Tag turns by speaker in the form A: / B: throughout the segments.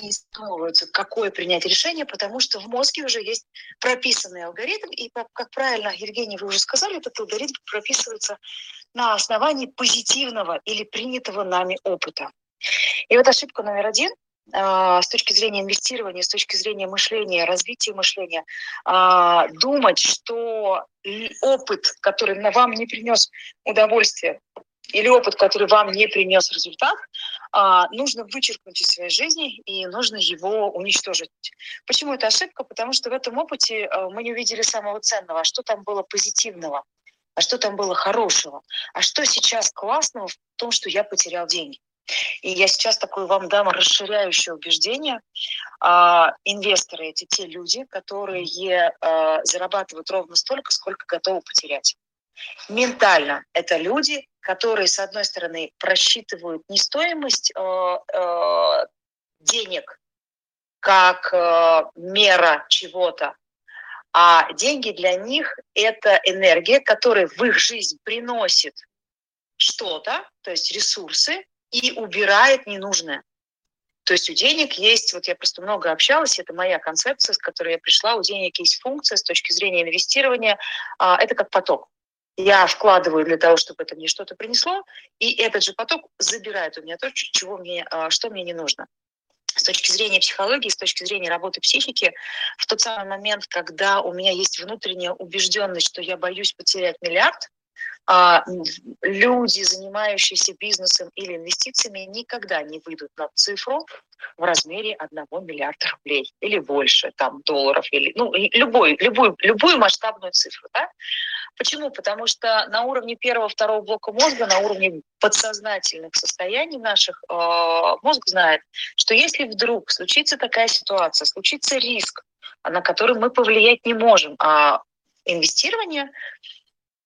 A: не задумываются, какое принять решение, потому что в мозге уже есть прописанный алгоритм, и, как правильно, Евгений, вы уже сказали, этот алгоритм прописывается на основании позитивного или принятого нами опыта. И вот ошибка номер один а, с точки зрения инвестирования, с точки зрения мышления, развития мышления, а, думать, что опыт, который вам не принес удовольствие, или опыт, который вам не принес результат, а, нужно вычеркнуть из своей жизни и нужно его уничтожить. Почему это ошибка? Потому что в этом опыте мы не увидели самого ценного, а что там было позитивного, а что там было хорошего, а что сейчас классного в том, что я потерял деньги. И я сейчас такое вам дам расширяющее убеждение. А, инвесторы – это те люди, которые а, зарабатывают ровно столько, сколько готовы потерять. Ментально – это люди, которые, с одной стороны, просчитывают не стоимость а, денег как мера чего-то, а деньги для них – это энергия, которая в их жизнь приносит что-то, то есть ресурсы, и убирает ненужное. То есть у денег есть, вот я просто много общалась, это моя концепция, с которой я пришла, у денег есть функция с точки зрения инвестирования, а, это как поток. Я вкладываю для того, чтобы это мне что-то принесло, и этот же поток забирает у меня то, чего мне, а, что мне не нужно. С точки зрения психологии, с точки зрения работы психики, в тот самый момент, когда у меня есть внутренняя убежденность, что я боюсь потерять миллиард, люди, занимающиеся бизнесом или инвестициями, никогда не выйдут на цифру в размере 1 миллиарда рублей или больше там долларов или ну любой любую любую масштабную цифру, да? Почему? Потому что на уровне первого второго блока мозга, на уровне подсознательных состояний наших э, мозг знает, что если вдруг случится такая ситуация, случится риск, на который мы повлиять не можем, а инвестирование а,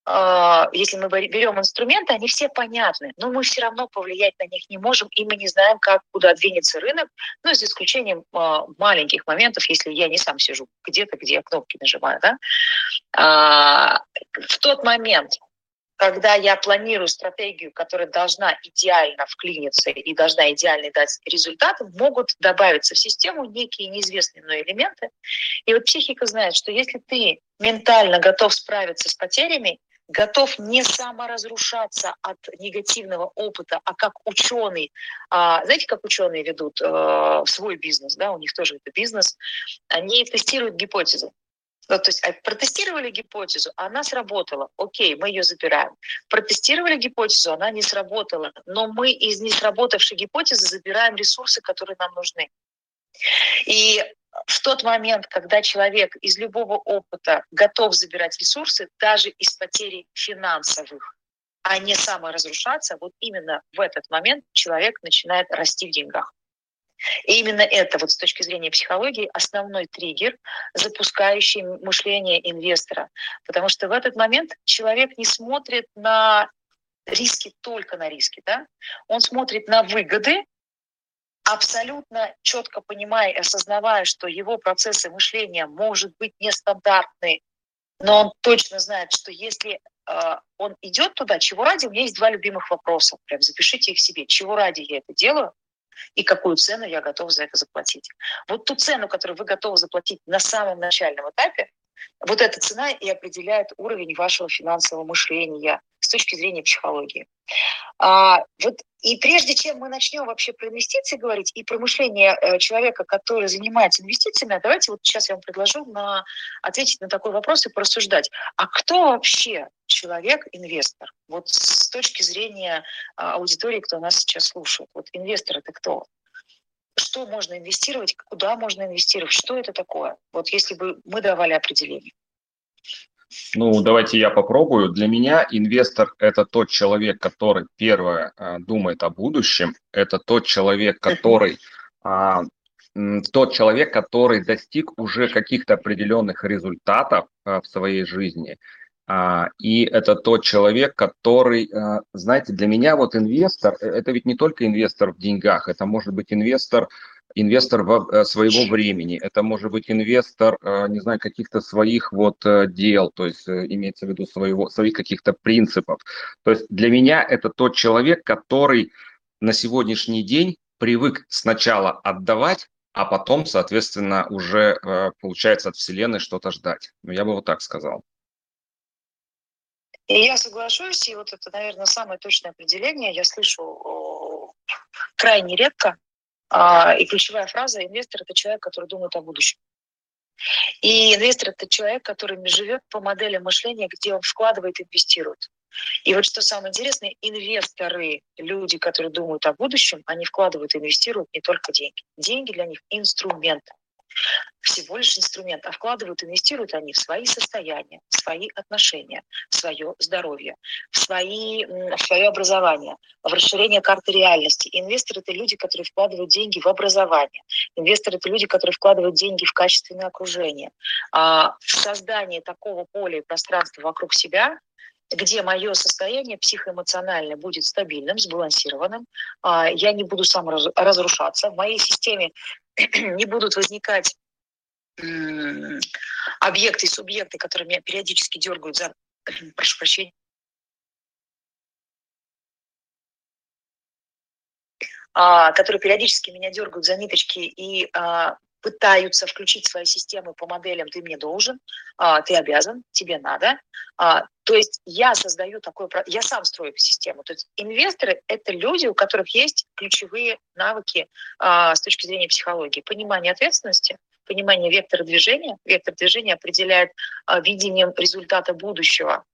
A: если мы берем инструменты, они все понятны, но мы все равно повлиять на них не можем, и мы не знаем, как, куда двинется рынок, ну, за исключением а, маленьких моментов, если я не сам сижу где-то, где я кнопки нажимаю. Да? А, в тот момент, когда я планирую стратегию, которая должна идеально вклиниться и должна идеально дать результат, могут добавиться в систему некие неизвестные мной элементы. И вот психика знает, что если ты ментально готов справиться с потерями, готов не саморазрушаться от негативного опыта, а как ученый, а, знаете, как ученые ведут э, свой бизнес, да, у них тоже это бизнес, они тестируют гипотезы. Ну, то есть а, протестировали гипотезу, она сработала, окей, мы ее забираем. Протестировали гипотезу, она не сработала, но мы из не сработавшей гипотезы забираем ресурсы, которые нам нужны. И в тот момент, когда человек из любого опыта готов забирать ресурсы, даже из потери финансовых, а не саморазрушаться, вот именно в этот момент человек начинает расти в деньгах. И именно это вот с точки зрения психологии основной триггер, запускающий мышление инвестора. Потому что в этот момент человек не смотрит на риски только на риски, да? он смотрит на выгоды абсолютно четко понимая и осознавая, что его процессы мышления может быть нестандартны, но он точно знает, что если э, он идет туда, чего ради, у меня есть два любимых вопроса, прям запишите их себе, чего ради я это делаю, и какую цену я готов за это заплатить. Вот ту цену, которую вы готовы заплатить на самом начальном этапе, вот эта цена и определяет уровень вашего финансового мышления с точки зрения психологии. А, вот и прежде чем мы начнем вообще про инвестиции говорить и про мышление э, человека, который занимается инвестициями, давайте вот сейчас я вам предложу на, ответить на такой вопрос и порассуждать. А кто вообще человек-инвестор? Вот с точки зрения а, аудитории, кто нас сейчас слушает. Вот инвестор это кто? Что можно инвестировать, куда можно инвестировать, что это такое? Вот если бы мы давали определение.
B: Ну, давайте я попробую. Для меня инвестор – это тот человек, который, первое, а, думает о будущем, это тот человек, который а, тот человек, который достиг уже каких-то определенных результатов а, в своей жизни. И это тот человек, который, знаете, для меня вот инвестор, э, это ведь не только инвестор в деньгах, это может быть инвестор инвестор во, э, своего времени, это может быть инвестор, э, не знаю, каких-то своих вот э, дел, то есть имеется в виду своего, своих каких-то принципов. То есть для меня это тот человек, который на сегодняшний день привык сначала отдавать, а потом, соответственно, уже э, получается от Вселенной что-то ждать. Ну, я бы вот так сказал.
A: И я соглашусь, и вот это, наверное, самое точное определение. Я слышу крайне редко. А, и ключевая фраза – инвестор – это человек, который думает о будущем. И инвестор – это человек, который живет по модели мышления, где он вкладывает, инвестирует. И вот что самое интересное, инвесторы, люди, которые думают о будущем, они вкладывают, инвестируют не только деньги. Деньги для них – инструмент всего лишь инструмент, а вкладывают, инвестируют они в свои состояния, в свои отношения, в свое здоровье, в, свои, в свое образование, в расширение карты реальности. Инвесторы – это люди, которые вкладывают деньги в образование. Инвесторы – это люди, которые вкладывают деньги в качественное окружение. А в создание такого поля и пространства вокруг себя, где мое состояние психоэмоциональное будет стабильным, сбалансированным, а, я не буду сам разрушаться, в моей системе не будут возникать объекты и субъекты, которые меня периодически дергают за, прошу прощения, а, которые периодически меня дергают за ниточки и а, пытаются включить свои системы по моделям «ты мне должен», «ты обязан», «тебе надо». А, то есть я создаю такой, я сам строю систему. То есть инвесторы – это люди, у которых есть ключевые навыки а, с точки зрения психологии. Понимание ответственности, понимание вектора движения. Вектор движения определяет видением результата будущего.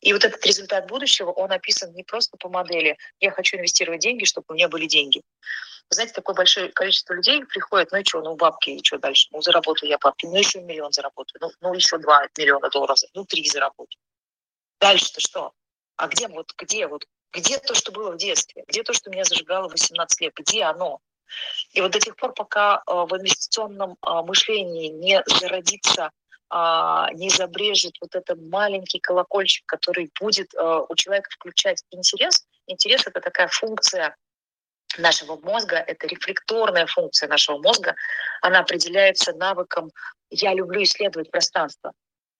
A: И вот этот результат будущего, он описан не просто по модели «я хочу инвестировать деньги, чтобы у меня были деньги», вы знаете, такое большое количество людей приходит, ну и что, ну бабки, и что дальше? Ну заработаю я бабки, ну еще миллион заработаю, ну, ну еще два миллиона долларов, ну три заработаю. Дальше-то что? А где вот, где вот, где то, что было в детстве? Где то, что меня зажигало в 18 лет? Где оно? И вот до тех пор, пока э, в инвестиционном э, мышлении не зародится а, не забрежет вот этот маленький колокольчик, который будет э, у человека включать интерес. Интерес – это такая функция нашего мозга, это рефлекторная функция нашего мозга, она определяется навыком «я люблю исследовать пространство»,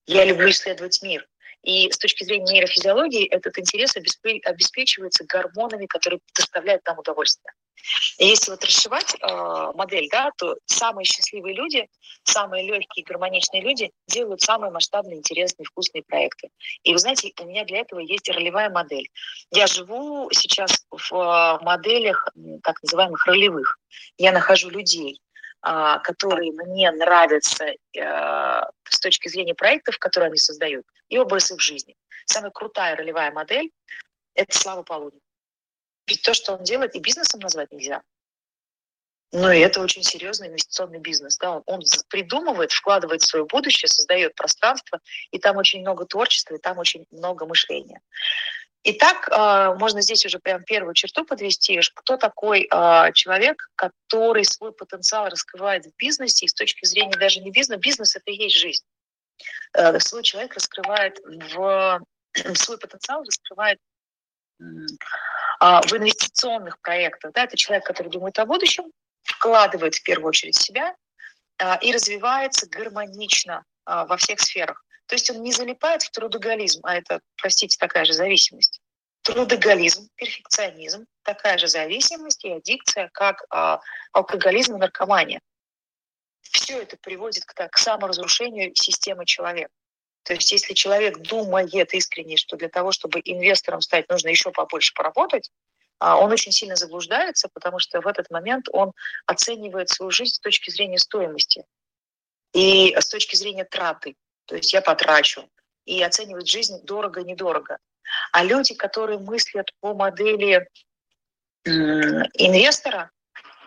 A: «я люблю исследовать мир». И с точки зрения нейрофизиологии этот интерес обеспечивается гормонами, которые доставляют нам удовольствие. И если вот расшивать э, модель, да, то самые счастливые люди, самые легкие, гармоничные люди делают самые масштабные, интересные, вкусные проекты. И вы знаете, у меня для этого есть ролевая модель. Я живу сейчас в э, моделях так называемых ролевых. Я нахожу людей, которые мне нравятся э, с точки зрения проектов, которые они создают, и образ их жизни. Самая крутая ролевая модель – это Слава Полудин. Ведь то, что он делает, и бизнесом назвать нельзя. Но и это очень серьезный инвестиционный бизнес. Да? Он придумывает, вкладывает в свое будущее, создает пространство, и там очень много творчества, и там очень много мышления. Итак, э, можно здесь уже прям первую черту подвести, кто такой э, человек, который свой потенциал раскрывает в бизнесе, и с точки зрения даже не бизнеса, бизнес это и есть жизнь. Э, свой человек раскрывает в свой потенциал раскрывает а, в инвестиционных проектах. Да, это человек, который думает о будущем, вкладывает в первую очередь себя и развивается гармонично во всех сферах. То есть он не залипает в трудоголизм, а это, простите, такая же зависимость. Трудоголизм, перфекционизм, такая же зависимость и аддикция, как алкоголизм и наркомания. Все это приводит к, так, к саморазрушению системы человека. То есть если человек думает искренне, что для того, чтобы инвестором стать, нужно еще побольше поработать, а, он очень сильно заблуждается, потому что в этот момент он оценивает свою жизнь с точки зрения стоимости и с точки зрения траты. То есть я потрачу. И оценивает жизнь дорого-недорого. А люди, которые мыслят по модели инвестора,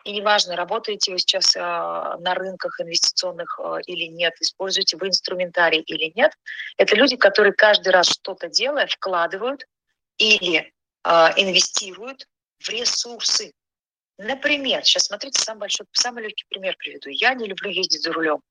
A: и неважно, работаете вы сейчас э, на рынках инвестиционных э, или нет, используете вы инструментарий или нет, это люди, которые каждый раз что-то делая, вкладывают или э, инвестируют в ресурсы. Например, сейчас смотрите, самый большой, самый легкий пример приведу. Я не люблю ездить за рулем.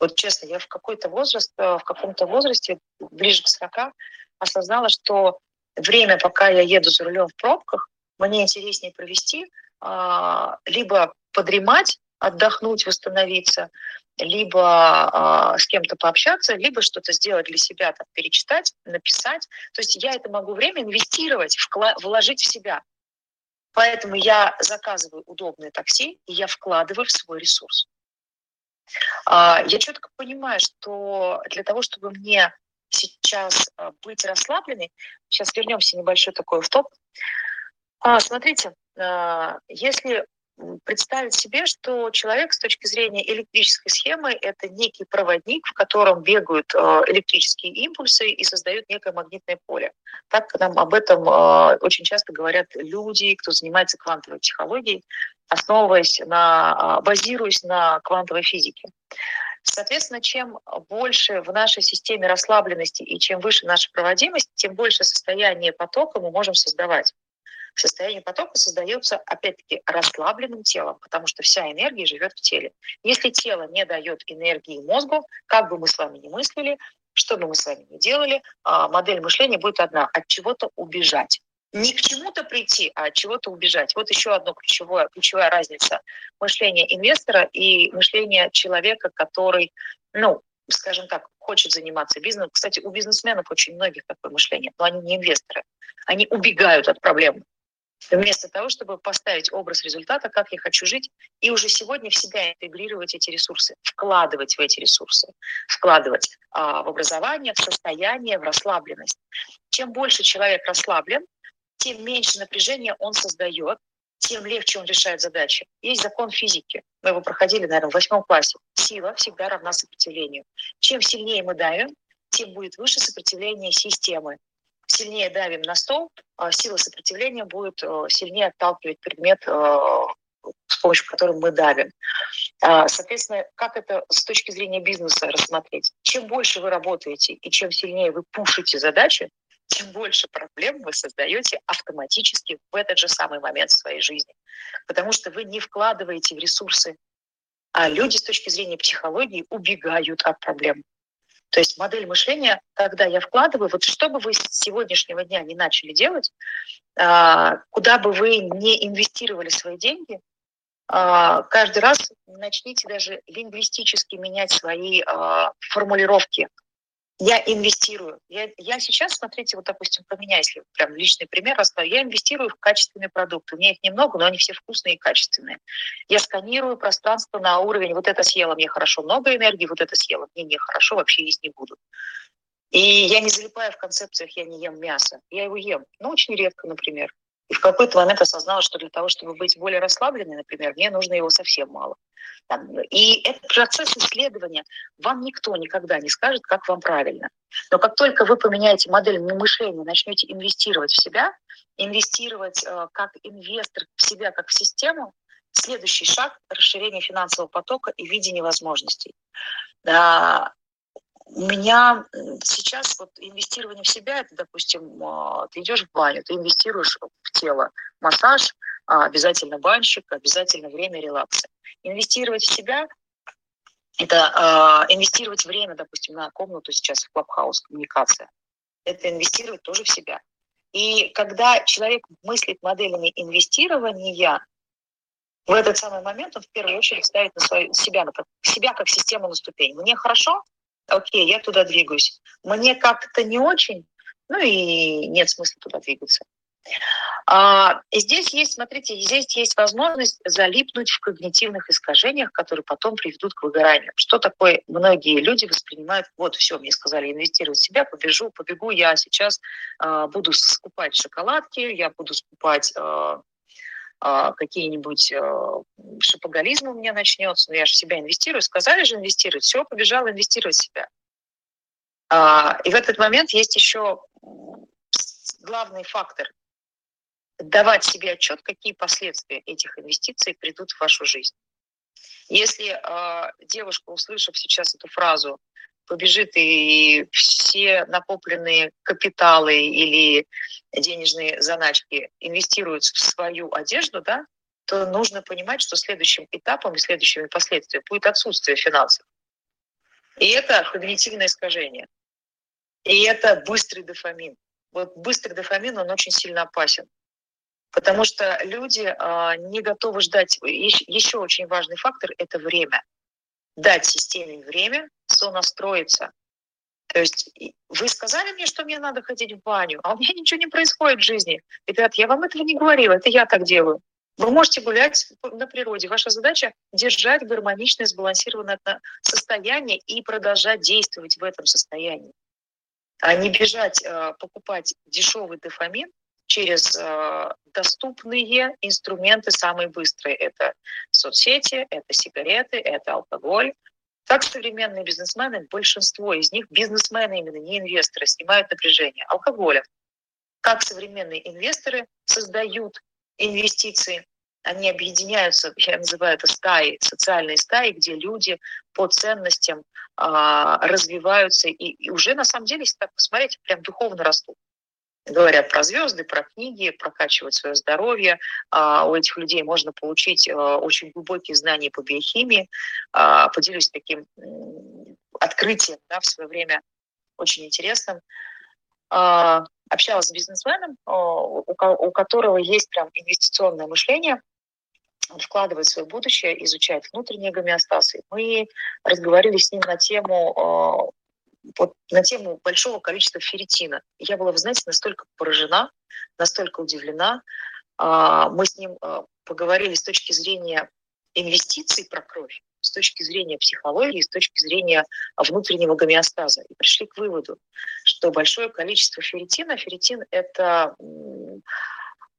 A: Вот честно, я в какой-то возраст, в каком-то возрасте, ближе к 40, осознала, что время, пока я еду за рулем в пробках, мне интереснее провести а, либо подремать, отдохнуть, восстановиться, либо а, с кем-то пообщаться, либо что-то сделать для себя, там, перечитать, написать. То есть я это могу время инвестировать, вложить в себя. Поэтому я заказываю удобное такси, и я вкладываю в свой ресурс. А, я четко понимаю, что для того, чтобы мне сейчас а, быть расслабленной, сейчас вернемся небольшой такой в топ. Смотрите, если представить себе, что человек с точки зрения электрической схемы – это некий проводник, в котором бегают электрические импульсы и создают некое магнитное поле. Так нам об этом очень часто говорят люди, кто занимается квантовой психологией, основываясь на, а, базируясь на квантовой физике. Соответственно, чем больше в нашей системе расслабленности и чем выше наша проводимость, тем больше состояние потока мы можем создавать состояние потока создается, опять-таки, расслабленным телом, потому что вся энергия живет в теле. Если тело не дает энергии мозгу, как бы мы с вами ни мыслили, что бы мы с вами ни делали, а, модель мышления будет одна – от чего-то убежать. Не к чему-то прийти, а от чего-то убежать. Вот еще одна ключевая, ключевая разница мышления инвестора и мышления человека, который, ну, скажем так, хочет заниматься бизнесом. Кстати, у бизнесменов очень многих такое мышление, но они не инвесторы. Они убегают от проблем вместо того, чтобы поставить образ результата, как я хочу жить, и уже сегодня в себя интегрировать эти ресурсы, вкладывать в эти ресурсы, вкладывать а, в образование, в состояние, в расслабленность. Чем больше человек расслаблен, тем меньше напряжения он создает, тем легче он решает задачи. Есть закон физики. Мы его проходили, наверное, в восьмом классе. Сила всегда равна сопротивлению. Чем сильнее мы давим, тем будет выше сопротивление системы сильнее давим на стол, а сила сопротивления будет э, сильнее отталкивать предмет, э, с помощью которого мы давим. А, соответственно, как это с точки зрения бизнеса рассмотреть? Чем больше вы работаете и чем сильнее вы пушите задачи, тем больше проблем вы создаете автоматически в этот же самый момент в своей жизни. Потому что вы не вкладываете в ресурсы, а люди с точки зрения психологии убегают от проблем. То есть модель мышления, когда я вкладываю, вот что бы вы с сегодняшнего дня не начали делать, а, куда бы вы не инвестировали свои деньги, а, каждый раз начните даже лингвистически менять свои а, формулировки я инвестирую. Я, я сейчас, смотрите, вот, допустим, про меня, если прям личный пример расставлю, я инвестирую в качественные продукты. У меня их немного, но они все вкусные и качественные. Я сканирую пространство на уровень, вот это съело мне хорошо, много энергии, вот это съело мне нехорошо, вообще есть не буду. И я не залипаю в концепциях, я не ем мясо. Я его ем, но очень редко, например. И в какой-то момент осознала, что для того, чтобы быть более расслабленной, например, мне нужно его совсем мало. И это процесс исследования. Вам никто никогда не скажет, как вам правильно. Но как только вы поменяете модель мышления, начнете инвестировать в себя, инвестировать э, как инвестор в себя, как в систему, следующий шаг – расширение финансового потока и видение возможностей. У меня сейчас вот инвестирование в себя, это, допустим, а, ты идешь в баню, ты инвестируешь в тело, массаж, а, обязательно банщик, обязательно время релакса. Инвестировать в себя – это э, инвестировать время, допустим, на комнату сейчас в клабхаус, коммуникация. Это инвестировать тоже в себя. И когда человек мыслит моделями инвестирования, в этот самый момент он в первую очередь ставит на свою, себя, на, себя как систему на ступень. Мне хорошо, окей, я туда двигаюсь. Мне как-то не очень, ну и нет смысла туда двигаться. А, здесь есть, смотрите, здесь есть возможность залипнуть в когнитивных искажениях, которые потом приведут к выгоранию. Что такое многие люди воспринимают, вот все, мне сказали инвестировать в себя, побежу, побегу, я сейчас а, буду скупать шоколадки, я буду скупать а, какие-нибудь а, шапоголизмы у меня начнется, но я же себя инвестирую, сказали же инвестировать, все, побежал инвестировать себя. А, и в этот момент есть еще главный фактор – давать себе отчет, какие последствия этих инвестиций придут в вашу жизнь. Если э, девушка, услышав сейчас эту фразу, побежит и все накопленные капиталы или денежные заначки инвестируют в свою одежду, да, то нужно понимать, что следующим этапом и следующими последствиями будет отсутствие финансов. И это когнитивное искажение. И это быстрый дофамин. Вот быстрый дофамин, он очень сильно опасен. Потому что люди э, не готовы ждать. Еще очень важный фактор – это время. Дать системе время сонастроиться. То есть вы сказали мне, что мне надо ходить в баню, а у меня ничего не происходит в жизни. Ребят, я вам этого не говорила, это я так делаю. Вы можете гулять на природе. Ваша задача – держать гармоничное, сбалансированное состояние и продолжать действовать в этом состоянии. А не бежать э, покупать дешевый дофамин через э, доступные инструменты самые быстрые. Это соцсети, это сигареты, это алкоголь. Так современные бизнесмены, большинство из них, бизнесмены именно, не инвесторы, снимают напряжение алкоголя. Как современные инвесторы создают инвестиции, они объединяются, я называю это стаи, социальные стаи, где люди по ценностям а, развиваются и, и уже на самом деле, если так посмотреть, прям духовно растут. Говорят про звезды, про книги, прокачивать свое здоровье. А, у этих людей можно получить а, очень глубокие знания по биохимии. А, поделюсь таким открытием да, в свое время очень интересным. А, общалась с бизнесменом, у которого есть прям инвестиционное мышление, он вкладывает свое будущее, изучает внутренние гомеостазы. Мы разговаривали с ним на тему вот на тему большого количества ферритина. Я была, вы знаете, настолько поражена, настолько удивлена. А, мы с ним поговорили с точки зрения инвестиций про кровь, с точки зрения психологии, с точки зрения внутреннего гомеостаза. И пришли к выводу, что большое количество ферритина, ферритин – это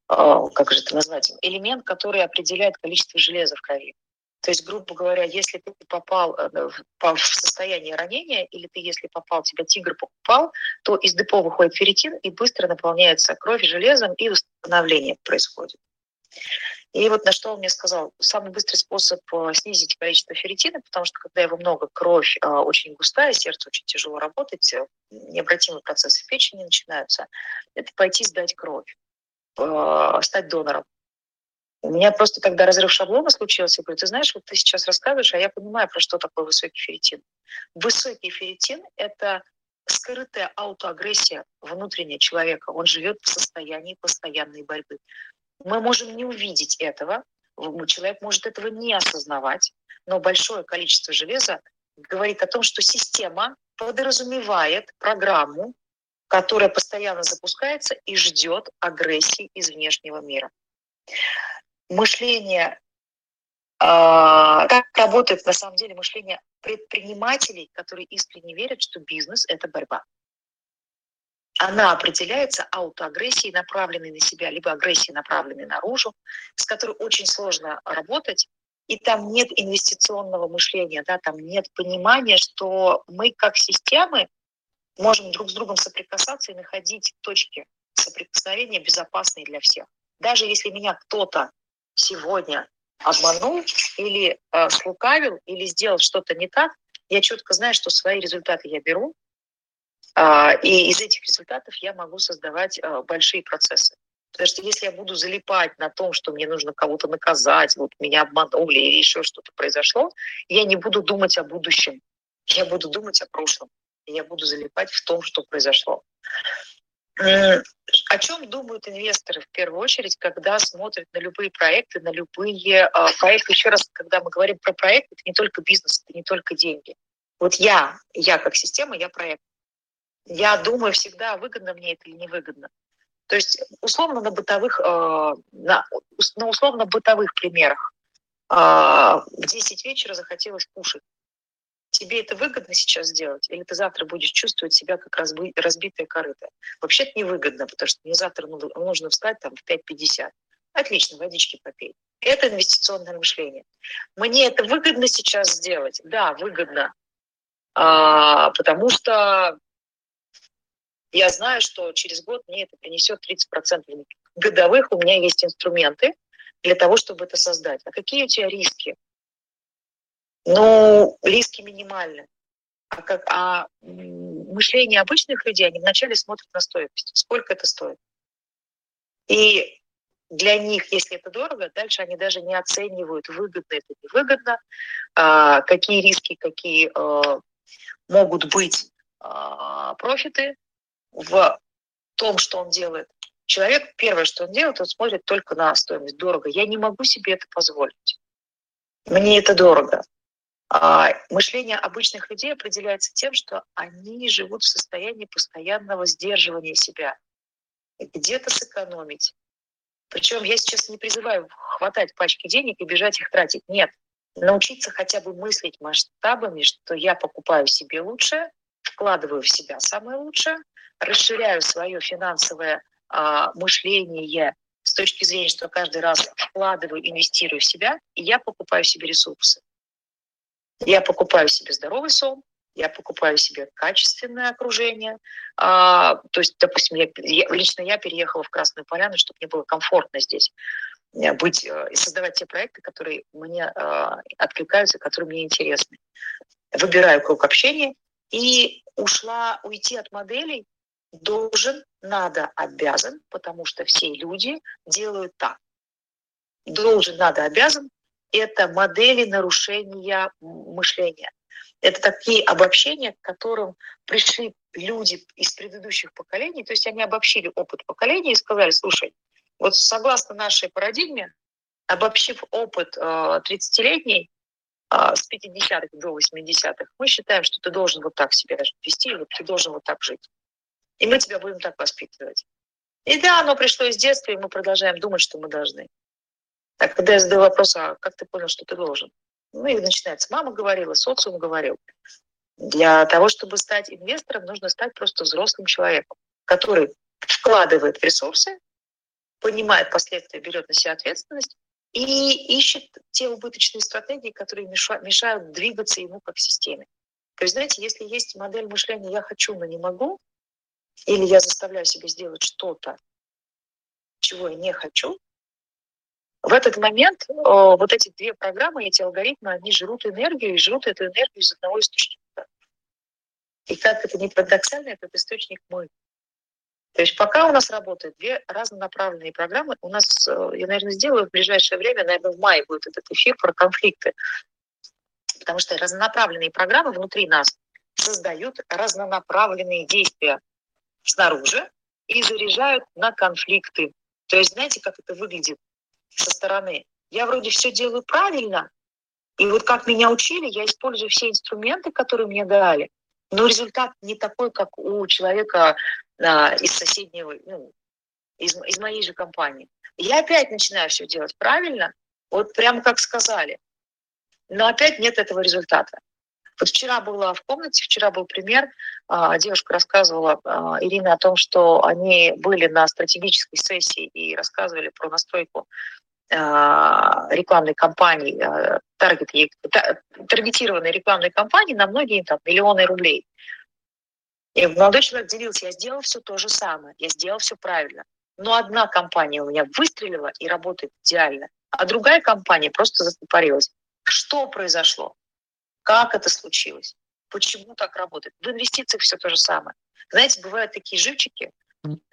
A: а, как же это назвать, элемент, который определяет количество железа в крови. То есть, грубо говоря, если ты попал э, в состояние ранения, или ты, если попал, тебя тигр покупал, то из депо выходит ферритин, и быстро наполняется кровь железом, и восстановление происходит. И вот на что он мне сказал, самый быстрый способ э, снизить количество ферритина, потому что когда его много, кровь э, очень густая, сердце очень тяжело работать, э, необратимые процессы печени начинаются, это пойти сдать кровь, стать донором. У меня просто, когда разрыв шаблона случился, я говорю, ты знаешь, вот ты сейчас рассказываешь, а я понимаю, про что такое высокий ферритин. Высокий ферритин – это скрытая аутоагрессия внутренняя человека. Он живет в состоянии постоянной борьбы. Мы можем не увидеть этого, человек может этого не осознавать, но большое количество железа говорит о том, что система подразумевает программу, которая постоянно запускается и ждет агрессии из внешнего мира. Мышление, э, как работает на самом деле мышление предпринимателей, которые искренне верят, что бизнес – это борьба она определяется аутоагрессией, направленной на себя, либо агрессией, направленной наружу, с которой очень сложно работать, и там нет инвестиционного мышления, да, там нет понимания, что мы как системы можем друг с другом соприкасаться и находить точки соприкосновения безопасные для всех. Даже если меня кто-то сегодня обманул или э, слукавил, или сделал что-то не так, я четко знаю, что свои результаты я беру, а, и из этих результатов я могу создавать а, большие процессы. Потому что если я буду залипать на том, что мне нужно кого-то наказать, вот меня обманули или еще что-то произошло, я не буду думать о будущем. Я буду думать о прошлом. Я буду залипать в том, что произошло. О чем думают инвесторы в первую очередь, когда смотрят на любые проекты, на любые э, проекты? Еще раз, когда мы говорим про проект, это не только бизнес, это не только деньги. Вот я, я как система, я проект я думаю всегда, выгодно мне это или невыгодно. То есть условно на бытовых, э, на, на условно бытовых примерах. Э, в 10 вечера захотелось кушать. Тебе это выгодно сейчас сделать? Или ты завтра будешь чувствовать себя как разби, разбитая корыто? Вообще это невыгодно, потому что мне завтра нужно встать там в 5.50. Отлично, водички попей. Это инвестиционное мышление. Мне это выгодно сейчас сделать? Да, выгодно. А, потому что я знаю, что через год мне это принесет 30% годовых. У меня есть инструменты для того, чтобы это создать. А какие у тебя риски? Ну, риски минимальны. А, как, а мышление обычных людей, они вначале смотрят на стоимость. Сколько это стоит? И для них, если это дорого, дальше они даже не оценивают, выгодно это, невыгодно, а, какие риски, какие а, могут быть а, профиты, в том, что он делает. Человек, первое, что он делает, он смотрит только на стоимость. Дорого. Я не могу себе это позволить. Мне это дорого. А мышление обычных людей определяется тем, что они живут в состоянии постоянного сдерживания себя. Где-то сэкономить, Причем я сейчас не призываю хватать пачки денег и бежать их тратить. Нет. Научиться хотя бы мыслить масштабами, что я покупаю себе лучшее, вкладываю в себя самое лучшее, расширяю свое финансовое а, мышление с точки зрения, что каждый раз вкладываю, инвестирую в себя, и я покупаю себе ресурсы. Я покупаю себе здоровый сон, я покупаю себе качественное окружение. А, то есть, допустим, я, я, лично я переехала в Красную Поляну, чтобы мне было комфортно здесь э, быть э, и создавать те проекты, которые мне э, откликаются, которые мне интересны. Выбираю круг общения и ушла уйти от моделей должен, надо, обязан, потому что все люди делают так. Должен, надо, обязан – это модели нарушения мышления. Это такие обобщения, к которым пришли люди из предыдущих поколений, то есть они обобщили опыт поколения и сказали, слушай, вот согласно нашей парадигме, обобщив опыт э, 30-летний, э, с 50-х до 80-х, мы считаем, что ты должен вот так себя вести, вот ты должен вот так жить. И мы тебя будем так воспитывать. И да, оно пришло из детства, и мы продолжаем думать, что мы должны. Так, когда я задаю вопрос, а как ты понял, что ты должен? Ну и начинается, мама говорила, социум говорил. Для того, чтобы стать инвестором, нужно стать просто взрослым человеком, который вкладывает ресурсы, понимает последствия, берет на себя ответственность и ищет те убыточные стратегии, которые мешают двигаться ему как системе. То есть, знаете, если есть модель мышления «я хочу, но не могу», или я заставляю себя сделать что-то, чего я не хочу, в этот момент вот эти две программы, эти алгоритмы, они жрут энергию и жрут эту энергию из одного источника. И как это не парадоксально, этот источник мы. То есть пока у нас работают две разнонаправленные программы, у нас, э, я, наверное, сделаю в ближайшее время, наверное, в мае будет этот эфир про конфликты. Потому что разнонаправленные программы внутри нас создают разнонаправленные действия снаружи и заряжают на конфликты. То есть знаете, как это выглядит со стороны? Я вроде все делаю правильно, и вот как меня учили, я использую все инструменты, которые мне дали, но результат не такой, как у человека а, из соседнего, ну, из, из моей же компании. Я опять начинаю все делать правильно, вот прямо как сказали, но опять нет этого результата. Вот вчера была в комнате, вчера был пример, девушка рассказывала, а, Ирина, о том, что они были на стратегической сессии и рассказывали про настройку а, рекламной кампании, таргет, таргетированной рекламной кампании на многие там, миллионы рублей. И молодой человек делился, я сделал все то же самое, я сделал все правильно. Но одна компания у меня выстрелила и работает идеально, а другая компания просто застопорилась. Что произошло? Как это случилось? Почему так работает? В инвестициях все то же самое. Знаете, бывают такие живчики,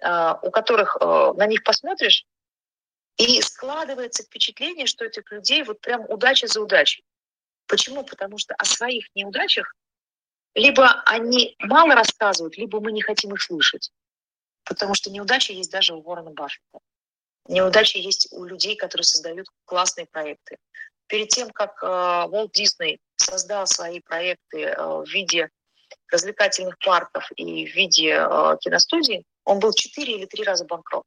A: а, у которых а, на них посмотришь, и складывается впечатление, что этих людей вот прям удача за удачей. Почему? Потому что о своих неудачах либо они мало рассказывают, либо мы не хотим их слышать. Потому что неудача есть даже у Уоррена Баффета. Неудача есть у людей, которые создают классные проекты. Перед тем, как Уолт э, Дисней создал свои проекты э, в виде развлекательных парков и в виде э, киностудий, он был четыре или три раза банкрот.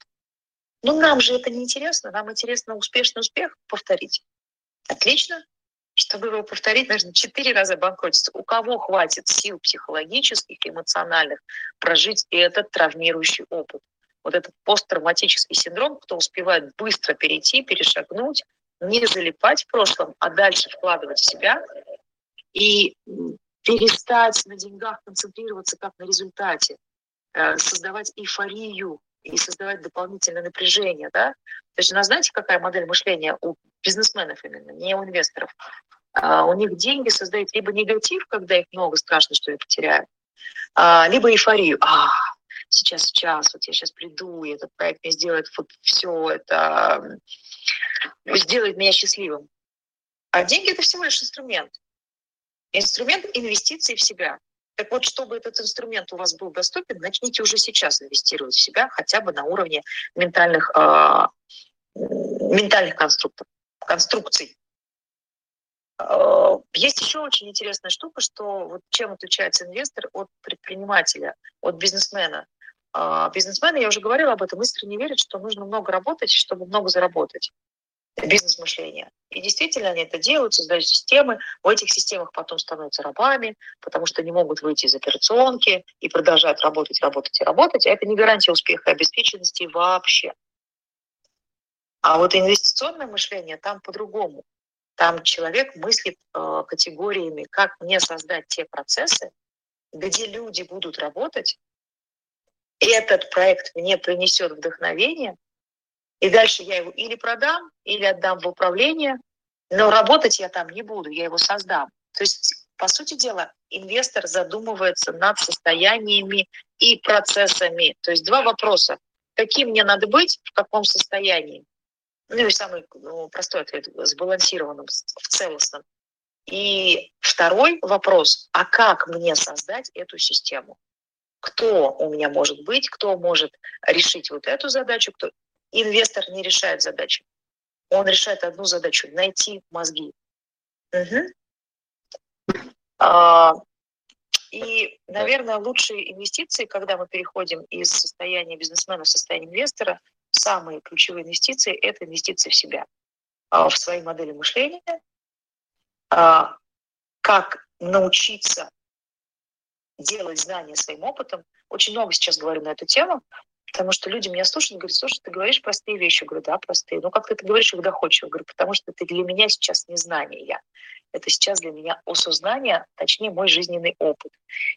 A: Но нам же это не интересно, нам интересно успешный успех повторить. Отлично. Чтобы его повторить, нужно четыре раза банкротиться. У кого хватит сил психологических, эмоциональных прожить этот травмирующий опыт? Вот этот посттравматический синдром, кто успевает быстро перейти, перешагнуть, не залипать в прошлом, а дальше вкладывать в себя, и перестать на деньгах концентрироваться как на результате, э, создавать эйфорию и создавать дополнительное напряжение. Да? То есть у знаете, какая модель мышления у бизнесменов именно, не у инвесторов? А у них деньги создают либо негатив, когда их много, страшно, что я потеряю, а, либо эйфорию. А, сейчас, сейчас, вот я сейчас приду, и этот проект мне сделает вот все это, сделает меня счастливым. А деньги – это всего лишь инструмент. Инструмент инвестиций в себя. Так вот, чтобы этот инструмент у вас был доступен, начните уже сейчас инвестировать в себя хотя бы на уровне ментальных, э, ментальных конструктов, конструкций. Э, есть еще очень интересная штука, что вот чем отличается инвестор от предпринимателя, от бизнесмена. а, бизнесмены, я уже говорила об этом, искренне верят, что нужно много работать, чтобы много заработать бизнес-мышления. И действительно они это делают, создают системы. В этих системах потом становятся рабами, потому что не могут выйти из операционки и продолжают работать, работать и работать. А это не гарантия успеха и обеспеченности вообще. А вот инвестиционное мышление там по-другому. Там человек мыслит э, категориями, как мне создать те процессы, где люди будут работать, и этот проект мне принесет вдохновение, и дальше я его или продам, или отдам в управление, но работать я там не буду, я его создам. То есть, по сути дела, инвестор задумывается над состояниями и процессами. То есть два вопроса. Каким мне надо быть, в каком состоянии? Ну и самый ну, простой ответ, сбалансированным, в целостном. И второй вопрос, а как мне создать эту систему? Кто у меня может быть, кто может решить вот эту задачу, кто Инвестор не решает задачи. Он решает одну задачу – найти мозги. Угу. А, и, наверное, лучшие инвестиции, когда мы переходим из состояния бизнесмена в состояние инвестора, самые ключевые инвестиции – это инвестиции в себя, а, в свои модели мышления, а, как научиться делать знания своим опытом. Очень много сейчас говорю на эту тему, Потому что люди меня слушают, говорят, слушай, ты говоришь простые вещи. Я говорю, да, простые. Ну, как ты это говоришь их доходчиво? Я говорю, потому что это для меня сейчас не знание. Это сейчас для меня осознание, точнее, мой жизненный опыт.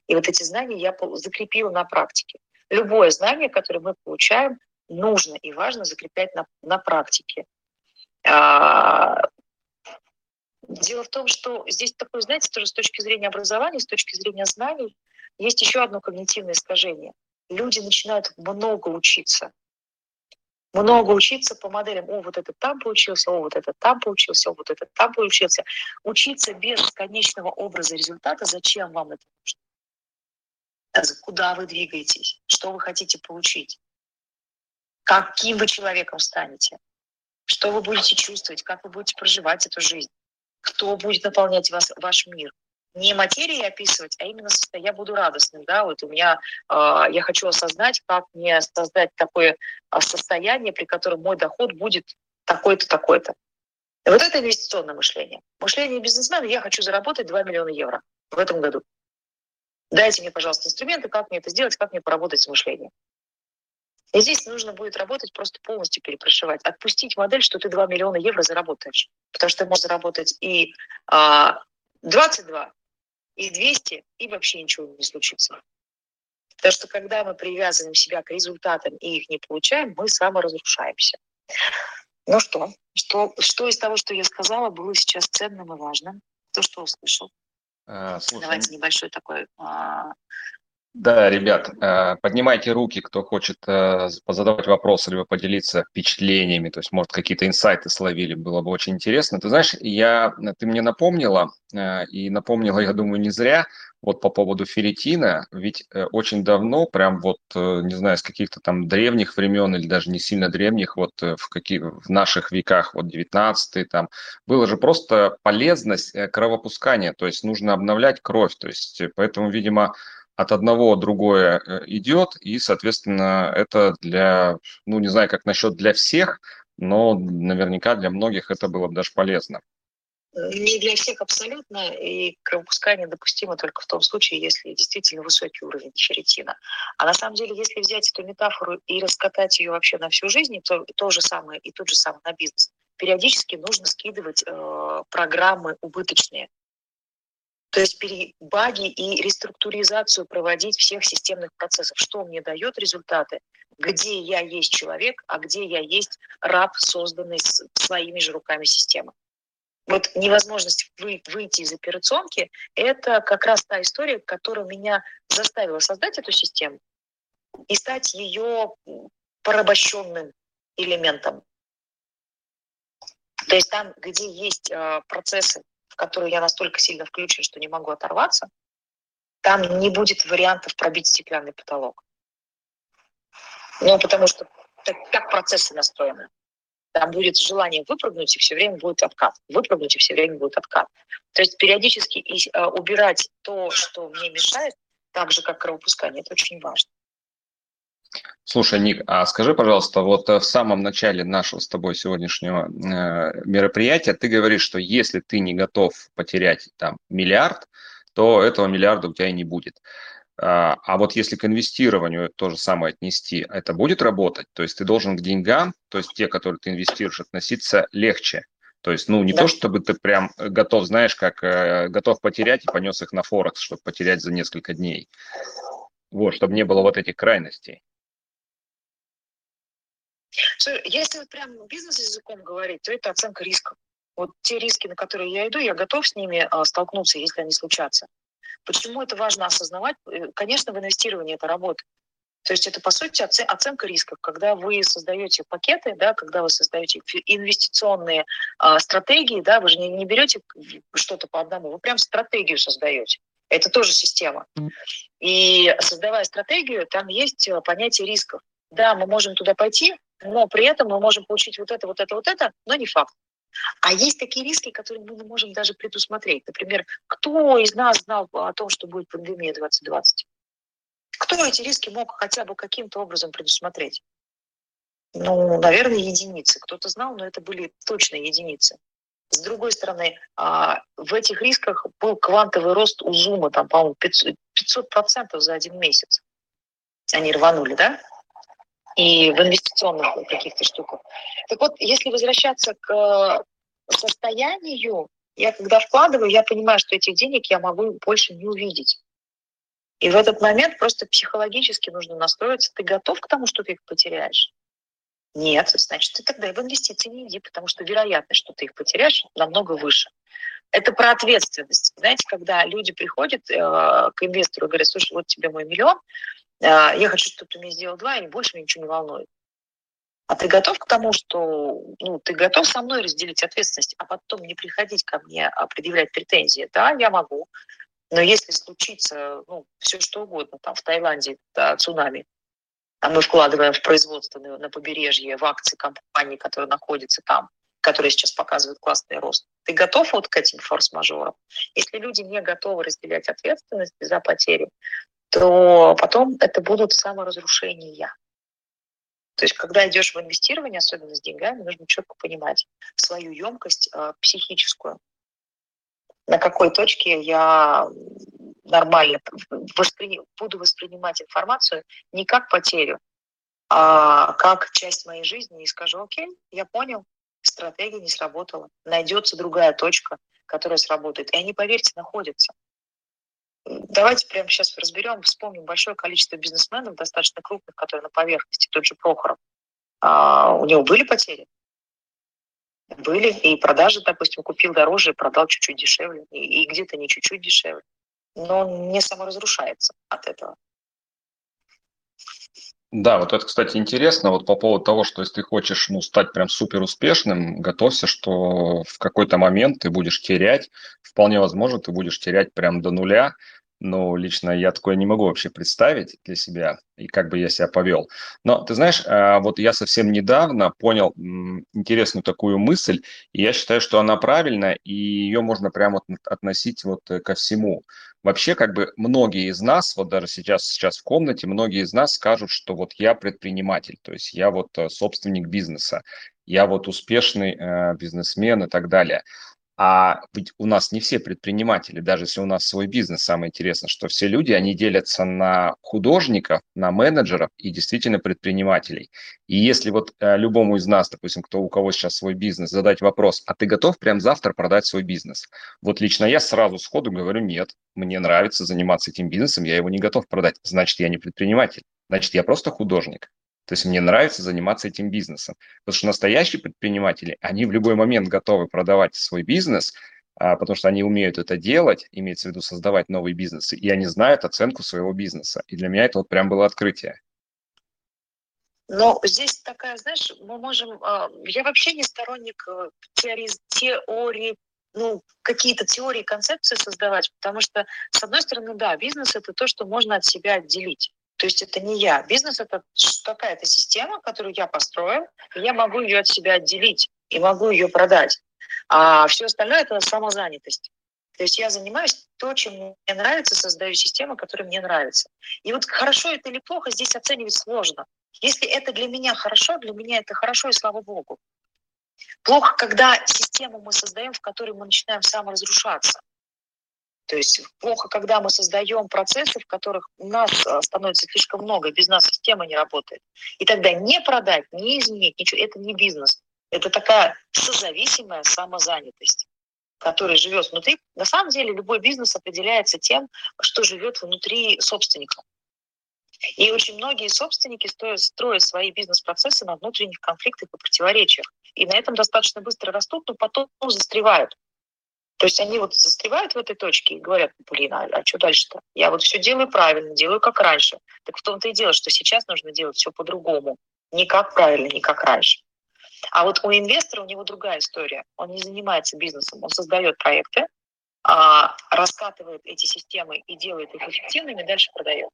A: И вот эти знания я закрепила на практике. Любое знание, которое мы получаем, нужно и важно закреплять на, на практике. А, дело в том, что здесь такое, знаете, тоже с точки зрения образования, с точки зрения знаний, есть еще одно когнитивное искажение – люди начинают много учиться. Много учиться по моделям. О, вот этот там получился, о, вот этот там получился, о, вот этот там получился. Учиться без конечного образа результата. Зачем вам это нужно? Куда вы двигаетесь? Что вы хотите получить? Каким вы человеком станете? Что вы будете чувствовать? Как вы будете проживать эту жизнь? Кто будет наполнять вас, ваш мир? Не материи описывать, а именно состояние. Я буду радостным, да, вот у меня, э, я хочу осознать, как мне создать такое а, состояние, при котором мой доход будет такой-то, такой-то. Вот это инвестиционное мышление. Мышление бизнесмена, я хочу заработать 2 миллиона евро в этом году. Дайте мне, пожалуйста, инструменты, как мне это сделать, как мне поработать с мышлением. И здесь нужно будет работать просто полностью перепрошивать, отпустить модель, что ты 2 миллиона евро заработаешь. Потому что ты можешь заработать и а, 22, и 200, и вообще ничего не случится. Потому что когда мы привязываем себя к результатам и их не получаем, мы саморазрушаемся. Ну что, что, что из того, что я сказала, было сейчас ценным и важным? То, что услышал. А, слушай, Давайте небольшой такой а,
B: да, ребят, э, поднимайте руки, кто хочет э, позадавать вопросы, либо поделиться впечатлениями, то есть, может, какие-то инсайты словили, было бы очень интересно. Ты знаешь, я, ты мне напомнила, э, и напомнила, я думаю, не зря, вот по поводу ферритина, ведь очень давно, прям вот, не знаю, с каких-то там древних времен или даже не сильно древних, вот в, каких, в наших веках, вот 19 там, было же просто полезность кровопускания, то есть нужно обновлять кровь, то есть поэтому, видимо, от одного другое э, идет, и, соответственно, это для, ну, не знаю, как насчет для всех, но наверняка для многих это было бы даже полезно.
A: Не для всех абсолютно, и кровопускание допустимо только в том случае, если действительно высокий уровень ферритина. А на самом деле, если взять эту метафору и раскатать ее вообще на всю жизнь, то то же самое и тот же самый на бизнес. Периодически нужно скидывать э, программы убыточные, то есть баги и реструктуризацию проводить всех системных процессов. Что мне дает результаты? Где я есть человек, а где я есть раб, созданный своими же руками системы. Вот невозможность вы, выйти из операционки – это как раз та история, которая меня заставила создать эту систему и стать ее порабощенным элементом. То есть там, где есть э, процессы в которую я настолько сильно включен, что не могу оторваться, там не будет вариантов пробить стеклянный потолок. Ну, потому что так, процессы настроены. Там будет желание выпрыгнуть, и все время будет откат. Выпрыгнуть, и все время будет откат. То есть периодически э, убирать то, что мне мешает, так же, как кровопускание, это очень важно.
B: Слушай, Ник, а скажи, пожалуйста, вот э, в самом начале нашего с тобой сегодняшнего э, мероприятия ты говоришь, что если ты не готов потерять там миллиард, то этого миллиарда у тебя и не будет. А, а вот если к инвестированию то же самое отнести, это будет работать? То есть ты должен к деньгам, то есть те, которые ты инвестируешь, относиться легче. То есть, ну, не да. то, чтобы ты прям готов, знаешь, как э, готов потерять и понес их на Форекс, чтобы потерять за несколько дней. Вот, чтобы не было вот этих крайностей.
A: Если вот прям бизнес-языком говорить, то это оценка рисков. Вот те риски, на которые я иду, я готов с ними а, столкнуться, если они случатся. Почему это важно осознавать? Э, конечно, в инвестировании это работает. То есть это, по сути, оценка рисков. Когда вы создаете пакеты, да, когда вы создаете инвестиционные э, стратегии, да, вы же не, не берете что-то по одному, вы прям стратегию создаете. Это тоже система. И создавая стратегию, там есть э, понятие рисков. Да, мы можем туда пойти, но при этом мы можем получить вот это, вот это, вот это, но не факт. А есть такие риски, которые мы не можем даже предусмотреть. Например, кто из нас знал о том, что будет пандемия 2020? Кто эти риски мог хотя бы каким-то образом предусмотреть? Ну, наверное, единицы. Кто-то знал, но это были точно единицы. С другой стороны, а, в этих рисках был квантовый рост у Зума, там, по-моему, 500 процентов за один месяц. Они рванули, да? И в инвестиционных каких-то штуках. Так вот, если возвращаться к состоянию, я когда вкладываю, я понимаю, что этих денег я могу больше не увидеть. И в этот момент просто психологически нужно настроиться. Ты готов к тому, что ты их потеряешь? Нет, значит, ты тогда в инвестиции не иди, потому что вероятность, что ты их потеряешь, намного выше. Это про ответственность. Знаете, когда люди приходят э, к инвестору и говорят, слушай, вот тебе мой миллион, я хочу, чтобы ты мне сделал два, и больше меня ничего не волнует. А ты готов к тому, что ну, ты готов со мной разделить ответственность, а потом не приходить ко мне, а предъявлять претензии? Да, я могу. Но если случится ну, все что угодно, там в Таиланде да, цунами, а мы вкладываем в производство на, на побережье, в акции компании, которые находятся там, которые сейчас показывают классный рост. Ты готов вот к этим форс-мажорам? Если люди не готовы разделять ответственность за потери, то потом это будут саморазрушения. То есть, когда идешь в инвестирование, особенно с деньгами, нужно четко понимать свою емкость э, психическую. На какой точке я нормально воспри... буду воспринимать информацию не как потерю, а как часть моей жизни и скажу, окей, я понял, стратегия не сработала, найдется другая точка, которая сработает. И они, поверьте, находятся. Давайте прямо сейчас разберем, вспомним большое количество бизнесменов, достаточно крупных, которые на поверхности, тот же Прохоров. А, у него были потери? Были. И продажи, допустим, купил дороже, продал чуть-чуть дешевле. И, и где-то не чуть-чуть дешевле. Но он не саморазрушается от этого.
B: Да, вот это, кстати, интересно, вот по поводу того, что если ты хочешь ну, стать прям супер успешным, готовься, что в какой-то момент ты будешь терять, вполне возможно, ты будешь терять прям до нуля, но лично я такое не могу вообще представить для себя, и как бы я себя повел. Но ты знаешь, а, вот я совсем недавно понял интересную такую мысль, и я считаю, что она правильная, и ее можно прямо относить вот ко всему. Вообще, как бы многие из нас, вот даже сейчас, сейчас в комнате, многие из нас скажут, что вот я предприниматель, то есть я вот э, собственник бизнеса, я вот успешный э, бизнесмен и так далее. А ведь у нас не все предприниматели, даже если у нас свой бизнес, самое интересное, что все люди, они делятся на художников, на менеджеров и действительно предпринимателей. И если вот э, любому из нас, допустим, кто у кого сейчас свой бизнес, задать вопрос, а ты готов прямо завтра продать свой бизнес? Вот лично я сразу сходу говорю, нет, мне нравится заниматься этим бизнесом, я его не готов продать, значит, я не предприниматель, значит, я просто художник. То есть мне нравится заниматься этим бизнесом. Потому что настоящие предприниматели, они в любой момент готовы продавать свой бизнес, а, потому что они умеют это делать, имеется в виду создавать новые бизнесы, и они знают оценку своего бизнеса. И для меня это вот прям было открытие.
A: Но здесь такая, знаешь, мы можем... А, я вообще не сторонник э, теории, теории ну, какие-то теории, концепции создавать, потому что, с одной стороны, да, бизнес – это то, что можно от себя отделить. То есть это не я. Бизнес это какая-то система, которую я построил, и я могу ее от себя отделить и могу ее продать. А все остальное это самозанятость. То есть я занимаюсь то, чем мне нравится, создаю систему, которая мне нравится. И вот хорошо это или плохо здесь оценивать сложно. Если это для меня хорошо, для меня это хорошо, и слава богу. Плохо, когда систему мы создаем, в которой мы начинаем саморазрушаться. То есть плохо, когда мы создаем процессы, в которых у нас э, становится слишком много, без нас система не работает. И тогда не продать, не изменить, ничего, это не бизнес. Это такая созависимая самозанятость, которая живет внутри. На самом деле любой бизнес определяется тем, что живет внутри собственника. И очень многие собственники строят, строят свои бизнес-процессы на внутренних конфликтах и противоречиях. И на этом достаточно быстро растут, но потом застревают. То есть они вот застревают в этой точке и говорят, блин, а, а что дальше-то? Я вот все делаю правильно, делаю как раньше. Так в том-то и дело, что сейчас нужно делать все по-другому. Не как правильно, не как раньше. А вот у инвестора у него другая история. Он не занимается бизнесом, он создает проекты, а, раскатывает эти системы и делает их эффективными, дальше продает.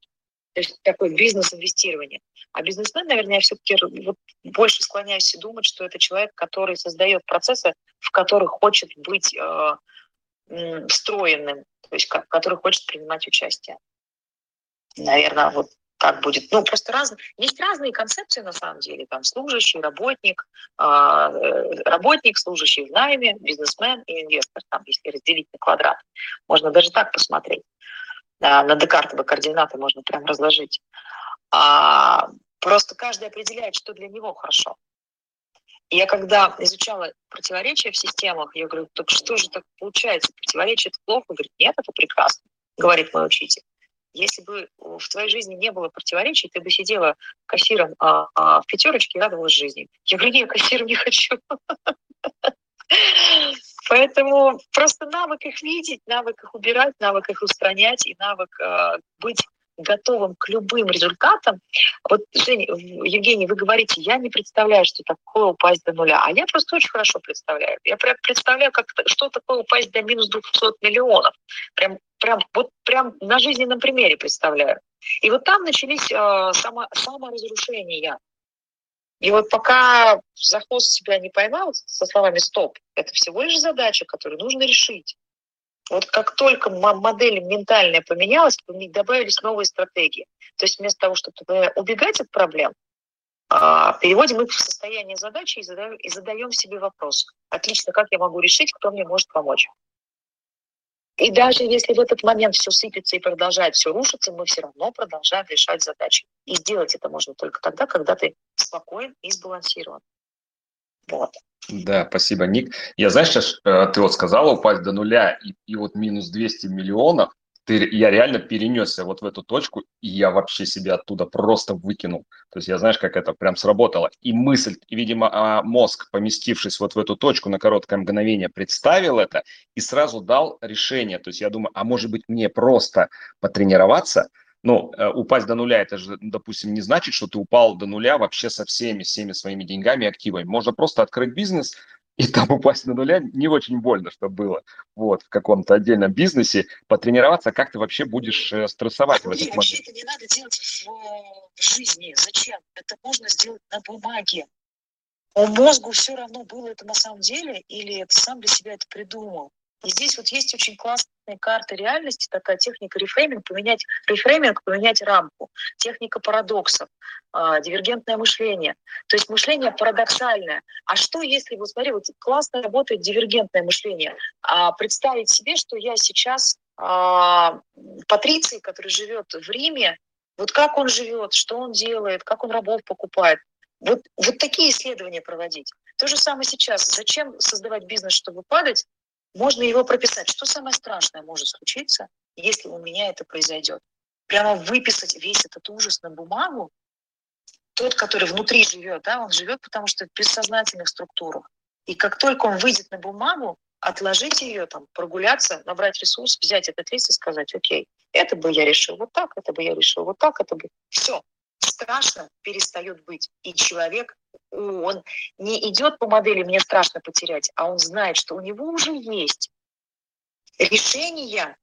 A: То есть такой бизнес-инвестирование. А бизнесмен, наверное, я все-таки вот больше склоняюсь думать, что это человек, который создает процессы, в которых хочет быть э, встроенным, то есть который хочет принимать участие. Наверное, вот так будет. Ну, просто раз... есть разные концепции на самом деле. Там служащий, работник, а, э, работник, служащий в найме, бизнесмен и инвестор. Там, если разделить на квадрат. Можно даже так посмотреть. А, на декартовые координаты можно прям разложить. А, просто каждый определяет, что для него хорошо. Я когда изучала противоречия в системах, я говорю, так что же так получается? Противоречие это плохо? Говорит, нет, это прекрасно, говорит мой учитель. Если бы в твоей жизни не было противоречий, ты бы сидела кассиром а, а, в пятерочке и радовалась жизни. Я говорю, нет, кассиром не хочу. Поэтому просто навык их видеть, навык их убирать, навык их устранять и навык э, быть готовым к любым результатам. Вот, Женя, Евгений, вы говорите, я не представляю, что такое упасть до нуля. А я просто очень хорошо представляю. Я прям представляю, как, что такое упасть до минус 200 миллионов. Прям, прям, вот прям на жизненном примере представляю. И вот там начались э, само, саморазрушения. И вот пока захвост себя не поймал со словами «стоп», это всего лишь задача, которую нужно решить. Вот как только модель ментальная поменялась, добавились новые стратегии. То есть вместо того, чтобы убегать от проблем, а, переводим их в состояние задачи и задаем себе вопрос. Отлично, как я могу решить, кто мне может помочь? И даже если в этот момент все сыпется и продолжает все рушиться, мы все равно продолжаем решать задачи. И сделать это можно только тогда, когда ты спокоен и сбалансирован.
B: Вот. Да, спасибо, Ник. Я, знаешь, сейчас э, ты вот сказала упасть до нуля и, и вот минус 200 миллионов, ты, я реально перенесся вот в эту точку, и я вообще себя оттуда просто выкинул. То есть я, знаешь, как это прям сработало. И мысль, и, видимо, а, мозг, поместившись вот в эту точку на короткое мгновение, представил это и сразу дал решение. То есть я думаю, а может быть мне просто потренироваться – ну, э, упасть до нуля, это же, допустим, не значит, что ты упал до нуля вообще со всеми, всеми своими деньгами и активами. Можно просто открыть бизнес, и там упасть до нуля не очень больно, что было вот в каком-то отдельном бизнесе, потренироваться, как ты вообще будешь э, стрессовать а в этот момент. Вообще
A: это не надо делать в, в жизни. Зачем? Это можно сделать на бумаге. У мозгу все равно было это на самом деле, или ты сам для себя это придумал. И здесь вот есть очень классная карта реальности, такая техника рефрейминг, поменять рефрейминг, поменять рамку, техника парадоксов, э, дивергентное мышление. То есть мышление парадоксальное. А что если, вот смотри, вот классно работает дивергентное мышление. А представить себе, что я сейчас а, Патриций, который живет в Риме, вот как он живет, что он делает, как он рабов покупает. Вот, вот такие исследования проводить. То же самое сейчас. Зачем создавать бизнес, чтобы падать, можно его прописать. Что самое страшное может случиться, если у меня это произойдет? Прямо выписать весь этот ужас на бумагу. Тот, который внутри живет, да, он живет, потому что в бессознательных структурах. И как только он выйдет на бумагу, отложить ее, там, прогуляться, набрать ресурс, взять этот лист и сказать, окей, это бы я решил вот так, это бы я решил вот так, это бы... Все, страшно перестает быть. И человек, он не идет по модели «мне страшно потерять», а он знает, что у него уже есть решение,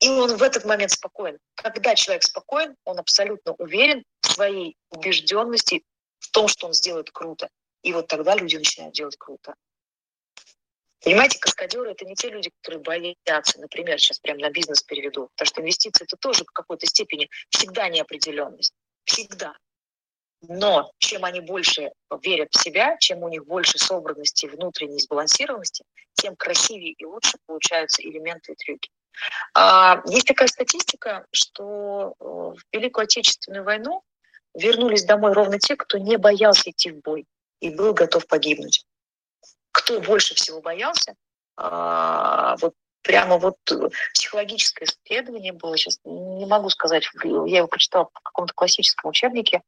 A: и он в этот момент спокоен. Когда человек спокоен, он абсолютно уверен в своей убежденности, в том, что он сделает круто. И вот тогда люди начинают делать круто. Понимаете, каскадеры – это не те люди, которые боятся, например, сейчас прямо на бизнес переведу, потому что инвестиции – это тоже в какой-то степени всегда неопределенность. Всегда. Но чем они больше верят в себя, чем у них больше собранности, внутренней сбалансированности, тем красивее и лучше получаются элементы и трюки. А, есть такая статистика, что э, в Великую Отечественную войну вернулись домой ровно те, кто не боялся идти в бой и был готов погибнуть кто больше всего боялся, а, вот прямо вот психологическое исследование было, сейчас не могу сказать, я его прочитала в каком-то классическом учебнике,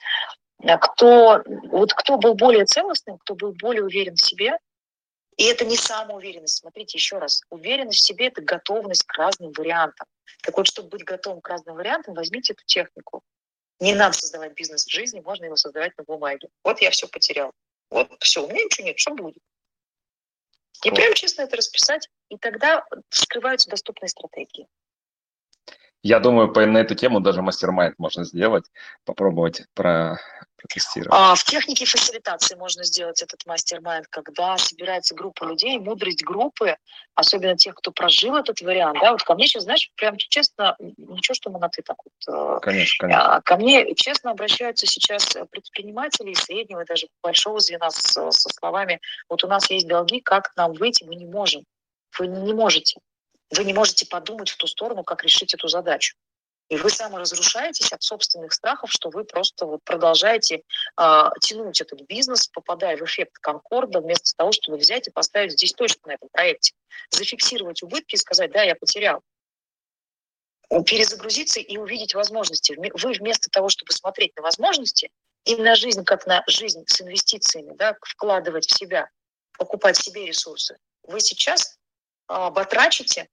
A: кто, вот кто был более целостным, кто был более уверен в себе, и это не самоуверенность. Смотрите еще раз. Уверенность в себе – это готовность к разным вариантам. Так вот, чтобы быть готовым к разным вариантам, возьмите эту технику. Не надо создавать бизнес в жизни, можно его создавать на бумаге. Вот я все потерял. Вот все, у меня ничего нет, что будет? И прям честно это расписать, и тогда вскрываются доступные стратегии.
B: Я думаю, по, на эту тему даже мастер-майнд можно сделать, попробовать про, протестировать.
A: А, в технике фасилитации можно сделать этот мастер-майнд, когда собирается группа людей, мудрость группы, особенно тех, кто прожил этот вариант. Да, вот ко мне сейчас, знаешь, прям честно, ничего, что мы на ты так вот.
B: Э, конечно, конечно.
A: А, ко мне честно обращаются сейчас предприниматели среднего, даже большого звена со, со словами, вот у нас есть долги, как нам выйти, мы не можем. Вы не можете вы не можете подумать в ту сторону, как решить эту задачу. И вы саморазрушаетесь от собственных страхов, что вы просто вот продолжаете э, тянуть этот бизнес, попадая в эффект конкорда, вместо того, чтобы взять и поставить здесь точку на этом проекте. Зафиксировать убытки и сказать, да, я потерял. Перезагрузиться и увидеть возможности. Вы вместо того, чтобы смотреть на возможности и на жизнь, как на жизнь с инвестициями, да, вкладывать в себя, покупать себе ресурсы, вы сейчас э, батрачите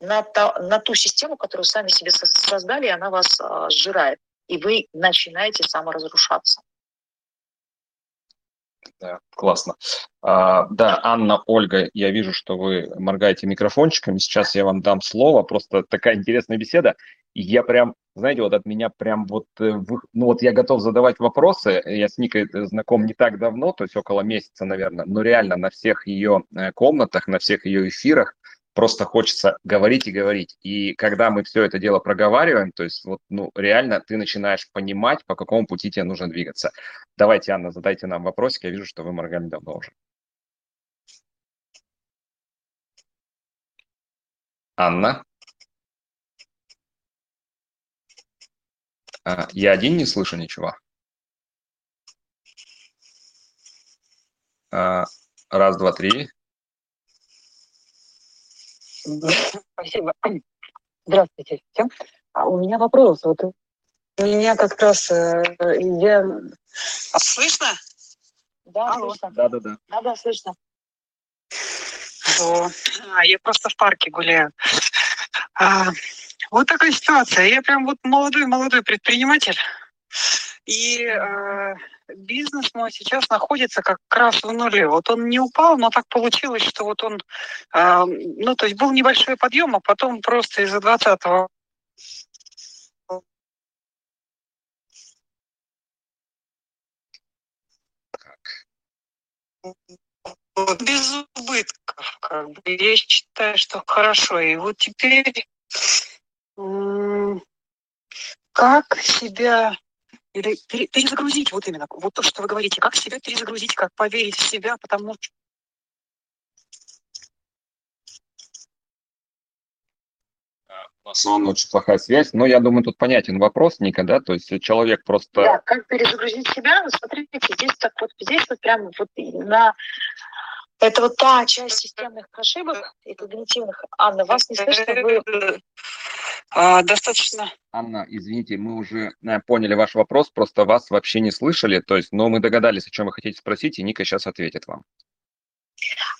A: на, та, на ту систему, которую сами себе создали, она вас а, сжирает. И вы начинаете саморазрушаться.
B: Да, классно. А, да, Анна, Ольга, я вижу, что вы моргаете микрофончиками. Сейчас я вам дам слово. Просто такая интересная беседа. И я прям, знаете, вот от меня прям вот, э, ну вот я готов задавать вопросы. Я с Никой знаком не так давно, то есть около месяца, наверное, но реально на всех ее э, комнатах, на всех ее эфирах просто хочется говорить и говорить. И когда мы все это дело проговариваем, то есть вот, ну, реально ты начинаешь понимать, по какому пути тебе нужно двигаться. Давайте, Анна, задайте нам вопросик. Я вижу, что вы моргали давно уже. Анна? А, я один не слышу ничего. А, раз, два, три.
C: Спасибо. Здравствуйте всем. А у меня вопрос. Вот у меня как раз э, я... А слышно?
A: Да, Алло. слышно.
B: Да, да, да.
A: Да, да, слышно.
C: О, а, я просто в парке гуляю. А, вот такая ситуация. Я прям вот молодой-молодой предприниматель. И э, бизнес мой сейчас находится как раз в нуле. Вот он не упал, но так получилось, что вот он, э, ну, то есть был небольшой подъем, а потом просто из-за 20-го вот, без убытков, как бы. Я считаю, что хорошо. И вот теперь как себя или перезагрузить вот именно, вот то, что вы говорите, как себя перезагрузить, как поверить в себя, потому что
B: У нас очень плохая связь, но я думаю, тут понятен вопрос, Ника, да, то есть человек просто...
A: Да, как перезагрузить себя, ну, смотрите, здесь так вот, здесь вот прямо вот на... Это вот та часть системных ошибок и когнитивных. Анна, вас не слышно, вы
C: а, достаточно.
B: Анна, извините, мы уже э, поняли ваш вопрос, просто вас вообще не слышали, то есть, но мы догадались, о чем вы хотите спросить, и Ника сейчас ответит вам.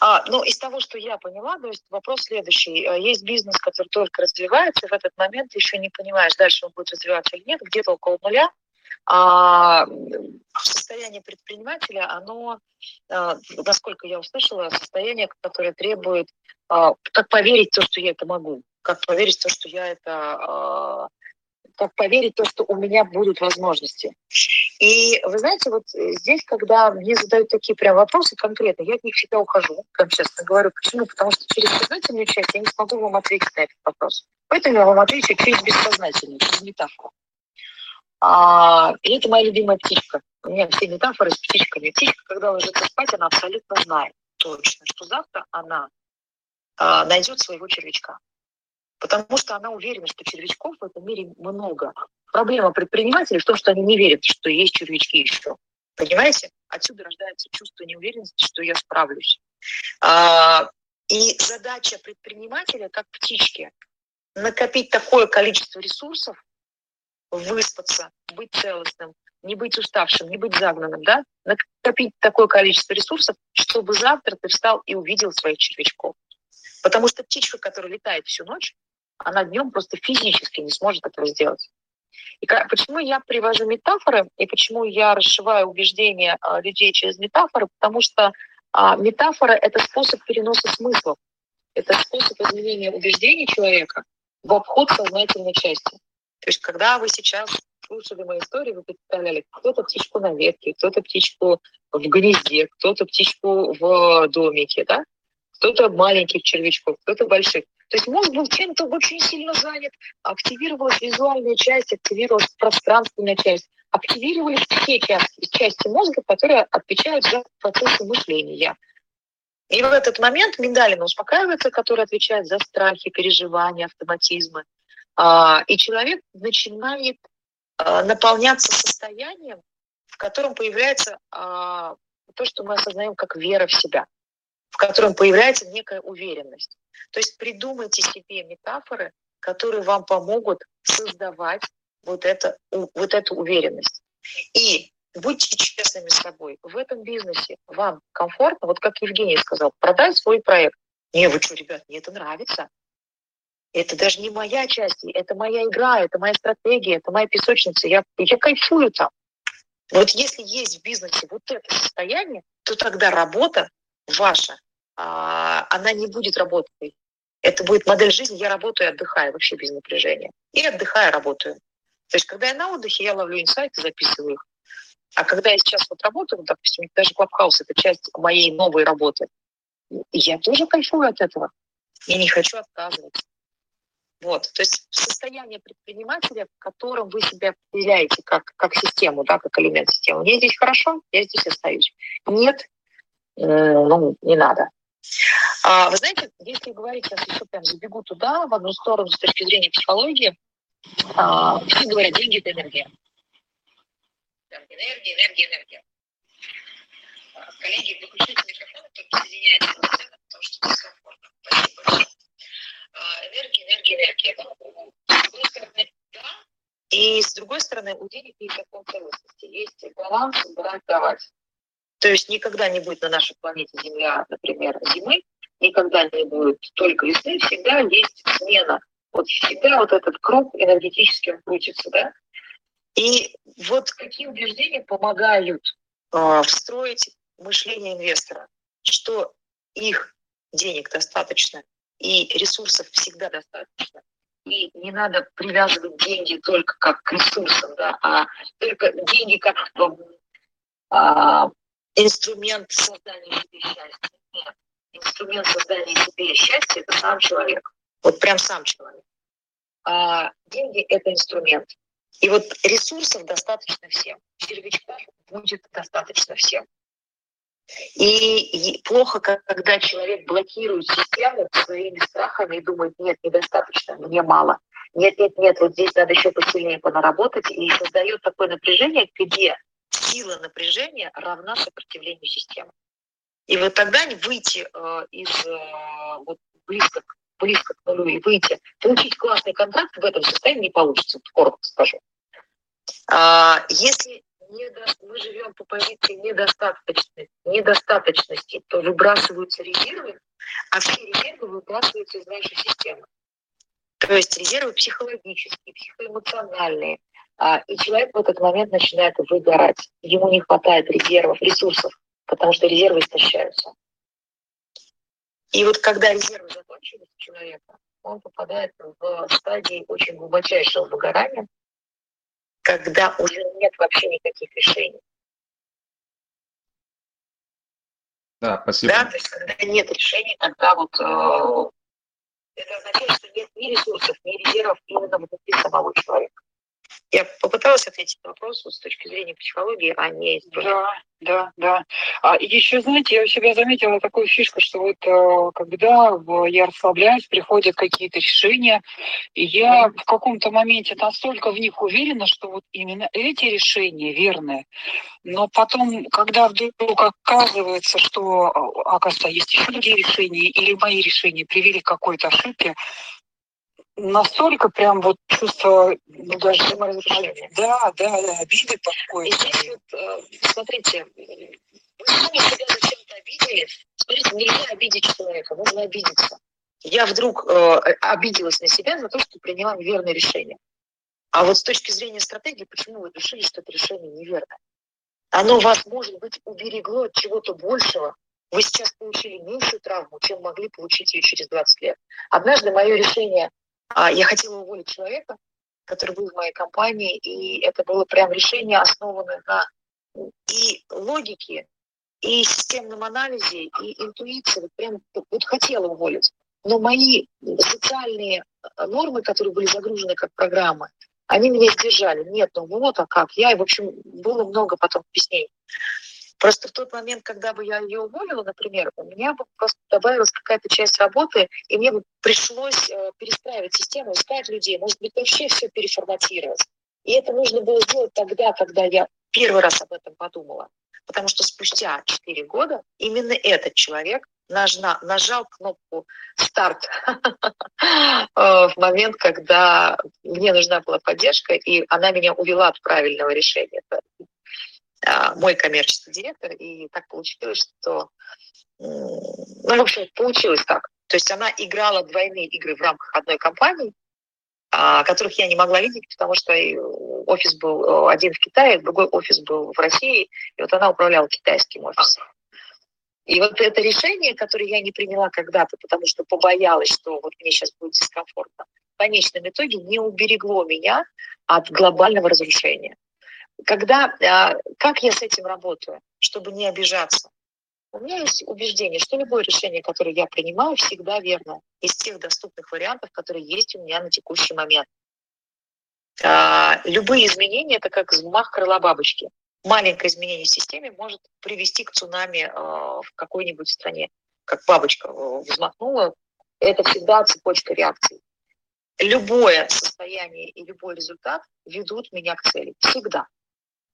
A: А, ну, из того, что я поняла, то есть вопрос следующий. Э, есть бизнес, который только развивается, и в этот момент ты еще не понимаешь, дальше он будет развиваться или нет, где-то около нуля. А состояние предпринимателя, оно, э, насколько я услышала, состояние, которое требует, как поверить в то, что я это могу как поверить в то, что я это, а, как поверить в то, что у меня будут возможности. И вы знаете, вот здесь, когда мне задают такие прям вопросы конкретно, я от них всегда ухожу, прям честно говорю. Почему? Потому что через сознательную часть я не смогу вам ответить на этот вопрос. Поэтому я вам отвечу через бессознательную, через метафору. А, и это моя любимая птичка. У меня все метафоры с птичками. Птичка, когда ложится спать, она абсолютно знает точно, что завтра она а, найдет своего червячка. Потому что она уверена, что червячков в этом мире много. Проблема предпринимателей в том, что они не верят, что есть червячки еще. Понимаете? Отсюда рождается чувство неуверенности, что я справлюсь. А, и задача предпринимателя, как птички, накопить такое количество ресурсов, выспаться, быть целостным, не быть уставшим, не быть загнанным, да, накопить такое количество ресурсов, чтобы завтра ты встал и увидел своих червячков. Потому что птичка, которая летает всю ночь, она днем просто физически не сможет этого сделать. И почему я привожу метафоры, и почему я расшиваю убеждения а, людей через метафоры, потому что а, метафора – это способ переноса смыслов, это способ изменения убеждений человека в обход сознательной части. То есть, когда вы сейчас слушали мои истории, вы представляли, кто-то птичку на ветке, кто-то птичку в гнезде, кто-то птичку в домике, да? кто-то маленьких червячков, кто-то больших. То есть мозг был чем-то очень сильно занят, активировалась визуальная часть, активировалась пространственная часть, активировались все части, части мозга, которые отвечают за процессы мышления. И в этот момент миндалина успокаивается, которая отвечает за страхи, переживания, автоматизмы. А, и человек начинает а, наполняться состоянием, в котором появляется а, то, что мы осознаем как вера в себя, в котором появляется некая уверенность. То есть придумайте себе метафоры, которые вам помогут создавать вот, это, вот эту уверенность. И будьте честными с собой. В этом бизнесе вам комфортно, вот как Евгений сказал, продай свой проект. Не, вы что, ребят, мне это нравится. Это даже не моя часть, это моя игра, это моя стратегия, это моя песочница. Я, я кайфую там. Вот если есть в бизнесе вот это состояние, то тогда работа ваша, а, она не будет работой. Это будет модель жизни, я работаю и отдыхаю вообще без напряжения. И отдыхаю, работаю. То есть, когда я на отдыхе, я ловлю инсайты, записываю их. А когда я сейчас вот работаю, допустим, даже Клабхаус – это часть моей новой работы, я тоже кайфую от этого. Я не хочу отказываться. Вот, то есть состояние предпринимателя, в котором вы себя определяете как, как систему, да, как элемент системы. Мне здесь хорошо, я здесь остаюсь. Нет, э, ну, не надо. А, вы знаете, если говорить, сейчас еще прям забегу туда, в одну сторону с точки зрения психологии, а, все говорят, деньги – это энергия. Энергия, энергия, энергия. А, коллеги, выключите микрофон, кто присоединяется к потому что дискомфортно. Спасибо большое. А, энергия, энергия, энергия. Да, и с другой стороны, у денег есть закон целостности. Есть баланс, брать, давать. То есть никогда не будет на нашей планете Земля, например, зимы, никогда не будет только весны, всегда есть смена. Вот всегда вот этот круг энергетически крутится, да? И вот какие убеждения помогают э, встроить мышление инвестора, что их денег достаточно, и ресурсов всегда достаточно. И не надо привязывать деньги только как к ресурсам, да, а только деньги как а, инструмент создания себе счастья. Нет. Инструмент создания себе счастья – это сам человек. Вот прям сам человек. А деньги – это инструмент. И вот ресурсов достаточно всем. Червячков будет достаточно всем. И плохо, когда человек блокирует систему своими страхами и думает, нет, недостаточно, мне мало. Нет, нет, нет, вот здесь надо еще посильнее понаработать. И создает такое напряжение, где сила напряжения равна сопротивлению системы. И вот тогда выйти э, из э, вот, близко, близко к нулю и выйти, получить классный контракт в этом состоянии не получится, коротко скажу. А, если мы живем по позиции недостаточности, недостаточности, то выбрасываются резервы, а все резервы выбрасываются из нашей системы. То есть резервы психологические, психоэмоциональные. А, и человек в этот момент начинает выгорать. Ему не хватает резервов, ресурсов, потому что резервы истощаются. И вот когда резервы закончились у человека, он попадает в стадии очень глубочайшего выгорания, когда уже нет вообще никаких решений.
B: Да, спасибо.
A: Да, то есть когда нет решений, тогда вот э, это означает, что нет ни ресурсов, ни резервов именно внутри самого человека. Я попыталась ответить на вопрос вот с точки зрения психологии, а не из
C: Да, да, да. А еще, знаете, я у себя заметила такую фишку, что вот э, когда я расслабляюсь, приходят какие-то решения, и я в каком-то моменте настолько в них уверена, что вот именно эти решения верные. Но потом, когда вдруг оказывается, что, а, оказывается, есть еще другие решения, или мои решения привели к какой-то ошибке, настолько прям вот чувство, ну, даже
A: саморазрушения.
C: Да, да, да, обиды какой
A: И здесь вот, э, смотрите, вы сами себя зачем-то обидели. Смотрите, нельзя обидеть человека, можно обидеться. Я вдруг э, обиделась на себя за то, что приняла неверное решение. А вот с точки зрения стратегии, почему вы решили, что это решение неверное? Оно вас, может быть, уберегло от чего-то большего. Вы сейчас получили меньшую травму, чем могли получить ее через 20 лет. Однажды мое решение я хотела уволить человека, который был в моей компании, и это было прям решение, основанное на и логике, и системном анализе, и интуиции. Вот прям вот хотела уволить. Но мои социальные э, нормы, которые были загружены как программы, они меня сдержали. Нет, ну вот, а как? Я, в общем, было много потом объяснений. Просто в тот момент, когда бы я ее уволила, например, у меня бы просто добавилась какая-то часть работы, и мне бы пришлось э, перестраивать систему, искать людей, может быть, вообще все переформатировать. И это нужно было сделать тогда, когда я первый раз об этом подумала. Потому что спустя 4 года именно этот человек нажна, нажал кнопку «Старт» э, в момент, когда мне нужна была поддержка, и она меня увела от правильного решения. А, мой коммерческий директор, и так получилось, что, ну, в общем, получилось так. То есть она играла двойные игры в рамках одной компании, а, которых я не могла видеть, потому что офис был э, один в Китае, другой офис был в России, и вот она управляла китайским офисом. И вот это решение, которое я не приняла когда-то, потому что побоялась, что вот мне сейчас будет дискомфортно, в конечном итоге не уберегло меня от глобального разрушения. Когда, а, как я с этим работаю, чтобы не обижаться? У меня есть убеждение, что любое решение, которое я принимаю, всегда верно из тех доступных вариантов, которые есть у меня на текущий момент. А, любые изменения – это как взмах крыла бабочки. Маленькое изменение в системе может привести к цунами а, в какой-нибудь стране. Как бабочка взмахнула, это всегда цепочка реакций. Любое состояние и любой результат ведут меня к цели. Всегда.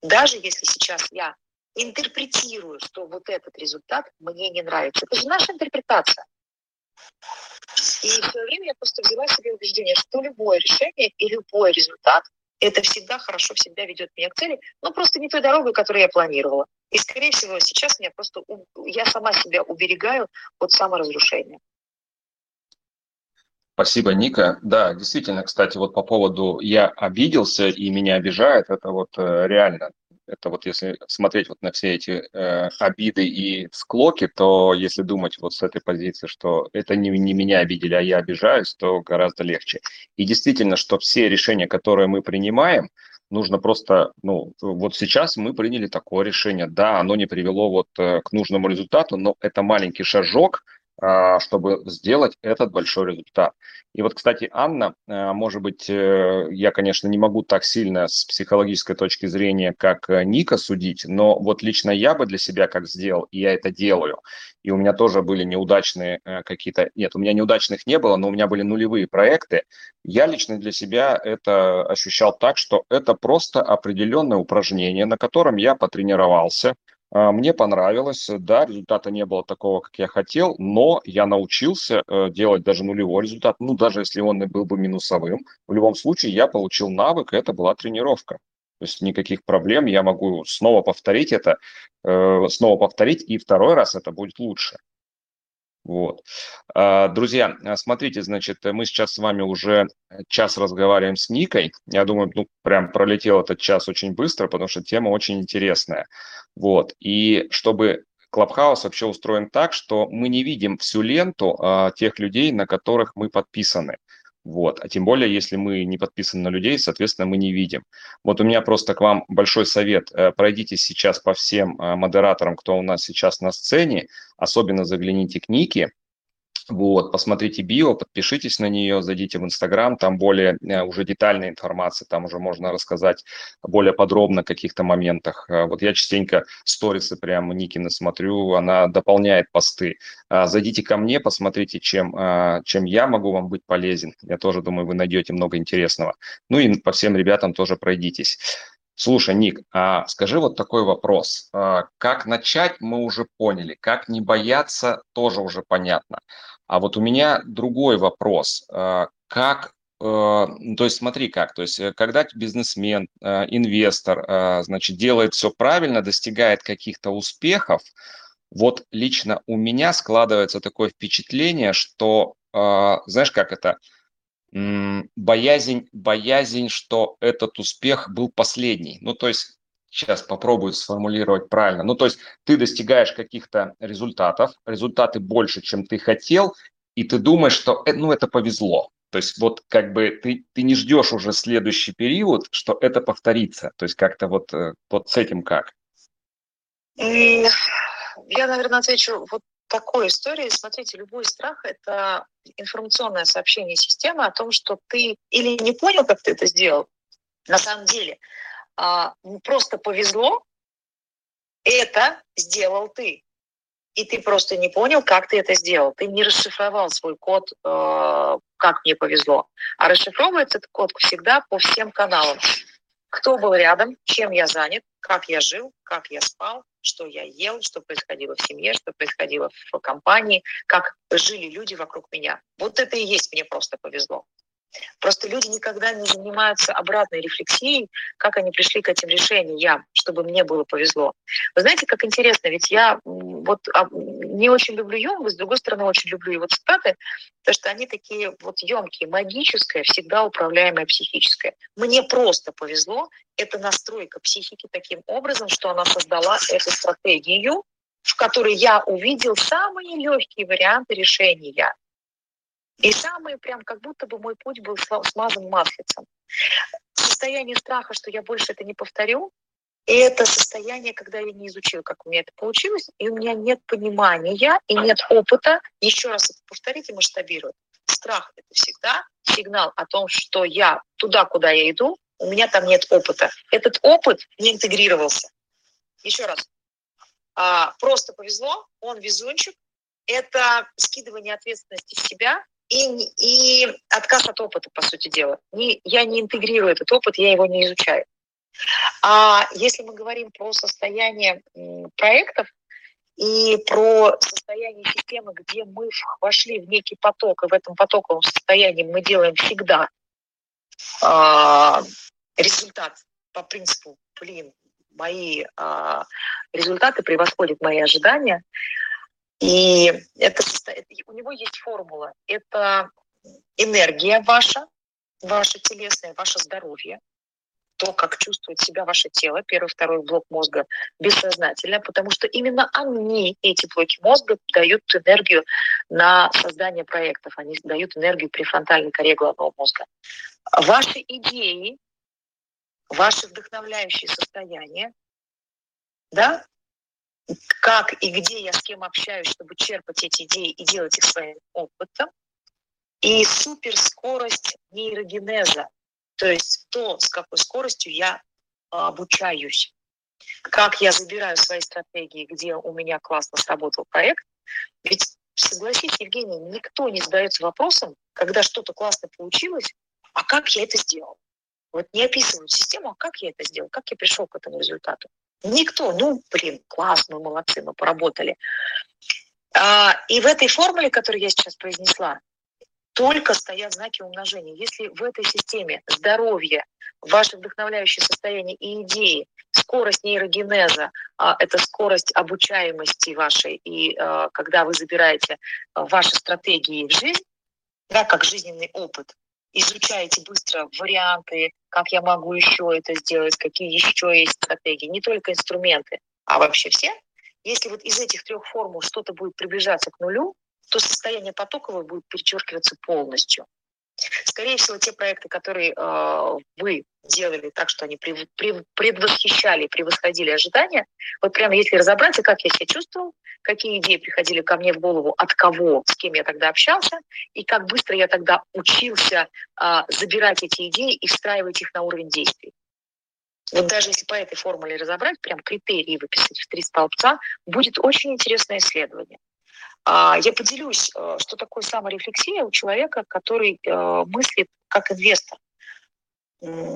A: Даже если сейчас я интерпретирую, что вот этот результат мне не нравится. Это же наша интерпретация. И в свое время я просто взяла себе убеждение, что любое решение и любой результат это всегда хорошо, всегда ведет меня к цели, но просто не той дорогой, которую я планировала. И, скорее всего, сейчас меня просто, я сама себя уберегаю от саморазрушения.
B: Спасибо, Ника. Да, действительно, кстати, вот по поводу «я обиделся и меня обижает», это вот э, реально, это вот если смотреть вот на все эти э, обиды и склоки, то если думать вот с этой позиции, что это не, не меня обидели, а я обижаюсь, то гораздо легче. И действительно, что все решения, которые мы принимаем, нужно просто, ну, вот сейчас мы приняли такое решение. Да, оно не привело вот э, к нужному результату, но это маленький шажок, чтобы сделать этот большой результат. И вот, кстати, Анна, а, может быть, э, я, конечно, не могу так сильно с психологической точки зрения, как э, Ника судить, но вот лично я бы для себя как сделал, и я это делаю. И у меня тоже были неудачные э, какие-то... Нет, у меня неудачных не было, но у меня были нулевые проекты. Я лично для себя это ощущал так, что это просто определенное упражнение, на котором я потренировался, а, мне понравилось, да, результата не было такого, как я хотел, но я научился э, делать даже нулевой результат, ну, даже если он и был бы минусовым. В любом случае я получил навык, это была тренировка. То есть никаких проблем, я могу снова повторить это, э, снова повторить, и второй раз это будет лучше. Вот. А, друзья, а, смотрите, значит, мы сейчас с вами уже час разговариваем с Никой. Я думаю, ну, прям пролетел этот час очень быстро, потому что тема очень интересная. Вот. И чтобы Клабхаус вообще устроен так, что мы не видим всю ленту а, тех людей, на которых мы подписаны. Вот. А тем более, если мы не подписаны на людей, соответственно, мы не видим. Вот у меня просто к вам большой совет. Э, пройдитесь сейчас по всем э, модераторам, кто у нас сейчас на сцене, особенно загляните к Нике, вот, посмотрите био, подпишитесь на нее, зайдите в Инстаграм, там более э, уже детальная информация, там уже можно рассказать более подробно о каких-то моментах. Э, вот я частенько сторисы прямо Никины смотрю, она дополняет посты. Э, зайдите ко мне, посмотрите, чем, чем я могу вам быть полезен. Я тоже думаю, вы найдете много интересного. Ну и по всем ребятам тоже пройдитесь. Слушай, Ник, а скажи вот такой вопрос. Как начать, мы уже поняли. Как не бояться, тоже уже понятно. А вот у меня другой вопрос. А, как э, ну, то есть смотри как, то есть э, когда бизнесмен, э, инвестор, значит, делает все правильно, достигает каких-то успехов, вот лично у меня складывается такое впечатление, что, знаешь, как это, боязнь, боязнь, что этот успех был последний. Ну, то есть сейчас попробую сформулировать правильно. Ну, то есть ты достигаешь каких-то результатов, результаты больше, чем ты хотел, и ты думаешь, что э, ну, это повезло. То есть вот как бы ты, ты не ждешь уже следующий период, что это повторится. То есть как-то вот, э, вот с этим как?
A: Я, наверное, отвечу вот такой истории. Смотрите, любой страх – это информационное сообщение системы о том, что ты или не понял, как ты это сделал, на самом деле – а, просто повезло, это сделал ты. И ты просто не понял, как ты это сделал. Ты не расшифровал свой код, э, как мне повезло. А расшифровывается этот код всегда по всем каналам. Кто был рядом, чем я занят, как я жил, как я спал, что я ел, что происходило в семье, что происходило в компании, как жили люди вокруг меня. Вот это и есть мне просто повезло. Просто люди никогда не занимаются обратной рефлексией, как они пришли к этим решениям, чтобы мне было повезло. Вы знаете, как интересно, ведь я вот а, не очень люблю Юнгу, с другой стороны, очень люблю его цитаты, потому что они такие вот емкие, магическое, всегда управляемое психическое. Мне просто повезло, это настройка психики таким образом, что она создала эту стратегию, в которой я увидел самые легкие варианты решения. И самый прям как будто бы мой путь был смазан маслицем. Состояние страха, что я больше это не повторю, и это состояние, когда я не изучила, как у меня это получилось, и у меня нет понимания и нет опыта еще раз это повторить и масштабировать. Страх – это всегда сигнал о том, что я туда, куда я иду, у меня там нет опыта. Этот опыт не интегрировался. Еще раз. А, просто повезло, он везунчик. Это скидывание ответственности в себя, и, и отказ от опыта, по сути дела. Не, я не интегрирую этот опыт, я его не изучаю. А если мы говорим про состояние проектов и про состояние системы, где мы вошли в некий поток, и в этом потоковом состоянии мы делаем всегда а, результат по принципу, блин, мои а, результаты превосходят мои ожидания, и это, у него есть формула. Это энергия ваша, ваша телесная, ваше здоровье, то, как чувствует себя ваше тело, первый, второй блок мозга бессознательно, потому что именно они, эти блоки мозга, дают энергию на создание проектов, они дают энергию префронтальной коре головного мозга. Ваши идеи, ваши вдохновляющие состояния, да, как и где я с кем общаюсь, чтобы черпать эти идеи и делать их своим опытом. И суперскорость нейрогенеза, то есть то, с какой скоростью я а, обучаюсь. Как я забираю свои стратегии, где у меня классно сработал проект. Ведь, согласитесь, Евгений, никто не задается вопросом, когда что-то классно получилось, а как я это сделал? Вот не описывают систему, а как я это сделал, как я пришел к этому результату. Никто, ну, блин, классно, молодцы, мы поработали. А, и в этой формуле, которую я сейчас произнесла, только стоят знаки умножения. Если в этой системе здоровье, ваше вдохновляющее состояние и идеи, скорость нейрогенеза, а, это скорость обучаемости вашей, и а, когда вы забираете а, ваши стратегии в жизнь, да, как жизненный опыт, изучаете быстро варианты, как я могу еще это сделать, какие еще есть стратегии, не только инструменты, а вообще все. Если вот из этих трех формул что-то будет приближаться к нулю, то состояние потоковое будет перечеркиваться полностью. Скорее всего, те проекты, которые э, вы делали так, что они прев, прев, предвосхищали, превосходили ожидания, вот прямо если разобраться, как я себя чувствовал, какие идеи приходили ко мне в голову, от кого, с кем я тогда общался, и как быстро я тогда учился э, забирать эти идеи и встраивать их на уровень действий. Вот даже если по этой формуле разобрать, прям критерии выписать в три столбца, будет очень интересное исследование. А, я поделюсь, э, что такое саморефлексия у человека, который э, мыслит как инвестор.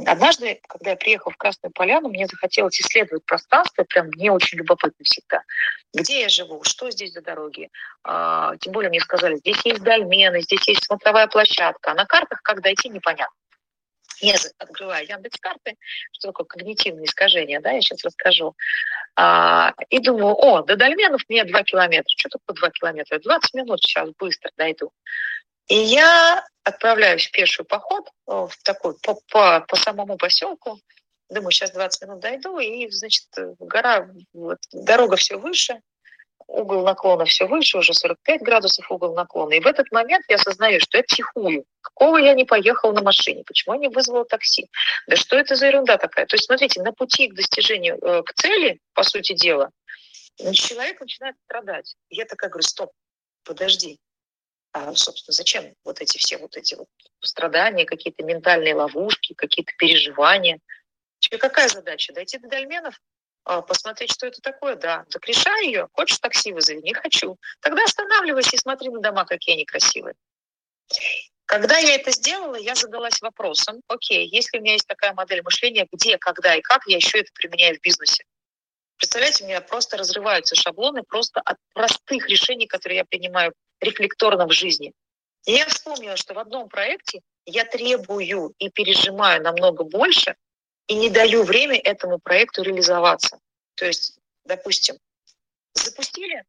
A: Однажды, когда я приехала в Красную Поляну, мне захотелось исследовать пространство, прям мне очень любопытно всегда. Где я живу, что здесь за дороги. А, тем более мне сказали, здесь есть дольмены, здесь есть смотровая площадка. А на картах как дойти, непонятно. Я открываю Яндекс карты, что такое когнитивное искажение, да, я сейчас расскажу. А, и думаю, о, до Дольменов мне 2 километра. Что такое 2 километра? 20 минут сейчас быстро дойду. И я отправляюсь в пеший поход э, в такой по, по, по самому поселку. Думаю, сейчас 20 минут дойду, и, значит, гора, вот, дорога все выше, угол наклона все выше, уже 45 градусов угол наклона. И в этот момент я осознаю, что я психую. Какого я не поехал на машине? Почему я не вызвал такси? Да что это за ерунда такая? То есть, смотрите, на пути к достижению, э, к цели, по сути дела, человек начинает страдать. Я такая говорю, стоп, подожди. А, собственно, зачем вот эти все вот эти вот страдания, какие-то ментальные ловушки, какие-то переживания? Тебе какая задача? Дойти до дольменов? А, посмотреть, что это такое, да. Так решай ее. Хочешь такси вызови? Не хочу. Тогда останавливайся и смотри на дома, какие они красивые. Когда я это сделала, я задалась вопросом, окей, если у меня есть такая модель мышления, где, когда и как я еще это применяю в бизнесе? Представляете, у меня просто разрываются шаблоны просто от простых решений, которые я принимаю рефлекторно в жизни. И я вспомнила, что в одном проекте я требую и пережимаю намного больше, и не даю время этому проекту реализоваться. То есть, допустим, запустили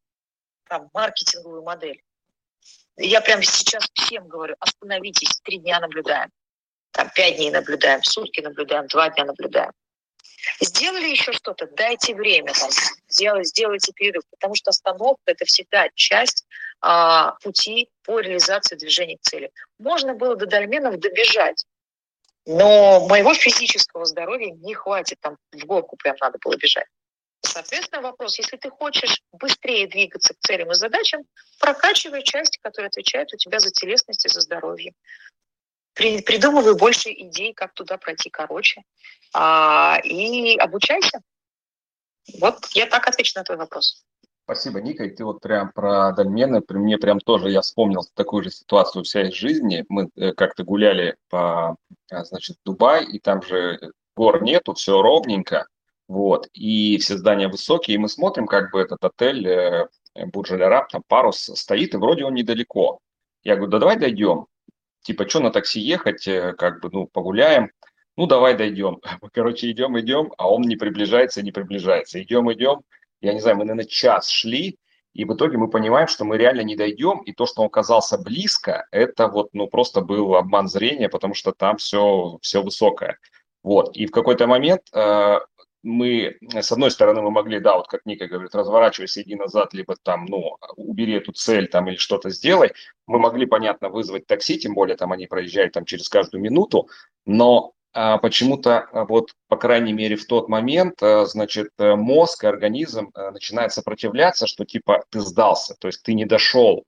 A: там, маркетинговую модель. Я прямо сейчас всем говорю, остановитесь, три дня наблюдаем, там пять дней наблюдаем, сутки наблюдаем, два дня наблюдаем. Сделали еще что-то, дайте время, там, сделай, сделайте перерыв, потому что остановка – это всегда часть а, пути по реализации движения к цели. Можно было до дольменов добежать, но моего физического здоровья не хватит, там в горку прям надо было бежать. Соответственно, вопрос, если ты хочешь быстрее двигаться к целям и задачам, прокачивай части, которые отвечают у тебя за телесность и за здоровье. Придумывай больше идей, как туда пройти короче, а, и обучайся. Вот я так отвечу на твой вопрос.
B: Спасибо, Ника. И ты вот прям про дольмены, при мне прям тоже я вспомнил такую же ситуацию вся из жизни. Мы э, как-то гуляли по, а, значит, Дубай, и там же гор нету, все ровненько, вот, и все здания высокие, и мы смотрим, как бы этот отель э, там парус стоит, и вроде он недалеко. Я говорю, да давай дойдем. Типа, что на такси ехать, э, как бы, ну, погуляем. Ну, давай дойдем. Короче, идем, идем, а он не приближается, не приближается. Идем, идем, я не знаю, мы, наверное, час шли, и в итоге мы понимаем, что мы реально не дойдем, и то, что он оказался близко, это вот, ну, просто был обман зрения, потому что там все, все высокое. Вот, и в какой-то момент э, мы, с одной стороны, мы могли, да, вот как Ника говорит, разворачивайся, иди назад, либо там, ну, убери эту цель там или что-то сделай. Мы могли, понятно, вызвать такси, тем более там они проезжают там через каждую минуту, но почему-то, а, вот, по крайней мере, в тот момент, а, значит, э, мозг, организм э, начинает сопротивляться, что типа ты сдался, то есть ты не дошел.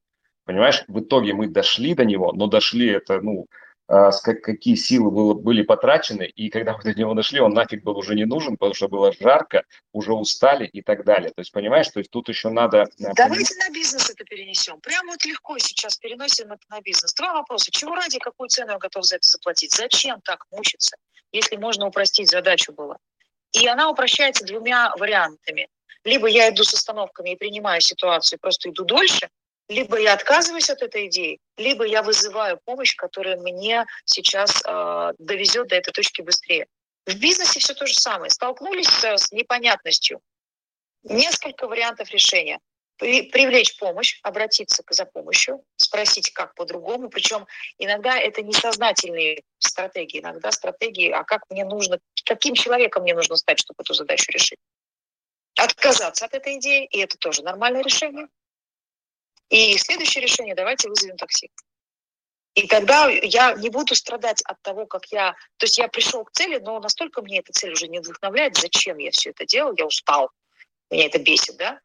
B: Понимаешь, в итоге мы дошли до него, но дошли это, ну, а, какие силы было, были потрачены, и когда мы до него дошли, он нафиг был уже не нужен, потому что было жарко, уже устали и так далее. То есть, понимаешь, то есть тут еще надо...
A: Э, Давайте на бизнес это перенесем. Прямо вот легко сейчас переносим это на бизнес. Два вопроса. Чего ради, какую цену я готов за это заплатить? Зачем так мучиться, если можно упростить задачу было? И она упрощается двумя вариантами. Либо я иду с остановками и принимаю ситуацию, просто иду дольше, либо я отказываюсь от этой идеи, либо я вызываю помощь, которая мне сейчас э, довезет до этой точки быстрее. В бизнесе все то же самое. Столкнулись с непонятностью. Несколько вариантов решения. привлечь помощь, обратиться за помощью, спросить, как по-другому. Причем иногда это несознательные стратегии, иногда стратегии, а как мне нужно, каким человеком мне нужно стать, чтобы эту задачу решить. Отказаться от этой идеи, и это тоже нормальное решение. И следующее решение, давайте вызовем такси. И тогда я не буду страдать от того, как я... То есть я пришел к цели, но настолько мне эта цель уже не вдохновляет, зачем я все это делал, я устал. Меня это бесит, да?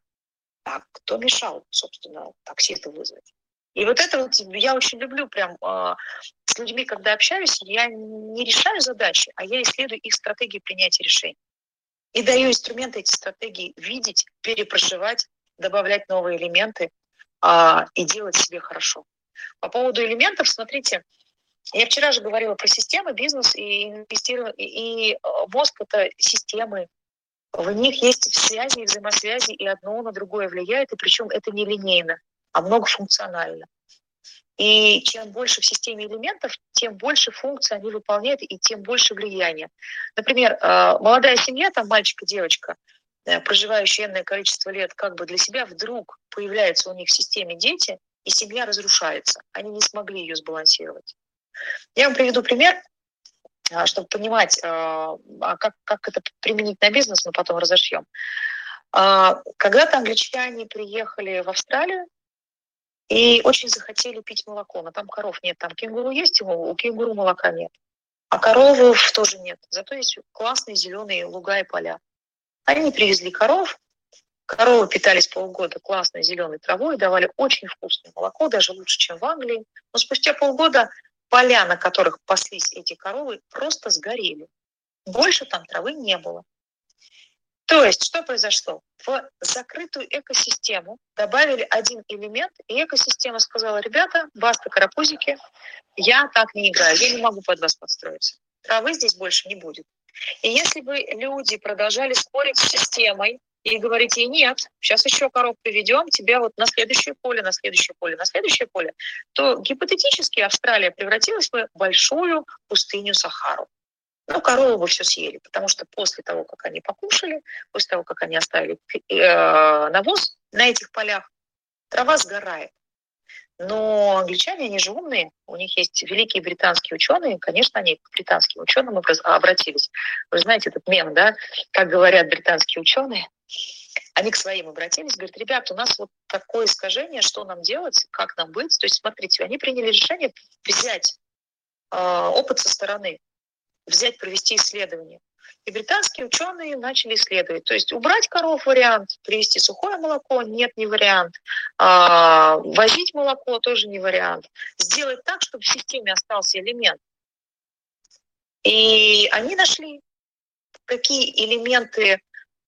A: А кто мешал, собственно, таксиста вызвать? И вот это вот я очень люблю прям э, с людьми, когда общаюсь, я не решаю задачи, а я исследую их стратегии принятия решений. И даю инструменты эти стратегии видеть, перепроживать, добавлять новые элементы э, и делать себе хорошо. По поводу элементов, смотрите, я вчера же говорила про системы, бизнес и инвестирование, и, и мозг это системы, в них есть связи и взаимосвязи, и одно на другое влияет, и причем это не линейно, а многофункционально. И чем больше в системе элементов, тем больше функций они выполняют, и тем больше влияния. Например, э, молодая семья, там мальчик и девочка, э, проживающие энное количество лет, как бы для себя вдруг появляются у них в системе дети, и семья разрушается. Они не смогли ее сбалансировать. Я вам приведу пример. А, чтобы понимать, а, а как, как это применить на бизнес, мы потом разошьем. Когда-то англичане приехали в Австралию и очень захотели пить молоко, но там коров нет, там кенгуру есть, у кенгуру молока нет. А коровы тоже нет, зато есть классные зеленые луга и поля. Они привезли коров, коровы питались полгода классной зеленой травой, давали очень вкусное молоко, даже лучше, чем в Англии. Но спустя полгода поля, на которых паслись эти коровы, просто сгорели. Больше там травы не было. То есть, что произошло? В закрытую экосистему добавили один элемент, и экосистема сказала, ребята, баста карапузики, я так не играю, я не могу под вас подстроиться. Травы здесь больше не будет. И если бы люди продолжали спорить с системой, и говорите ей, нет, сейчас еще коров приведем, тебя вот на следующее поле, на следующее поле, на следующее поле, то гипотетически Австралия превратилась бы в большую пустыню Сахару. Ну, коровы бы все съели, потому что после того, как они покушали, после того, как они оставили э, навоз на этих полях, трава сгорает. Но англичане, они же умные, у них есть великие британские ученые, конечно, они к британским ученым обратились. Вы знаете этот мем, да, как говорят британские ученые, они к своим обратились, говорят, ребята, у нас вот такое искажение, что нам делать, как нам быть. То есть, смотрите, они приняли решение взять э, опыт со стороны, взять, провести исследование. И британские ученые начали исследовать. То есть убрать коров вариант, привести сухое молоко нет, не вариант. А, возить молоко тоже не вариант. Сделать так, чтобы в системе остался элемент. И они нашли, какие элементы,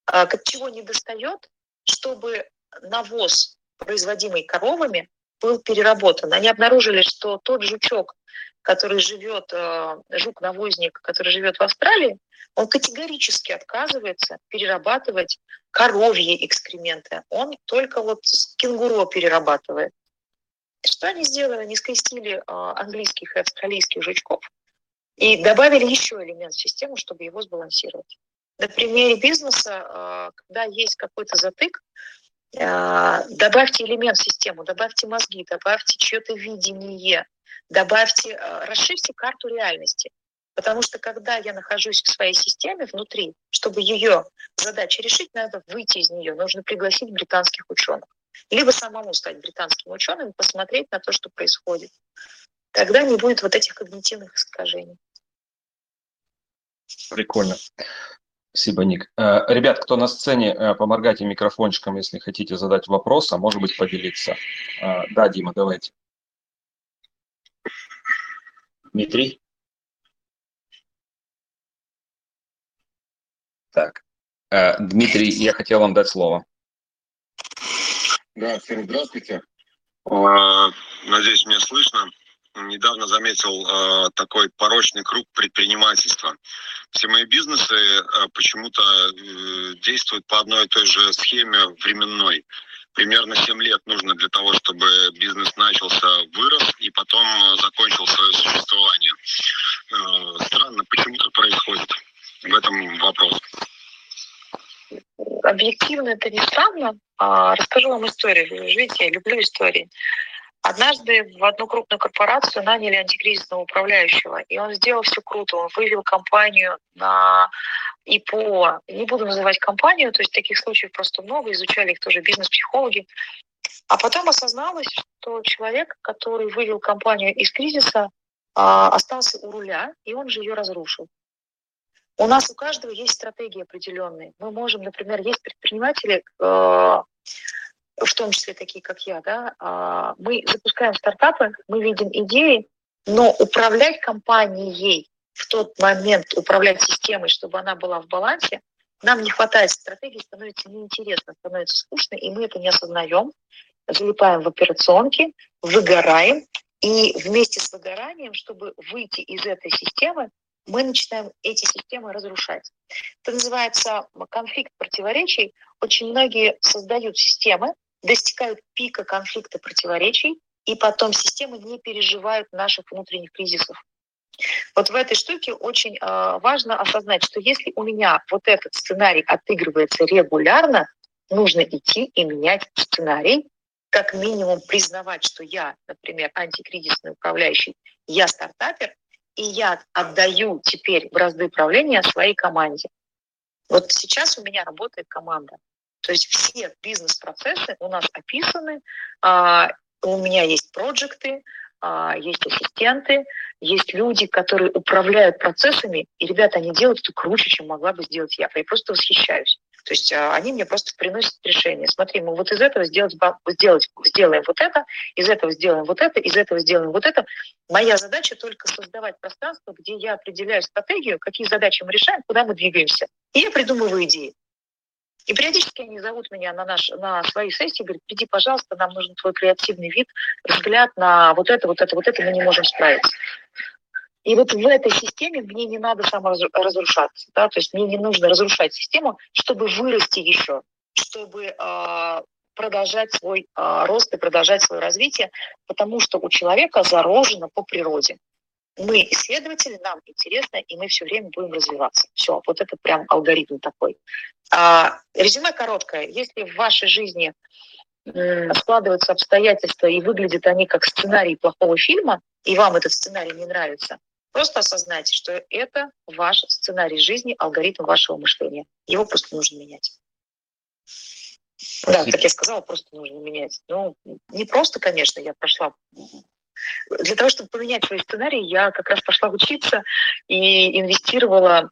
A: а, чего не достает, чтобы навоз, производимый коровами, был переработан. Они обнаружили, что тот жучок, который живет, а, жук-навозник, который живет в Австралии, он категорически отказывается перерабатывать коровьи экскременты. Он только вот кенгуру перерабатывает. Что они сделали? Они скрестили а, английских и австралийских жучков и добавили еще элемент в систему, чтобы его сбалансировать. На примере бизнеса, а, когда есть какой-то затык, добавьте элемент в систему, добавьте мозги, добавьте чье-то видение, добавьте, расширьте карту реальности. Потому что когда я нахожусь в своей системе внутри, чтобы ее задачи решить, надо выйти из нее, нужно пригласить британских ученых. Либо самому стать британским ученым и посмотреть на то, что происходит. Тогда не будет вот этих когнитивных искажений.
B: Прикольно. Спасибо, Ник. Э, ребят, кто на сцене, э, поморгайте микрофончиком, если хотите задать вопрос, а может быть поделиться. Э, да, Дима, давайте. Дмитрий? Так. Э, Дмитрий, я хотел вам дать слово.
D: Да, всем здравствуйте. А, надеюсь, меня слышно. Недавно заметил э, такой порочный круг предпринимательства. Все мои бизнесы э, почему-то действуют по одной и той же схеме временной. Примерно 7 лет нужно для того, чтобы бизнес начался, вырос и потом закончил свое существование. Странно, почему это происходит в этом вопрос
A: объективно это не странно. А, расскажу вам историю. Видите, я люблю истории. Однажды в одну крупную корпорацию наняли антикризисного управляющего, и он сделал все круто. Он вывел компанию на ИПО. Не буду называть компанию, то есть таких случаев просто много, изучали их тоже бизнес-психологи. А потом осозналось, что человек, который вывел компанию из кризиса, а, остался у руля, и он же ее разрушил. У нас у каждого есть стратегии определенные. Мы можем, например, есть предприниматели, э, в том числе такие, как я, да, а, мы запускаем стартапы, мы видим идеи, но управлять компанией в тот момент, управлять системой, чтобы она была в балансе, нам не хватает стратегии, становится неинтересно, становится скучно, и мы это не осознаем, залипаем в операционке, выгораем, и вместе с выгоранием, чтобы выйти из этой системы, мы начинаем эти системы разрушать. Это называется конфликт противоречий. Очень многие создают системы, достигают пика конфликта противоречий, и потом системы не переживают наших внутренних кризисов. Вот в этой штуке очень э, важно осознать, что если у меня вот этот сценарий отыгрывается регулярно, нужно идти и менять сценарий, как минимум признавать, что я, например, антикризисный управляющий, я стартапер, и я отдаю теперь бразды управления своей команде. Вот сейчас у меня работает команда. То есть все бизнес-процессы у нас описаны, а, у меня есть проекты, а, есть ассистенты, есть люди, которые управляют процессами, и ребята, они делают это круче, чем могла бы сделать я. Я просто восхищаюсь. То есть а, они мне просто приносят решение. Смотри, мы вот из этого сделать, сделать, сделаем вот это, из этого сделаем вот это, из этого сделаем вот это. Моя задача только создавать пространство, где я определяю стратегию, какие задачи мы решаем, куда мы двигаемся. И я придумываю идеи. И периодически они зовут меня на, наш, на свои сессии, говорят, приди, пожалуйста, нам нужен твой креативный вид, взгляд на вот это, вот это, вот это, мы не можем справиться. И вот в этой системе мне не надо саморазрушаться, да, то есть мне не нужно разрушать систему, чтобы вырасти еще, чтобы э, продолжать свой э, рост и продолжать свое развитие, потому что у человека заложено по природе мы исследователи, нам интересно, и мы все время будем развиваться. Все, вот это прям алгоритм такой. А, резюме короткое. Если в вашей жизни складываются обстоятельства и выглядят они как сценарий плохого фильма, и вам этот сценарий не нравится, просто осознайте, что это ваш сценарий жизни, алгоритм вашего мышления. Его просто нужно менять. Да, как я сказала, просто нужно менять. Ну, не просто, конечно, я прошла для того, чтобы поменять свой сценарий, я как раз пошла учиться и инвестировала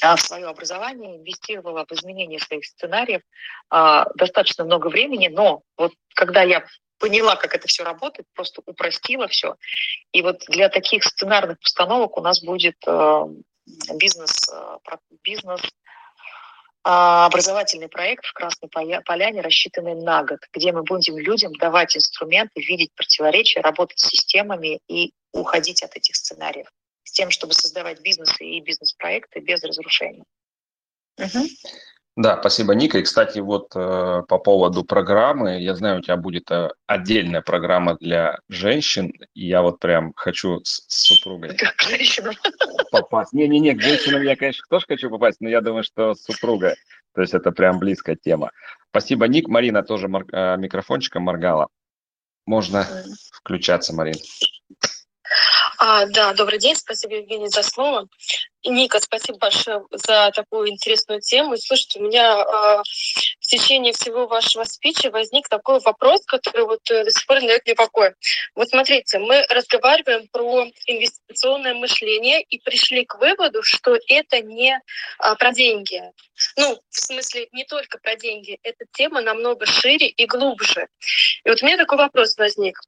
A: а, в свое образование, инвестировала в изменение своих сценариев а, достаточно много времени, но вот когда я поняла, как это все работает, просто упростила все. И вот для таких сценарных постановок у нас будет э, бизнес, э, бизнес образовательный проект в Красной Поляне, рассчитанный на год, где мы будем людям давать инструменты, видеть противоречия, работать с системами и уходить от этих сценариев с тем, чтобы создавать бизнесы и бизнес-проекты без разрушения.
B: Угу. Да, спасибо, Ника. И, кстати, вот э, по поводу программы, я знаю, у тебя будет э, отдельная программа для женщин, и я вот прям хочу с, с супругой
A: к женщинам
B: попасть. Не-не-не, к женщинам я, конечно, тоже хочу попасть, но я думаю, что с супругой. То есть это прям близкая тема. Спасибо, Ник. Марина тоже мор- э, микрофончиком моргала. Можно включаться, Марин.
E: А, да, добрый день, спасибо, Евгений, за слово. Ника, спасибо большое за такую интересную тему. слушайте, у меня э, в течение всего вашего спича возник такой вопрос, который вот э, до сих пор дает мне покоя. Вот смотрите, мы разговариваем про инвестиционное мышление и пришли к выводу, что это не э, про деньги. Ну, в смысле, не только про деньги. Эта тема намного шире и глубже. И вот у меня такой вопрос возник.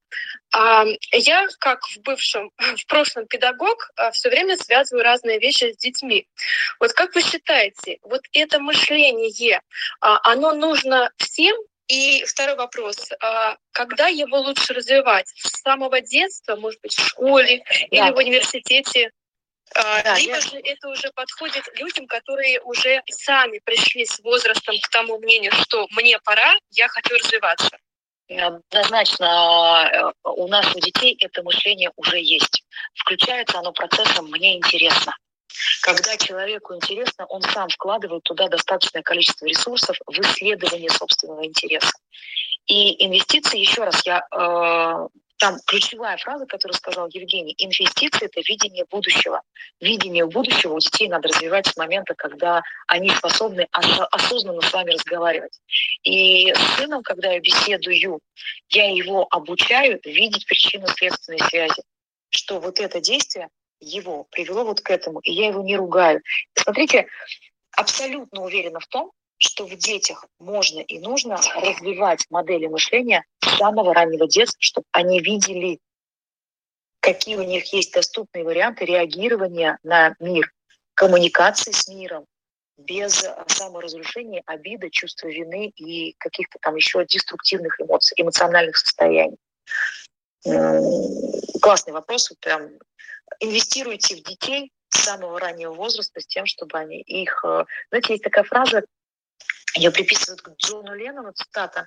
E: А, я, как в бывшем, в прошлом педагог, а, все время связываю разные вещи с детьми. Вот как вы считаете, вот это мышление, а, оно нужно всем и второй вопрос. Когда его лучше развивать? С самого детства, может быть, в школе да. или в университете? Да, Либо я... же это уже подходит людям, которые уже сами пришли с возрастом к тому мнению, что мне пора, я хочу развиваться.
A: Однозначно э, у нас, у детей, это мышление уже есть. Включается оно процессом «мне интересно». Когда человеку интересно, он сам вкладывает туда достаточное количество ресурсов в исследование собственного интереса. И инвестиции, еще раз, я э, там ключевая фраза, которую сказал Евгений, инвестиции – это видение будущего. Видение будущего у детей надо развивать с момента, когда они способны осознанно с вами разговаривать. И с сыном, когда я беседую, я его обучаю видеть причинно-следственной связи, что вот это действие его привело вот к этому, и я его не ругаю. Смотрите, абсолютно уверена в том, что в детях можно и нужно развивать модели мышления с самого раннего детства, чтобы они видели, какие у них есть доступные варианты реагирования на мир, коммуникации с миром, без саморазрушения, обиды, чувства вины и каких-то там еще деструктивных эмоций, эмоциональных состояний. Классный вопрос. Прям инвестируйте в детей с самого раннего возраста с тем, чтобы они их... Э, знаете, есть такая фраза ее приписывают к Джону Леннону, цитата,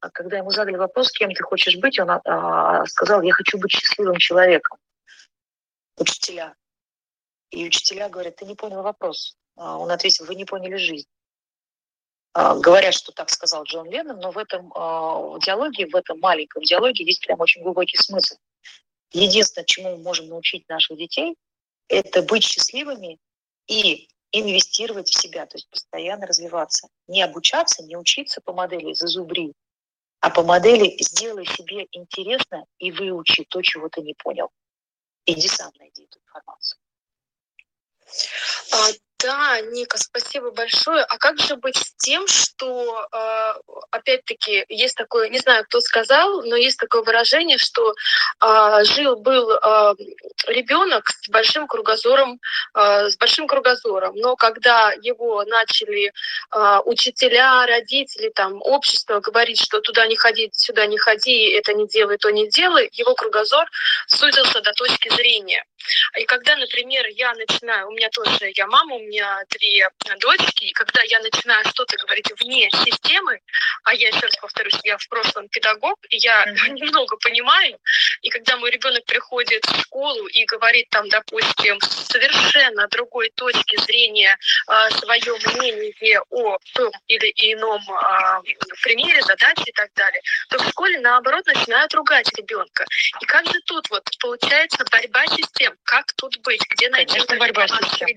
A: а когда ему задали вопрос, кем ты хочешь быть, он а, сказал, я хочу быть счастливым человеком. Учителя. И учителя говорят, ты не понял вопрос. А он ответил, вы не поняли жизнь. А, говорят, что так сказал Джон Леннон, но в этом а, диалоге, в этом маленьком диалоге есть прям очень глубокий смысл. Единственное, чему мы можем научить наших детей, это быть счастливыми и инвестировать в себя, то есть постоянно развиваться. Не обучаться, не учиться по модели «зазубри», а по модели «сделай себе интересно и выучи то, чего ты не понял». Иди сам найди эту информацию.
E: А, да, Ника, спасибо большое. А как же быть с тем, что, э, опять-таки, есть такое, не знаю, кто сказал, но есть такое выражение, что э, жил-был э, ребенок с большим кругозором, с большим кругозором, но когда его начали учителя, родители, там, общество говорить, что туда не ходи, сюда не ходи, это не делай, то не делай, его кругозор сузился до точки зрения. И когда, например, я начинаю, у меня тоже, я мама, у меня две дочки, и когда я начинаю что-то говорить вне системы, а я еще раз повторюсь, я в прошлом педагог, и я немного понимаю, и когда мой ребенок приходит в школу и говорит там, допустим, совершенно другой точки зрения э, свое мнение о том или ином э, примере, задаче и так далее, то в школе наоборот начинают ругать ребенка. И как же тут вот получается борьба систем? Как тут быть? Где найти
A: Конечно, борьба систем.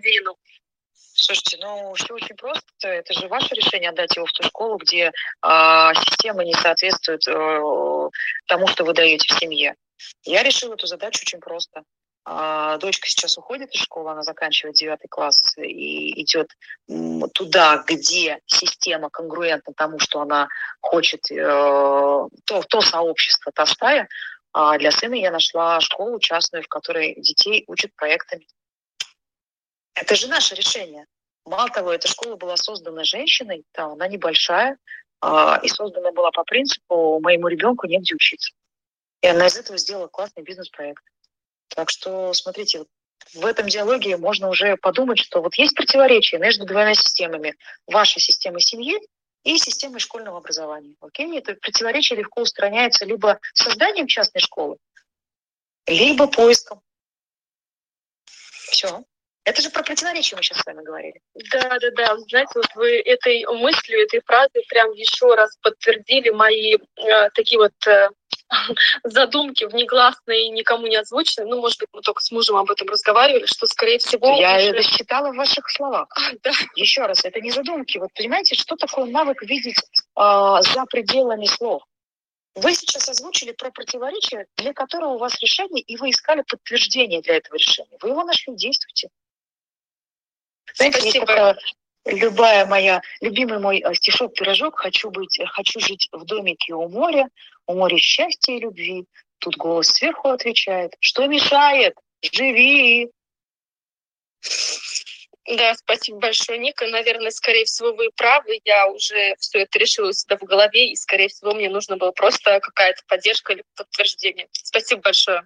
A: Слушайте, ну все очень просто. Это же ваше решение отдать его в ту школу, где э, система не соответствует э, тому, что вы даете в семье. Я решила эту задачу очень просто. Э, дочка сейчас уходит из школы, она заканчивает девятый класс и идет туда, где система конгруентна тому, что она хочет, э, то, то сообщество, та стая. А для сына я нашла школу частную, в которой детей учат проектами. Это же наше решение. Мало того, эта школа была создана женщиной, там, она небольшая, э, и создана была по принципу «моему ребенку негде учиться». И она из этого сделала классный бизнес-проект. Так что, смотрите, в этом диалоге можно уже подумать, что вот есть противоречие между двумя системами. Вашей системой семьи и системой школьного образования. Окей? Это противоречие легко устраняется либо созданием частной школы, либо поиском. Все. Это же про противоречие мы сейчас с вами говорили.
E: Да, да, да. Знаете, вот вы этой мыслью, этой фразой прям еще раз подтвердили мои э, такие вот э, задумки внегласные и никому не озвученные. Ну, может быть, мы только с мужем об этом разговаривали, что, скорее всего...
A: Я уже... это считала в ваших словах. Да. Еще раз, это не задумки. Вот понимаете, что такое навык видеть э, за пределами слов? Вы сейчас озвучили про противоречие, для которого у вас решение, и вы искали подтверждение для этого решения. Вы его нашли, действуйте. Знаете, Спасибо. есть такая любая моя, любимый мой э, стишок-пирожок «Хочу, быть, хочу жить в домике у моря, у моря счастья и любви». Тут голос сверху отвечает «Что мешает? Живи!»
E: Да, спасибо большое, Ника. Наверное, скорее всего, вы правы. Я уже все это решила у себя в голове, и, скорее всего, мне нужно было просто какая-то поддержка или подтверждение. Спасибо большое.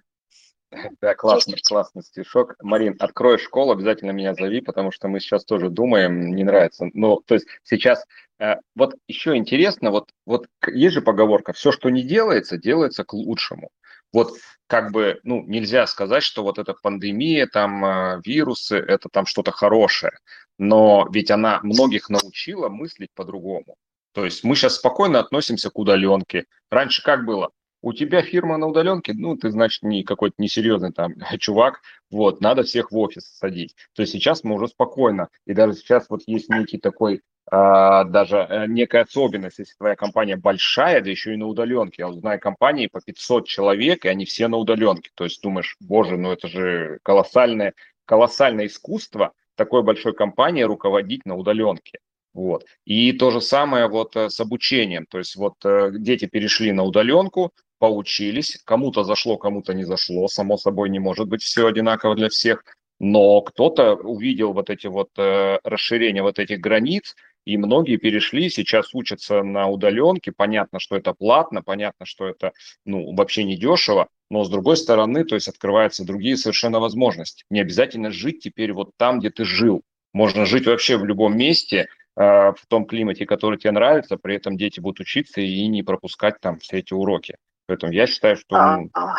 B: Да, классный, классный стишок. Марин, открой школу, обязательно меня зови, потому что мы сейчас тоже думаем, не нравится. Ну, то есть сейчас, э, вот еще интересно, вот, вот есть же поговорка, все, что не делается, делается к лучшему. Вот как бы, ну, нельзя сказать, что вот эта пандемия, там, э, вирусы, это там что-то хорошее, но ведь она многих научила мыслить по-другому. То есть мы сейчас спокойно относимся к удаленке. Раньше как было? У тебя фирма на удаленке, ну, ты, значит, не какой-то несерьезный там чувак, вот, надо всех в офис садить. То есть сейчас мы уже спокойно, и даже сейчас вот есть некий такой а, даже э, некая особенность, если твоя компания большая, да еще и на удаленке. Я вот знаю компании по 500 человек, и они все на удаленке. То есть думаешь, боже, ну это же колоссальное, колоссальное искусство такой большой компании руководить на удаленке. Вот. И то же самое вот э, с обучением. То есть вот э, дети перешли на удаленку, поучились, кому-то зашло, кому-то не зашло. Само собой не может быть все одинаково для всех. Но кто-то увидел вот эти вот расширения вот этих границ, и многие перешли, сейчас учатся на удаленке. Понятно, что это платно, понятно, что это ну, вообще не дешево, но с другой стороны, то есть открываются другие совершенно возможности. Не обязательно жить теперь вот там, где ты жил. Можно жить вообще в любом месте, э, в том климате, который тебе нравится, при этом дети будут учиться и не пропускать там все эти уроки. Поэтому я считаю, что... А, а.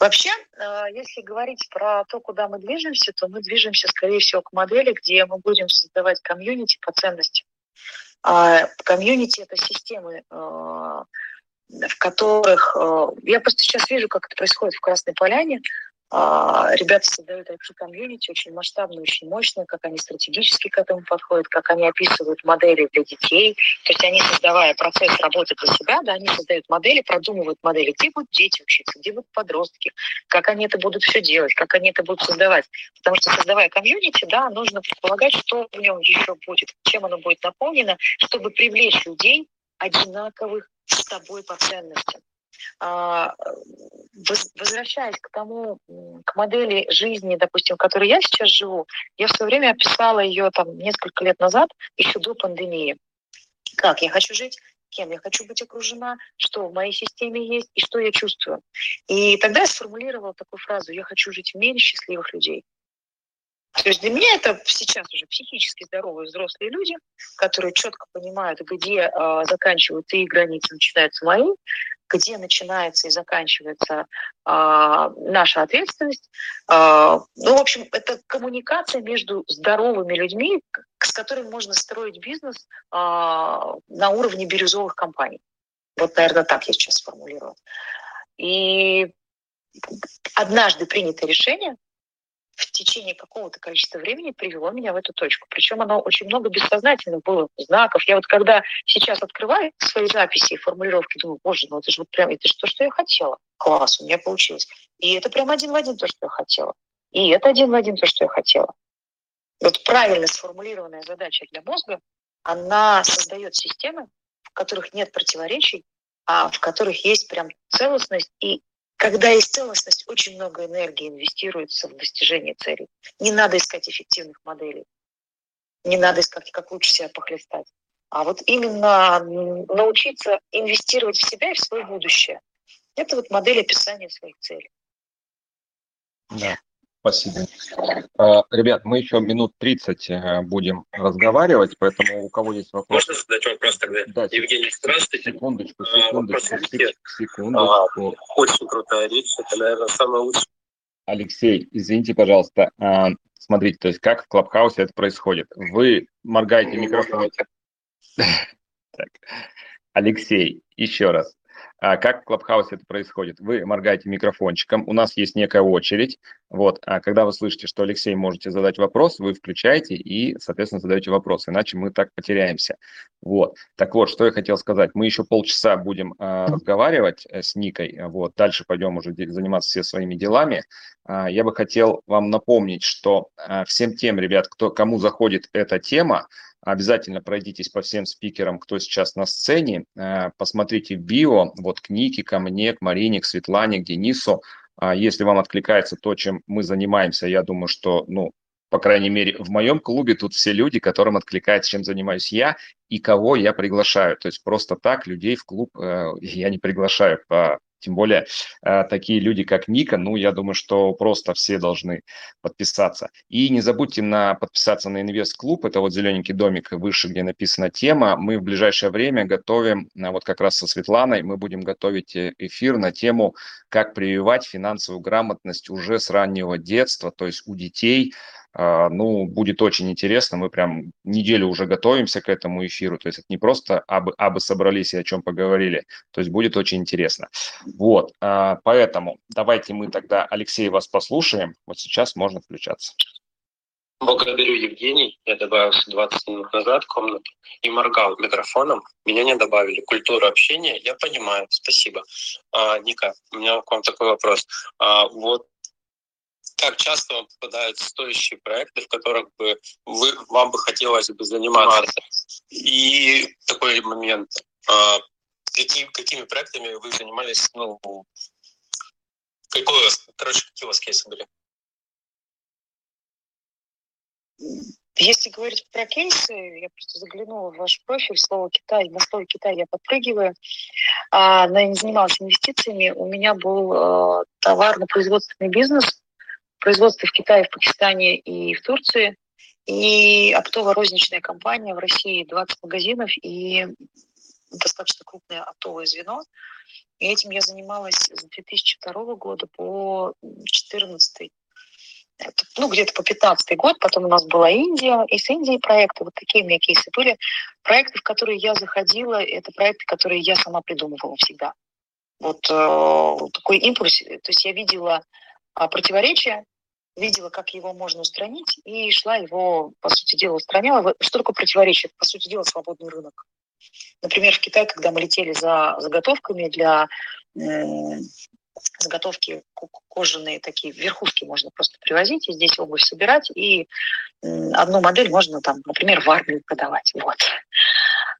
A: Вообще, э, если говорить про то, куда мы движемся, то мы движемся, скорее всего, к модели, где мы будем создавать комьюнити по ценностям. А комьюнити – это системы, э, в которых... Э, я просто сейчас вижу, как это происходит в Красной Поляне. А, ребята создают IT-комьюнити очень масштабно, очень мощно, как они стратегически к этому подходят, как они описывают модели для детей. То есть они, создавая процесс работы для себя, да, они создают модели, продумывают модели, где будут дети учиться, где будут подростки, как они это будут все делать, как они это будут создавать. Потому что создавая комьюнити, да, нужно предполагать, что в нем еще будет, чем оно будет наполнено, чтобы привлечь людей одинаковых с тобой по ценностям. А, возвращаясь к тому, к модели жизни, допустим, в которой я сейчас живу, я в свое время описала ее там несколько лет назад, еще до пандемии. Как я хочу жить, кем я хочу быть окружена, что в моей системе есть и что я чувствую. И тогда я сформулировала такую фразу «я хочу жить в мире счастливых людей». То есть для меня это сейчас уже психически здоровые взрослые люди, которые четко понимают, где э, заканчиваются их границы, начинаются мои, где начинается и заканчивается э, наша ответственность. Э, ну, в общем, это коммуникация между здоровыми людьми, с которыми можно строить бизнес э, на уровне бирюзовых компаний. Вот, наверное, так я сейчас сформулирую. И однажды принятое решение в течение какого-то количества времени привело меня в эту точку. Причем оно очень много бессознательных было знаков. Я вот когда сейчас открываю свои записи и формулировки, думаю, боже, ну это же вот прям, это же то, что я хотела. Класс, у меня получилось. И это прям один в один то, что я хотела. И это один в один то, что я хотела. Вот правильно сформулированная задача для мозга, она создает системы, в которых нет противоречий, а в которых есть прям целостность и когда есть целостность, очень много энергии инвестируется в достижение целей. Не надо искать эффективных моделей. Не надо искать, как лучше себя похлестать. А вот именно научиться инвестировать в себя и в свое будущее. Это вот модель описания своих целей.
B: Да. Спасибо. А, ребят, мы еще минут 30 э, будем разговаривать, поэтому у кого есть вопрос...
F: Можно задать вопрос тогда? Да, Евгений, здравствуйте.
B: Секундочку, а, секундочку, секундочку.
F: А, очень крутая речь, это, наверное, самое лучшее.
B: Алексей, извините, пожалуйста, а, смотрите, то есть как в Клабхаусе это происходит? Вы моргаете микрофон. Так. Алексей, еще раз. А как в Клабхаусе это происходит? Вы моргаете микрофончиком, у нас есть некая очередь. Вот, а когда вы слышите, что Алексей можете задать вопрос, вы включаете и, соответственно, задаете вопрос, иначе мы так потеряемся. Вот. Так вот, что я хотел сказать. Мы еще полчаса будем э, разговаривать с Никой, вот, дальше пойдем уже заниматься все своими делами. Э, я бы хотел вам напомнить, что э, всем тем, ребят, кто, кому заходит эта тема, Обязательно пройдитесь по всем спикерам, кто сейчас на сцене. Э, посмотрите био, вот к Нике, ко мне, к Марине, к Светлане, к Денису. А если вам откликается то, чем мы занимаемся, я думаю, что, ну, по крайней мере, в моем клубе тут все люди, которым откликается, чем занимаюсь я и кого я приглашаю. То есть просто так людей в клуб э, я не приглашаю по тем более э, такие люди, как Ника, ну, я думаю, что просто все должны подписаться. И не забудьте на подписаться на Инвест-клуб, это вот зелененький домик выше, где написана тема. Мы в ближайшее время готовим, э, вот как раз со Светланой, мы будем готовить э, эфир на тему, как прививать финансовую грамотность уже с раннего детства, то есть у детей, ну, будет очень интересно. Мы прям неделю уже готовимся к этому эфиру. То есть это не просто абы, абы собрались и о чем поговорили. То есть будет очень интересно. Вот, а, поэтому давайте мы тогда, Алексей, вас послушаем. Вот сейчас можно включаться.
F: Благодарю, Евгений. Я добавился 20 минут назад в комнату и моргал микрофоном. Меня не добавили. Культуру общения я понимаю. Спасибо. А, Ника, у меня к вам такой вопрос. А, вот как часто вам попадают стоящие проекты, в которых бы вы, вам бы хотелось бы заниматься? И такой момент. А, какие, какими проектами вы занимались? Ну, какой, короче, какие у вас кейсы были?
A: Если говорить про кейсы, я просто заглянула в ваш профиль, слово Китай, на слово Китай я подпрыгиваю. А, но я не занималась инвестициями. У меня был э, товарно-производственный бизнес, производство в Китае, в Пакистане и в Турции. И оптово-розничная компания в России, 20 магазинов и достаточно крупное оптовое звено. И этим я занималась с 2002 года по 2014 ну, где-то по 15 год, потом у нас была Индия, и с Индией проекты, вот такие у меня кейсы были. Проекты, в которые я заходила, это проекты, которые я сама придумывала всегда. Вот э, такой импульс, то есть я видела э, противоречия, видела, как его можно устранить, и шла его, по сути дела, устраняла. Что такое противоречие? По сути дела, свободный рынок. Например, в Китае, когда мы летели за заготовками для заготовки кожаные такие верхушки можно просто привозить и здесь обувь собирать и одну модель можно там, например, в армию продавать. Вот.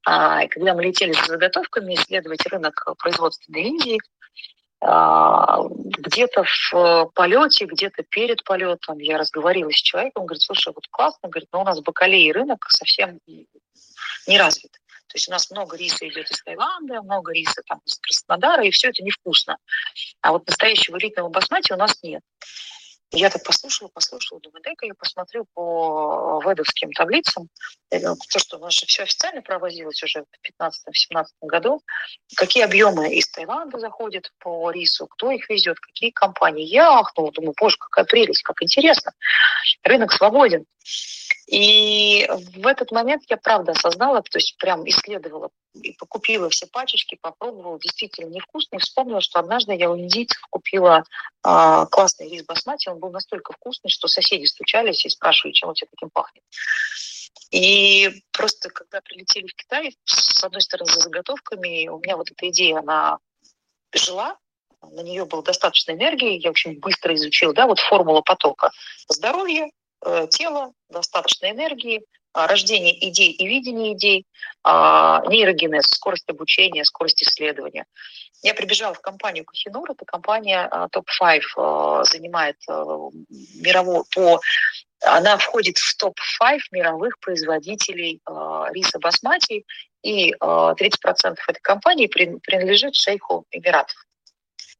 A: А, когда мы летели с заготовками исследовать рынок производственной Индии, а, где-то в полете, где-то перед полетом я разговаривала с человеком, он говорит, слушай, вот классно, говорит, но у нас бакалей рынок совсем не развит. То есть у нас много риса идет из Таиланда, много риса там из Краснодара, и все это невкусно. А вот настоящего элитного басмати у нас нет. Я так послушала, послушала, думаю, дай-ка я посмотрю по ведовским таблицам, то, что у нас же все официально провозилось уже в 2015-2017 году, какие объемы из Таиланда заходят по рису, кто их везет, какие компании. Я ахнула, думаю, боже, какая прелесть, как интересно. Рынок свободен. И в этот момент я правда осознала, то есть прям исследовала и покупила все пачечки, попробовала, действительно невкусно, и вспомнила, что однажды я у индийцев купила а, классный рис басмати, он был настолько вкусный, что соседи стучались и спрашивали, чем у тебя таким пахнет. И просто когда прилетели в Китай, с одной стороны, за заготовками, у меня вот эта идея, она жила, на нее было достаточно энергии, я очень быстро изучила, да, вот формула потока. Здоровье, Э, тело, достаточно энергии, рождение идей и видение идей, а, нейрогенез, скорость обучения, скорость исследования. Я прибежала в компанию Кухинур, это компания а, топ-5, занимает мировой по она входит в топ-5 мировых производителей риса басмати, и 30% этой компании принадлежит шейху Эмиратов.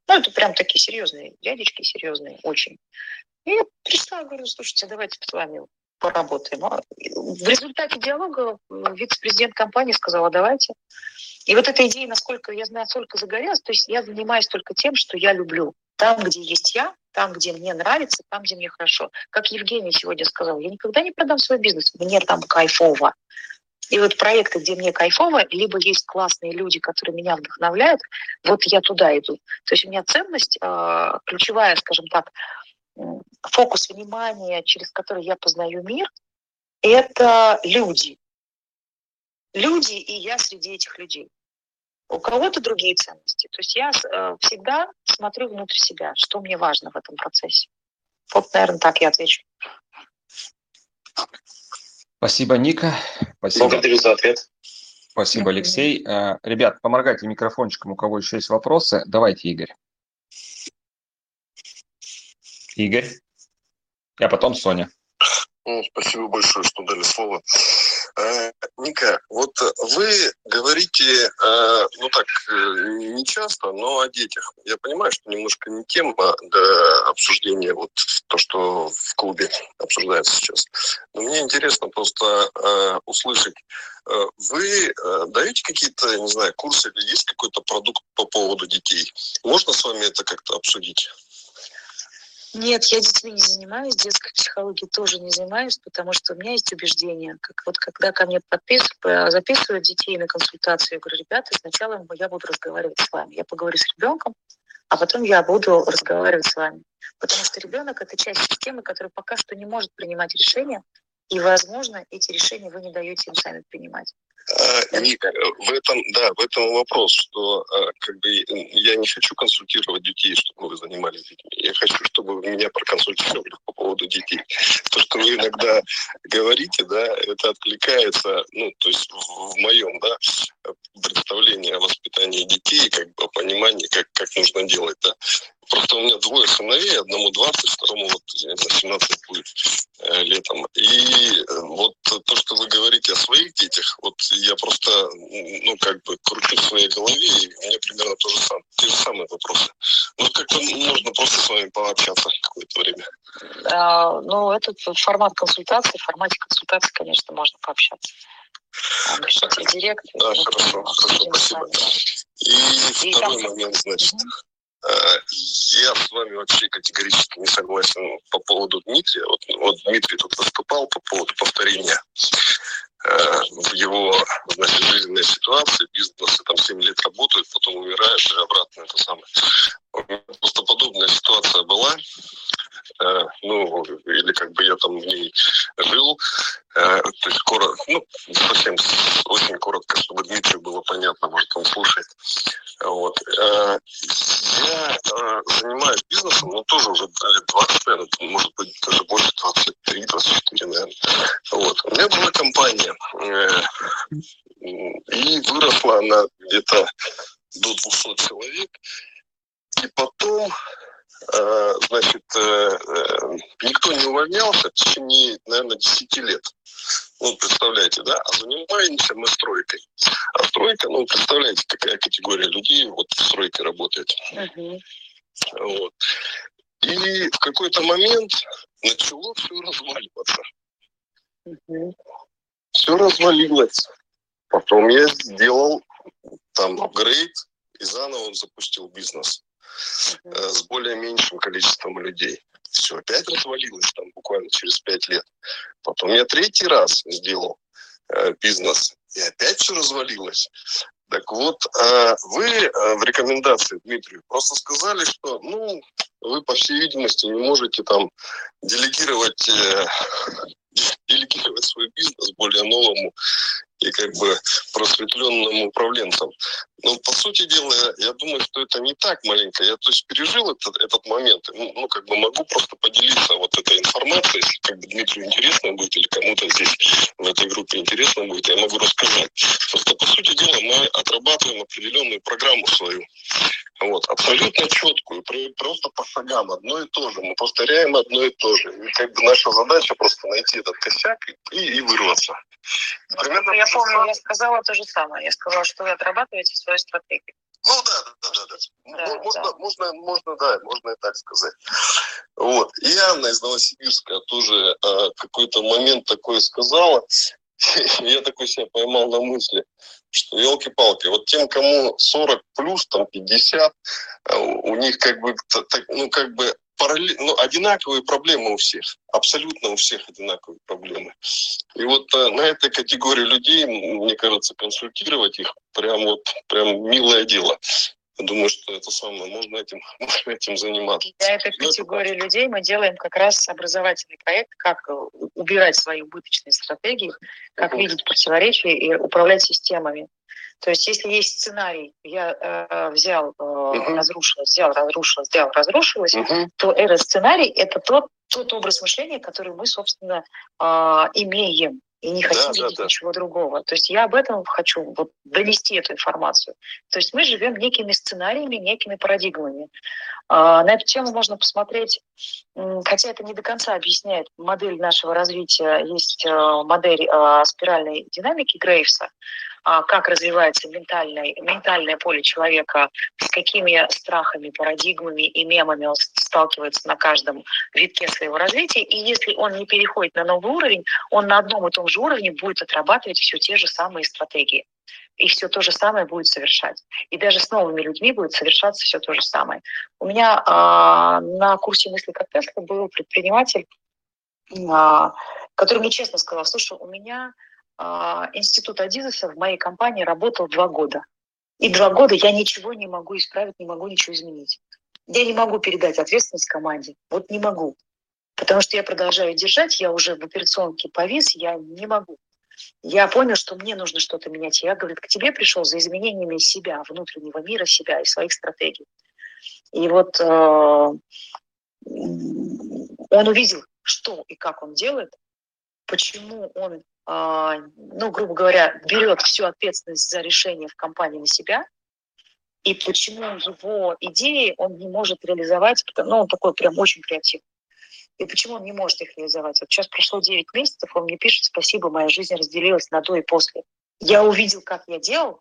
A: Ну, это прям такие серьезные дядечки, серьезные очень. И я пришла, говорю, слушайте, давайте с вами поработаем. А в результате диалога вице-президент компании сказала, давайте. И вот эта идея, насколько я знаю, сколько загорелась, то есть я занимаюсь только тем, что я люблю. Там, где есть я, там, где мне нравится, там, где мне хорошо. Как Евгений сегодня сказал, я никогда не продам свой бизнес, мне там кайфово. И вот проекты, где мне кайфово, либо есть классные люди, которые меня вдохновляют, вот я туда иду. То есть у меня ценность э, ключевая, скажем так, фокус внимания, через который я познаю мир, это люди. Люди и я среди этих людей. У кого-то другие ценности. То есть я э, всегда смотрю внутрь себя, что мне важно в этом процессе. Вот, наверное, так я отвечу.
B: Спасибо, Ника. Спасибо.
F: Благодарю за ответ.
B: Спасибо, Алексей. Э, ребят, поморгайте микрофончиком, у кого еще есть вопросы. Давайте, Игорь. Игорь. А потом Соня.
G: Ну, спасибо большое, что дали слово. Э, Ника, вот вы говорите, э, ну так, э, не часто, но о детях. Я понимаю, что немножко не тема для обсуждения, вот то, что в клубе обсуждается сейчас. Но мне интересно просто услышать, вы даете какие-то, не знаю, курсы или есть какой-то продукт по поводу детей? Можно с вами это как-то обсудить?
A: Нет, я детьми не занимаюсь, детской психологией тоже не занимаюсь, потому что у меня есть убеждение. Как вот когда ко мне подписывают, записывают детей на консультацию, я говорю, ребята, сначала я буду разговаривать с вами. Я поговорю с ребенком, а потом я буду разговаривать с вами. Потому что ребенок – это часть системы, которая пока что не может принимать решения, и, возможно, эти решения вы не даете им сами принимать.
G: А, Ника, в этом, да, в этом вопрос, что а, как бы я не хочу консультировать детей, чтобы вы занимались детьми. Я хочу, чтобы вы меня проконсультировали по поводу детей. То, что вы иногда говорите, да, это откликается, ну, то есть в, в моем, да, представлении о воспитании детей, как бы о понимании, как, как нужно делать, да. Просто у меня двое сыновей, одному 20, второму вот 17 будет э, летом. И э, вот то, что вы говорите о своих детях, вот я просто, ну, как бы кручу в своей голове, и у меня примерно то же самое, те же самые вопросы. Ну, как-то можно просто с вами пообщаться какое-то время.
A: А, ну, этот формат консультации, в формате консультации, конечно, можно пообщаться. Напишите директ.
G: Да, хорошо, хорошо, спасибо. И, и второй там... момент, значит, угу. Я с вами вообще категорически не согласен по поводу Дмитрия. Вот, вот Дмитрий тут выступал по поводу повторения э, в его значит, жизненной ситуации. Бизнесы там 7 лет работают, потом умирают, и обратно это самое. Просто подобная ситуация была. Э, ну, или как бы я там в ней жил. Э, то есть скоро, ну, совсем очень коротко, чтобы Дмитрию было понятно, может, он слушает. Вот. Э, я занимаюсь бизнесом, но тоже уже лет 20, наверное, может быть, даже больше 23, 24, наверное. Вот. У меня была компания, и выросла она где-то до 200 человек. И потом значит, э, э, никто не увольнялся в течение, наверное, 10 лет. Ну, представляете, да? А занимаемся мы стройкой. А стройка, ну, представляете, какая категория людей вот в стройке работает. Uh-huh. Вот. И в какой-то момент начало все разваливаться. Uh-huh. Все развалилось. Потом я сделал там апгрейд и заново запустил бизнес. Э, с более меньшим количеством людей. Все опять развалилось там буквально через пять лет. Потом я третий раз сделал э, бизнес, и опять все развалилось. Так вот, э, вы э, в рекомендации Дмитрию просто сказали, что, ну, вы, по всей видимости, не можете там делегировать, делегировать свой бизнес более новому и как бы просветленным управленцам. Но по сути дела, я думаю, что это не так маленько. Я то есть пережил этот, этот момент. Ну, ну, как бы могу просто поделиться вот этой информацией, если как бы Дмитрию интересно будет или кому-то здесь в этой группе интересно будет, я могу рассказать. Просто по сути дела мы отрабатываем определенную программу свою. Вот, абсолютно четкую, просто по шагам, одно и то же. Мы повторяем одно и то же. И как бы наша задача просто найти этот косяк и, и вырваться.
A: Примерно я помню, я сказала то же самое. Я сказала, что вы отрабатываете свою стратегию.
G: Ну да, да, да, да. да можно, да. можно, можно, да, можно и так сказать. Вот. И Анна из Новосибирска тоже э, какой-то момент такой сказала. Я такой себя поймал на мысли, что елки-палки, вот тем, кому 40 плюс, там 50, э, у них как бы, ну как бы параллель, ну, одинаковые проблемы у всех. Абсолютно у всех одинаковые проблемы. И вот э, на этой категории людей, мне кажется, консультировать их прям вот прям милое дело. Думаю, что это самое, можно этим, можно этим заниматься.
A: Для этой ну, категории это... людей мы делаем как раз образовательный проект, как э, убирать свои убыточные стратегии, как uh видеть противоречия и управлять системами. То есть, если есть сценарий, я э, взял, э, uh-huh. разрушил, взял, разрушил, сделал, разрушилось, uh-huh. то этот сценарий это тот, тот образ мышления, который мы, собственно, э, имеем и не хотим да, видеть да, ничего да. другого. То есть я об этом хочу вот донести эту информацию. То есть мы живем некими сценариями, некими парадигмами. А, на эту тему можно посмотреть, хотя это не до конца объясняет модель нашего развития. Есть э, модель э, спиральной динамики Грейвса, как развивается ментальное, ментальное поле человека, с какими страхами, парадигмами и мемами он сталкивается на каждом витке своего развития. И если он не переходит на новый уровень, он на одном и том же уровне будет отрабатывать все те же самые стратегии. и все то же самое будет совершать. И даже с новыми людьми будет совершаться все то же самое. У меня а, на курсе мысли как Тесла был предприниматель, а, который мне честно сказал, слушай, у меня а, институт Адизеса в моей компании работал два года. И два года я ничего не могу исправить, не могу ничего изменить. Я не могу передать ответственность команде. Вот не могу. Потому что я продолжаю держать, я уже в операционке повис, я не могу. Я понял, что мне нужно что-то менять. Я, говорит, к тебе пришел за изменениями себя, внутреннего мира себя и своих стратегий. И вот э, он увидел, что и как он делает, почему он, ну, грубо говоря, берет всю ответственность за решение в компании на себя, и почему его идеи он не может реализовать, ну, он такой прям очень креативный. И почему он не может их реализовать? Вот сейчас прошло 9 месяцев, он мне пишет, спасибо, моя жизнь разделилась на до и после. Я увидел, как я делал,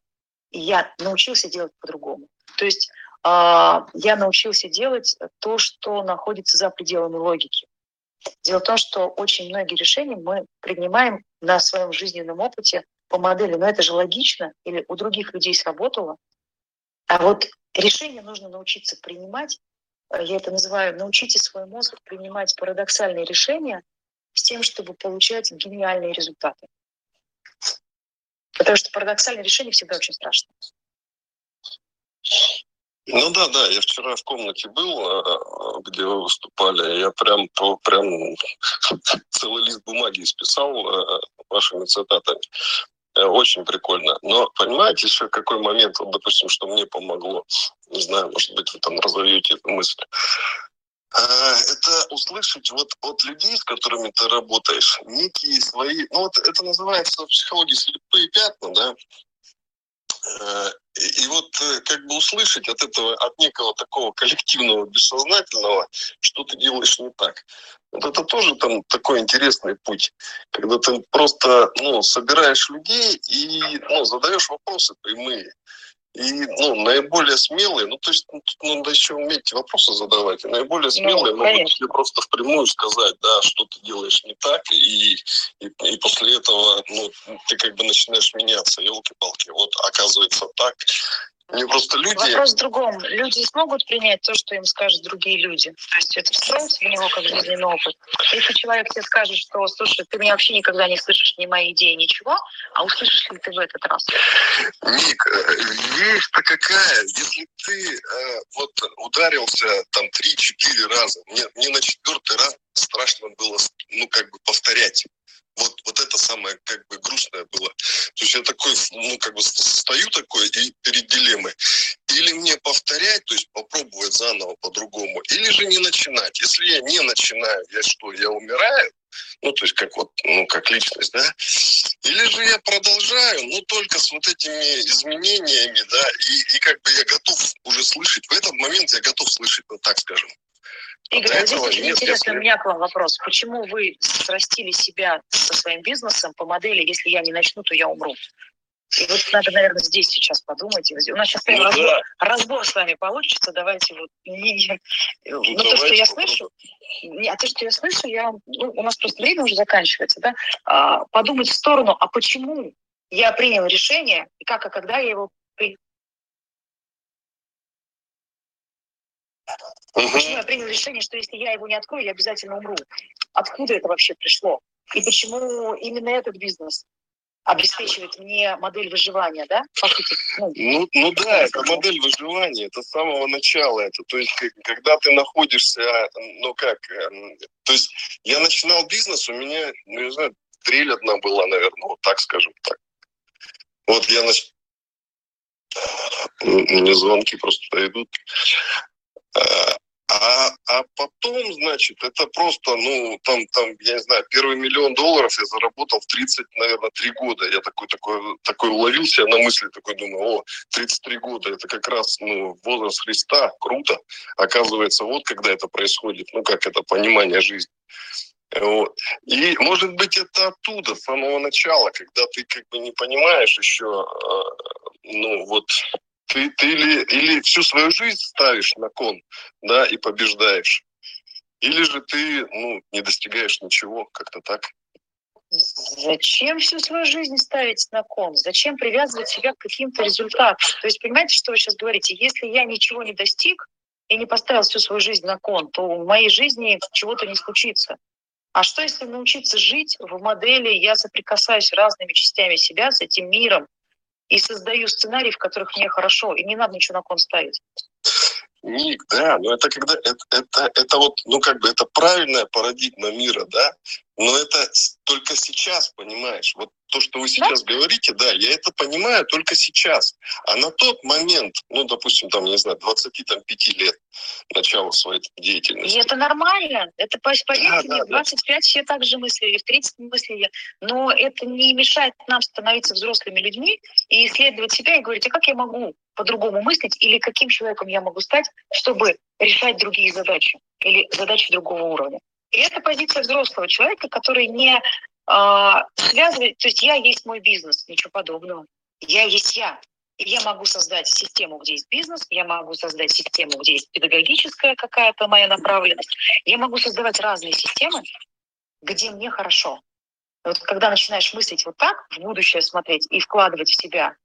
A: и я научился делать по-другому. То есть э, я научился делать то, что находится за пределами логики. Дело в том, что очень многие решения мы принимаем на своем жизненном опыте по модели, но это же логично, или у других людей сработало. А вот решение нужно научиться принимать Э, я это называю, научите свой мозг принимать парадоксальные решения с тем, чтобы получать гениальные результаты. Потому что парадоксальные решения всегда очень страшно.
G: Ну да, да, я вчера в комнате был, э, где вы выступали, я прям, прям целый лист бумаги исписал э, вашими цитатами. Очень прикольно. Но понимаете еще какой момент, вот, допустим, что мне помогло? Не знаю, может быть, вы там разовьете эту мысль. А, это услышать вот от людей, с которыми ты работаешь, некие свои, ну вот это называется в психологии слепые пятна, да, а, и вот э, как бы услышать от этого, от некого такого коллективного бессознательного, что ты делаешь не так. Вот это тоже там такой интересный путь, когда ты просто ну, собираешь людей и ну, задаешь вопросы прямые. И ну, наиболее смелые, ну то есть ну, тут надо еще уметь вопросы задавать, и наиболее ну, смелые ну, могут тебе просто впрямую сказать, да, что ты делаешь не так, и, и, и после этого ну, ты как бы начинаешь меняться, елки-палки, вот оказывается так, мне просто люди...
A: Вопрос в другом. Люди смогут принять то, что им скажут другие люди? То есть это встроится в него как жизненный опыт? Если человек тебе скажет, что, слушай, ты меня вообще никогда не слышишь ни мои идеи, ничего, а услышишь ли ты в этот раз?
G: Ник, э, есть-то какая? Если ты э, вот ударился там 3-4 раза, мне, мне на четвертый раз страшно было, ну, как бы повторять. Вот, вот это самое как бы грустное было. То есть я такой, ну, как бы стою такой и перед дилеммой. Или мне повторять, то есть попробовать заново по-другому, или же не начинать. Если я не начинаю, я что, я умираю? Ну, то есть как вот, ну, как личность, да? Или же я продолжаю, но только с вот этими изменениями, да, и, и как бы я готов уже слышать, в этот момент я готов слышать, вот так скажем.
A: Игорь, а здесь очень интересный у меня к вам вопрос. Почему вы срастили себя со своим бизнесом по модели «если я не начну, то я умру»? И вот надо, наверное, здесь сейчас подумать. У нас сейчас ну, разбор, да. разбор с вами получится. Давайте вот... Не, ну, ну то, что я слышу... А то, что я слышу, я... Ну, у нас просто время уже заканчивается, да? А, подумать в сторону, а почему я принял решение, и как, и когда я его Угу. Почему я принял решение, что если я его не открою, я обязательно умру? Откуда это вообще пришло? И почему именно этот бизнес обеспечивает мне модель выживания, да? По сути,
G: ну, ну, ну да, это модель выживания, это с самого начала. Это, то есть, когда ты находишься, ну как, эм, то есть я начинал бизнес, у меня, ну, не знаю, дрель одна была, наверное, вот так скажем так. Вот я нач... Мне звонки просто идут. А, а потом, значит, это просто, ну, там, там, я не знаю, первый миллион долларов я заработал в 30, наверное, 3 года. Я такой, такой, такой уловился на мысли, такой думаю, о, 33 года, это как раз, ну, возраст Христа, круто. Оказывается, вот когда это происходит, ну, как это понимание жизни. Вот. И, может быть, это оттуда, с самого начала, когда ты как бы не понимаешь еще, э, ну, вот, ты, ты или, или всю свою жизнь ставишь на кон, да, и побеждаешь, или же ты, ну, не достигаешь ничего, как-то так.
A: Зачем всю свою жизнь ставить на кон? Зачем привязывать себя к каким-то результатам? То есть, понимаете, что вы сейчас говорите? Если я ничего не достиг и не поставил всю свою жизнь на кон, то в моей жизни чего-то не случится. А что, если научиться жить в модели «я соприкасаюсь разными частями себя с этим миром и создаю сценарии, в которых мне хорошо, и не надо ничего на кон ставить?»
G: Ник, да, но это когда это, это, это вот, ну как бы это правильная парадигма мира, да, но это только сейчас, понимаешь? Вот то, что вы сейчас да? говорите, да, я это понимаю только сейчас. А на тот момент, ну, допустим, там, не знаю, 25 лет начала своей деятельности.
A: И это нормально. Это, поверьте да, мне, да, в 25 да. все так же мыслили, в 30 мыслили. Но это не мешает нам становиться взрослыми людьми и исследовать себя и говорить, а как я могу по-другому мыслить или каким человеком я могу стать, чтобы решать другие задачи или задачи другого уровня. И это позиция взрослого человека, который не э, связывает, то есть я есть мой бизнес, ничего подобного. Я есть я. Я могу создать систему, где есть бизнес, я могу создать систему, где есть педагогическая какая-то моя направленность. Я могу создавать разные системы, где мне хорошо. Вот когда начинаешь мыслить вот так, в будущее смотреть и вкладывать в себя,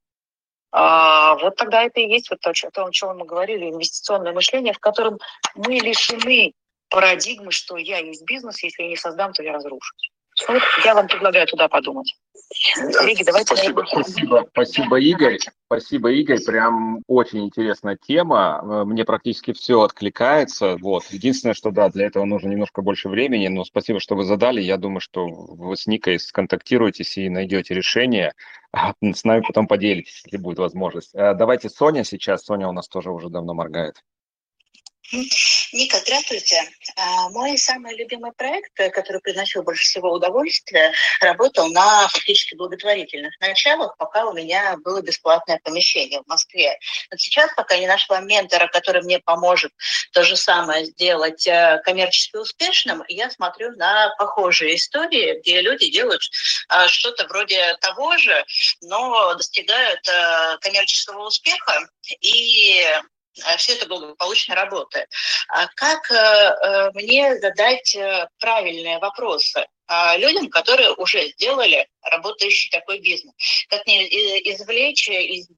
A: а, вот тогда это и есть вот то, о чем мы говорили, инвестиционное мышление, в котором мы лишены парадигмы, что я есть бизнес, если я не создам, то я разрушусь. Вот я вам предлагаю туда подумать.
B: Коллеги, давайте... Спасибо, спасибо, спасибо, Игорь. Спасибо, Игорь. Прям очень интересная тема. Э, мне практически все откликается. Вот. Единственное, что да, для этого нужно немножко больше времени, но спасибо, что вы задали. Я думаю, что вы с Никой сконтактируетесь и найдете решение. С нами потом поделитесь, если будет возможность. Э, давайте Соня сейчас. Соня у нас тоже уже давно моргает.
H: Ника, здравствуйте. А, мой самый любимый проект, который приносил больше всего удовольствия, работал на фактически благотворительных началах, пока у меня было бесплатное помещение в Москве. Но сейчас, пока не нашла ментора, который мне поможет то же самое сделать э, коммерчески успешным, я смотрю на похожие истории, где люди делают а, что-то вроде того же, но достигают э, коммерческого успеха и все это благополучно работает. А как э, э, мне задать э, правильные вопросы а, людям, которые уже сделали работающий такой бизнес? Как мне извлечь из,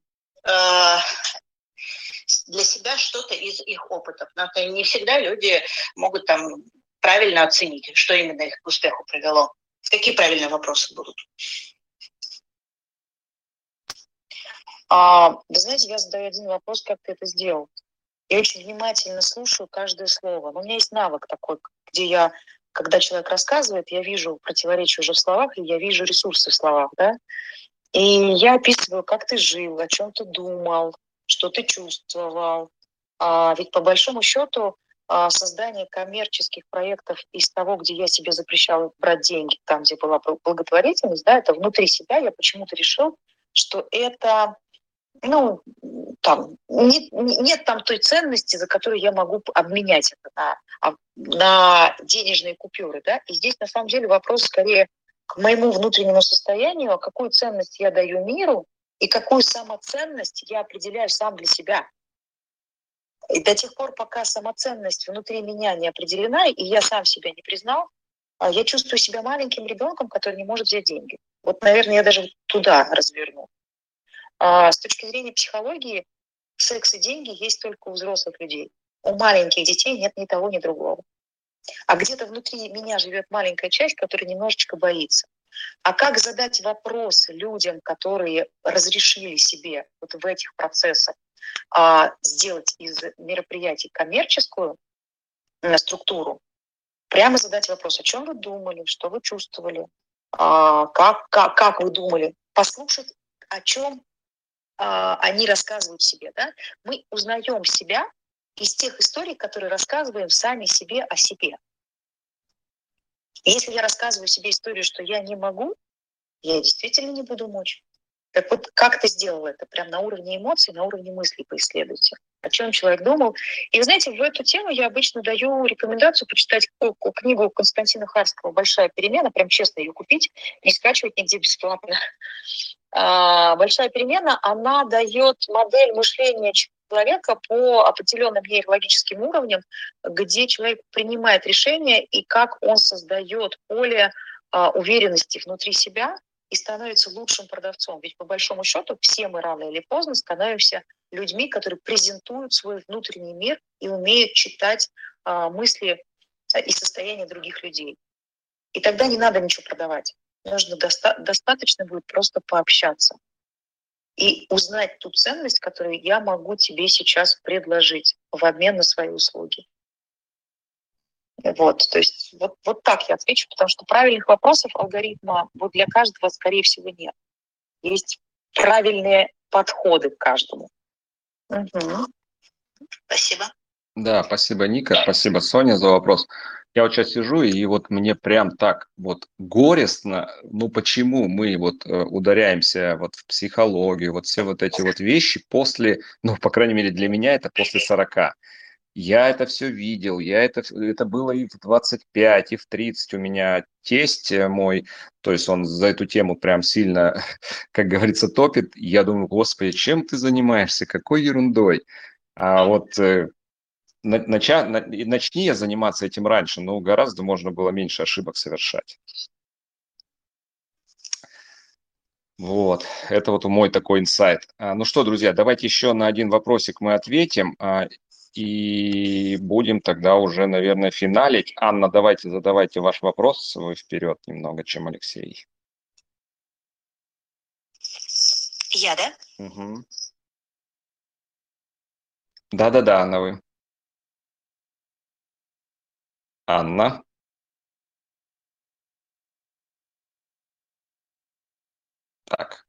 H: для себя что-то из их опытов? Но это не всегда люди могут там правильно оценить, что именно их к успеху привело. Какие правильные вопросы будут?
A: А, вы знаете, я задаю один вопрос, как ты это сделал. Я очень внимательно слушаю каждое слово. Но у меня есть навык такой, где я, когда человек рассказывает, я вижу противоречие уже в словах, и я вижу ресурсы в словах, да. И я описываю, как ты жил, о чем ты думал, что ты чувствовал. А, ведь по большому счету а, создание коммерческих проектов из того, где я себе запрещала брать деньги, там, где была благотворительность, да, это внутри себя, я почему-то решил, что это ну, там, нет, нет там той ценности, за которую я могу обменять это на, на денежные купюры, да, и здесь на самом деле вопрос скорее к моему внутреннему состоянию, а какую ценность я даю миру и какую самоценность я определяю сам для себя. И до тех пор, пока самоценность внутри меня не определена, и я сам себя не признал, а, я чувствую себя маленьким ребенком, который не может взять деньги. Вот, наверное, я даже туда разверну. А с точки зрения психологии, секс и деньги есть только у взрослых людей. У маленьких детей нет ни того, ни другого. А где-то внутри меня живет маленькая часть, которая немножечко боится. А как задать вопросы людям, которые разрешили себе вот в этих процессах а, сделать из мероприятий коммерческую а, структуру? Прямо задать вопрос, о чем вы думали, что вы чувствовали, а, как, как, как вы думали, послушать, о чем они рассказывают себе, да, мы узнаем себя из тех историй, которые рассказываем сами себе о себе. если я рассказываю себе историю, что я не могу, я действительно не буду мочь. Так вот, как ты сделал это? Прям на уровне эмоций, на уровне мыслей поисследуйте. О чем человек думал. И знаете, в эту тему я обычно даю рекомендацию почитать книгу Константина Харского «Большая перемена». Прям честно ее купить, не скачивать нигде бесплатно. А, большая перемена, она дает модель мышления человека по определенным нейрологическим уровням, где человек принимает решения и как он создает поле а, уверенности внутри себя и становится лучшим продавцом. Ведь по большому счету все мы рано или поздно становимся людьми, которые презентуют свой внутренний мир и умеют читать а, мысли и состояние других людей. И тогда не надо ничего продавать. Нужно доста- достаточно будет просто пообщаться и узнать ту ценность, которую я могу тебе сейчас предложить в обмен на свои услуги. Вот, то есть вот, вот так я отвечу, потому что правильных вопросов алгоритма вот для каждого, скорее всего, нет. Есть правильные подходы к каждому.
H: Угу. Спасибо.
B: Да, спасибо, Ника, спасибо, Соня, за вопрос. Я вот сейчас сижу, и вот мне прям так вот горестно, ну почему мы вот э, ударяемся вот в психологию, вот все вот эти вот вещи после, ну, по крайней мере, для меня это после 40. Я это все видел, я это, это было и в 25, и в 30 у меня тесть э, мой, то есть он за эту тему прям сильно, как говорится, топит. Я думаю, господи, чем ты занимаешься, какой ерундой? А вот э, нача, начни я заниматься этим раньше, но гораздо можно было меньше ошибок совершать. Вот, это вот мой такой инсайт. А, ну что, друзья, давайте еще на один вопросик мы ответим, а, и будем тогда уже, наверное, финалить. Анна, давайте задавайте ваш вопрос свой вперед немного, чем Алексей.
H: Я, да?
B: Угу. Да-да-да, Анна, вы. Анна. Так.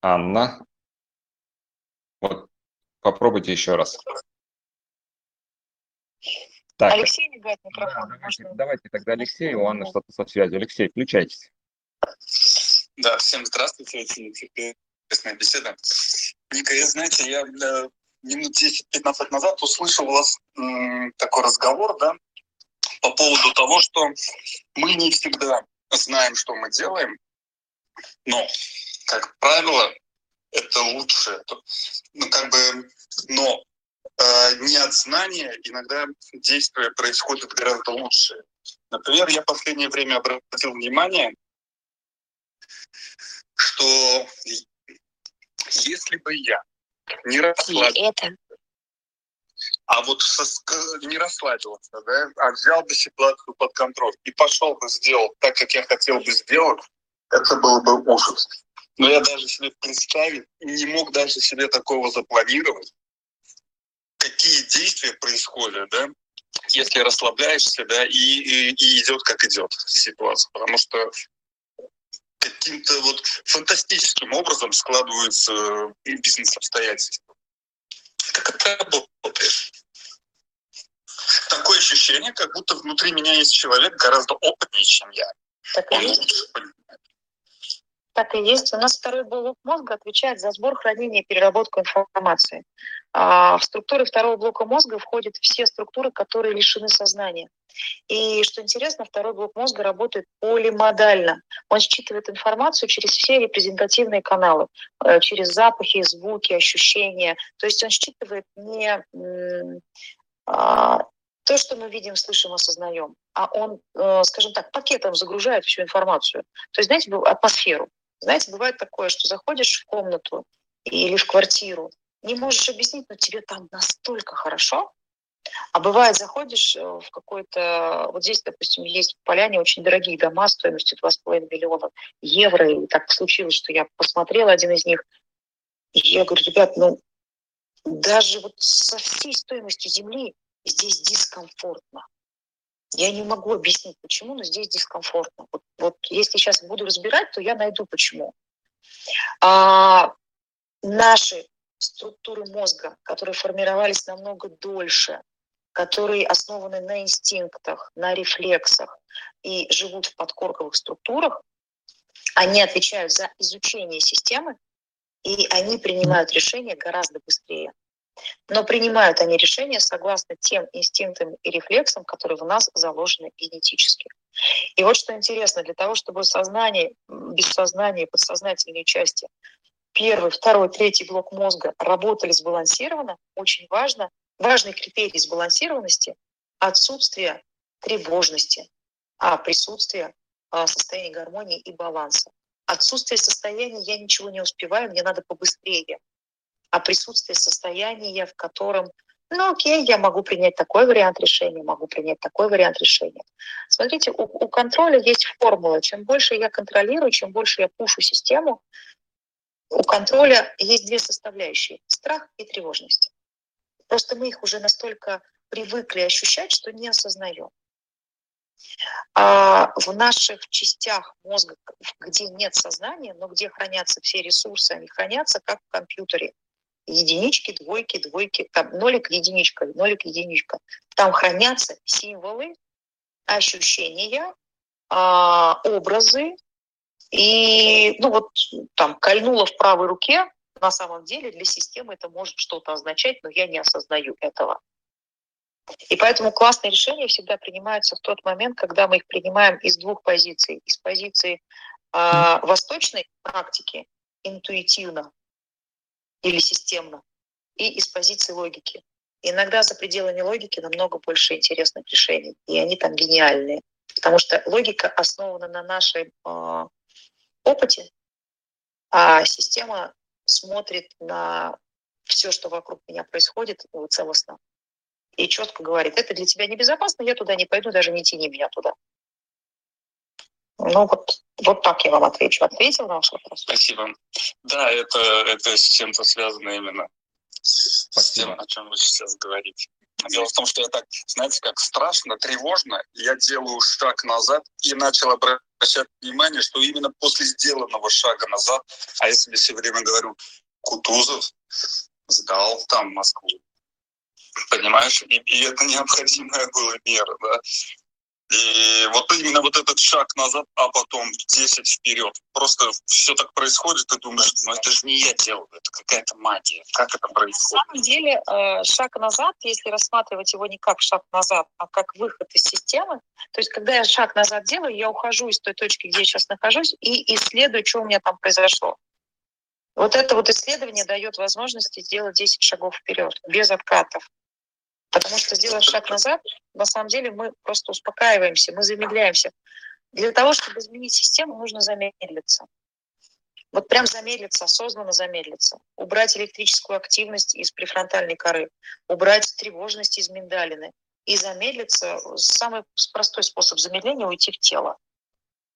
B: Анна. Вот попробуйте еще раз.
A: Так. Алексей мигает микрофон.
B: Да, давайте, давайте тогда Алексей, у Анны что-то со связью. Алексей, включайтесь.
I: Да, всем здравствуйте, очень интересная беседа. Ника, я, знаете, я э, минут 10-15 назад услышал у вас такой разговор, да, по поводу того, что мы не всегда знаем, что мы делаем, но, как правило, это лучше. Ну, как бы, но э, не от знания иногда действия происходят гораздо лучше. Например, я в последнее время обратил внимание, что если бы я не расслабился, а вот со, не расслабился, да, а взял бы ситуацию под контроль и пошел бы сделал так, как я хотел бы сделать, это был бы ужас. Но я даже себе представить не мог даже себе такого запланировать, какие действия происходят, да, если расслабляешься, да, и, и, и идет как идет ситуация. Потому что каким-то вот фантастическим образом складываются э, бизнес-обстоятельства. Как это работает? Такое ощущение, как будто внутри меня есть человек гораздо опытнее, чем я.
A: Так Он лучше понимает. Так и есть. У нас второй блок мозга отвечает за сбор, хранение и переработку информации. А в структуры второго блока мозга входят все структуры, которые лишены сознания. И что интересно, второй блок мозга работает полимодально. Он считывает информацию через все репрезентативные каналы, э, через запахи, звуки, ощущения. То есть он считывает не а, то, что мы видим, слышим, осознаем, а он, э, скажем так, пакетом загружает всю информацию. То есть, знаете, атмосферу. Знаете, бывает такое, что заходишь в комнату или в квартиру, не можешь объяснить, но тебе там настолько хорошо, а бывает, заходишь э, в какой-то... Вот здесь, допустим, есть в Поляне очень дорогие дома стоимостью 2,5 миллиона евро. И так случилось, что я посмотрела один из них. И я говорю, ребят, ну даже вот со всей стоимостью земли здесь дискомфортно. Я не могу объяснить, почему, но здесь дискомфортно. Вот, вот если сейчас буду разбирать, то я найду почему. А, наши структуры мозга, которые формировались намного дольше, которые основаны на инстинктах, на рефлексах и живут в подкорковых структурах, они отвечают за изучение системы, и они принимают решения гораздо быстрее. Но принимают они решения согласно тем инстинктам и рефлексам, которые в нас заложены генетически. И вот что интересно, для того, чтобы сознание, бессознание, подсознательные части, первый, второй, третий блок мозга работали сбалансированно, очень важно, важный критерий сбалансированности – отсутствие тревожности, а присутствие а, состояния гармонии и баланса. Отсутствие состояния я ничего не успеваю, мне надо побыстрее. А присутствие состояния, в котором, ну окей, я могу принять такой вариант решения, могу принять такой вариант решения. Смотрите, у, у контроля есть формула. Чем больше я контролирую, чем больше я пушу систему, у контроля есть две составляющие – страх и тревожность. Просто мы их уже настолько привыкли ощущать, что не осознаем. А в наших частях мозга, где нет сознания, но где хранятся все ресурсы, они хранятся как в компьютере. Единички, двойки, двойки, там нолик, единичка, нолик, единичка. Там хранятся символы, ощущения, а, образы. И, ну вот, там, кольнуло в правой руке, на самом деле для системы это может что-то означать, но я не осознаю этого. И поэтому классные решения всегда принимаются в тот момент, когда мы их принимаем из двух позиций. Из позиции э, восточной практики, интуитивно или системно, и из позиции логики. иногда за пределами логики намного больше интересных решений, и они там гениальные. Потому что логика основана на нашем э, опыте, а система смотрит на все, что вокруг меня происходит, целостно и четко говорит, это для тебя небезопасно, я туда не пойду, даже не тяни меня туда. Ну вот, вот так я вам отвечу. Ответил на ваш вопрос?
I: Спасибо. Да, это, это с чем-то связано именно с тем, о чем вы сейчас говорите. Дело в том, что я так, знаете, как страшно, тревожно, я делаю шаг назад и начал обращать внимание, что именно после сделанного шага назад, а я себе все время говорю, Кутузов сдал там Москву, понимаешь? И, и это необходимая была мера, да. И вот именно вот этот шаг назад, а потом 10 вперед. Просто все так происходит, ты думаешь, ну это же не я делаю, это какая-то магия. Как это происходит?
A: На самом деле э, шаг назад, если рассматривать его не как шаг назад, а как выход из системы, то есть когда я шаг назад делаю, я ухожу из той точки, где я сейчас нахожусь, и исследую, что у меня там произошло. Вот это вот исследование дает возможность сделать 10 шагов вперед, без откатов. Потому что сделав шаг назад, на самом деле мы просто успокаиваемся, мы замедляемся. Для того, чтобы изменить систему, нужно замедлиться. Вот прям замедлиться, осознанно замедлиться. Убрать электрическую активность из префронтальной коры, убрать тревожность из миндалины. И замедлиться, самый простой способ замедления – уйти в тело.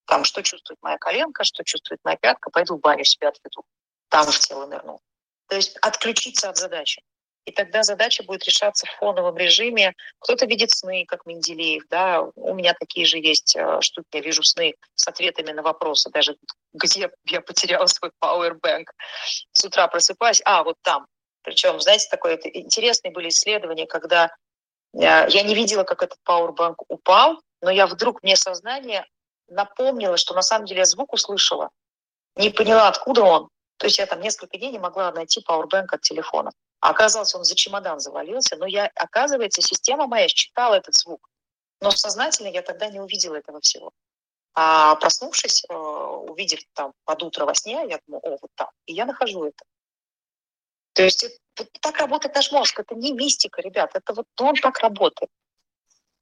A: Там, что чувствует моя коленка, что чувствует моя пятка, пойду в баню себя отведу. Там в тело нырну. То есть отключиться от задачи. И тогда задача будет решаться в фоновом режиме. Кто-то видит сны, как Менделеев, да, у меня такие же есть э, штуки, я вижу сны с ответами на вопросы, даже где я потеряла свой powerbank. С утра просыпаюсь, а, вот там. Причем, знаете, такое это, интересные были исследования, когда э, я не видела, как этот powerbank упал, но я вдруг, мне сознание напомнило, что на самом деле я звук услышала, не поняла, откуда он. То есть я там несколько дней не могла найти powerbank от телефона. А оказалось, он за чемодан завалился. Но я, оказывается, система моя считала этот звук. Но сознательно я тогда не увидела этого всего. А проснувшись, э, увидев там под утро во сне, я думаю, о, вот так. И я нахожу это. То есть это, вот так работает наш мозг. Это не мистика, ребят. Это вот он так работает.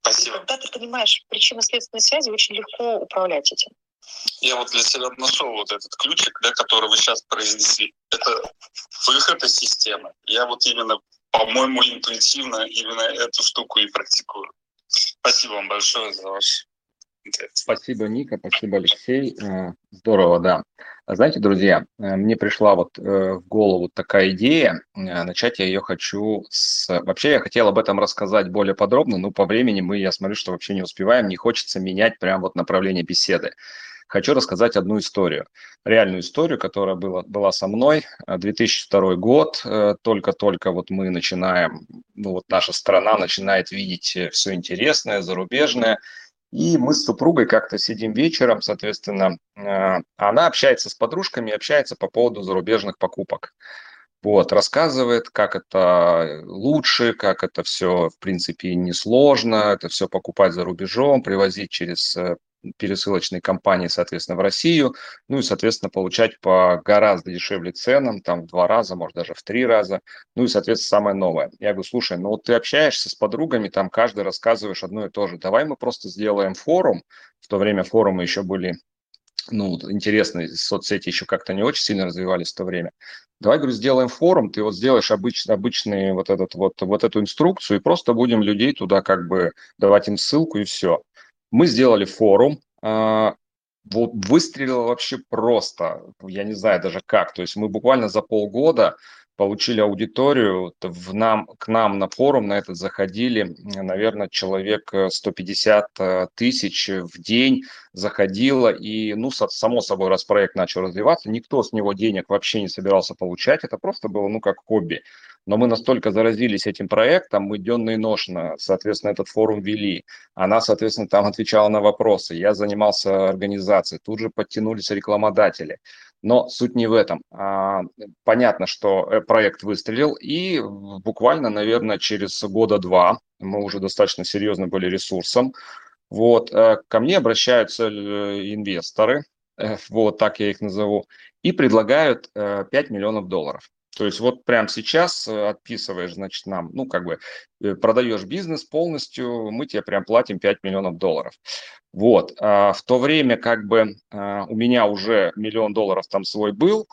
I: Спасибо.
A: И когда ты понимаешь причинно-следственные связи, очень легко управлять этим.
I: Я вот для себя нашел вот этот ключик, да, который вы сейчас произнесли. Это выход из системы. Я вот именно, по-моему, интуитивно именно эту штуку и практикую. Спасибо вам большое за ваш
B: Спасибо, Ника, спасибо, Алексей. Э, здорово, да. Знаете, друзья, э, мне пришла вот э, в голову такая идея. Начать я ее хочу с... Вообще я хотел об этом рассказать более подробно, но по времени мы, я смотрю, что вообще не успеваем. Не хочется менять прям вот направление беседы хочу рассказать одну историю, реальную историю, которая была, была со мной. 2002 э, год, э, только-только вот мы начинаем, ну вот наша страна начинает видеть э, все интересное, зарубежное, и мы с супругой как-то сидим вечером, соответственно, она общается с подружками, общается по поводу зарубежных покупок. Вот, рассказывает, как это лучше, как это все, в принципе, несложно, это все покупать за рубежом, привозить через пересылочные компании, соответственно, в Россию, ну и, соответственно, получать по гораздо дешевле ценам, там в два раза, может даже в три раза, ну и, соответственно, самое новое. Я говорю, слушай, ну вот ты общаешься с подругами, там каждый рассказываешь одно и то же, давай мы просто сделаем форум, в то время форумы еще были ну, интересные соцсети еще как-то не очень сильно развивались в то время. Давай, говорю, сделаем форум, ты вот сделаешь обычный, обычный вот, этот, вот, вот эту инструкцию, и просто будем людей туда как бы давать им ссылку, и все. Мы сделали форум, э, вот выстрелило вообще просто, я не знаю даже как, то есть мы буквально за полгода получили аудиторию, в нам, к нам на форум на этот заходили, наверное, человек 150 э, э, тысяч в день заходило, и, ну, само собой, раз проект начал развиваться, никто с него денег вообще не собирался получать, это просто было, ну, как хобби. Но мы настолько заразились этим проектом, мы денно и ношно, соответственно, этот форум вели. Она, соответственно, там отвечала на вопросы. Я занимался организацией. Тут же подтянулись рекламодатели. Но суть не в этом. А, понятно, что э, проект выстрелил, и буквально, наверное, через года два мы уже достаточно серьезно были ресурсом. Вот, э, ко мне обращаются э, инвесторы, вот так я их назову, и предлагают 5 миллионов долларов. То есть вот прямо сейчас отписываешь, значит, нам, ну, как бы продаешь бизнес полностью, мы тебе прям платим 5 миллионов долларов. Вот. А в то время как бы а, у меня уже миллион долларов там свой был,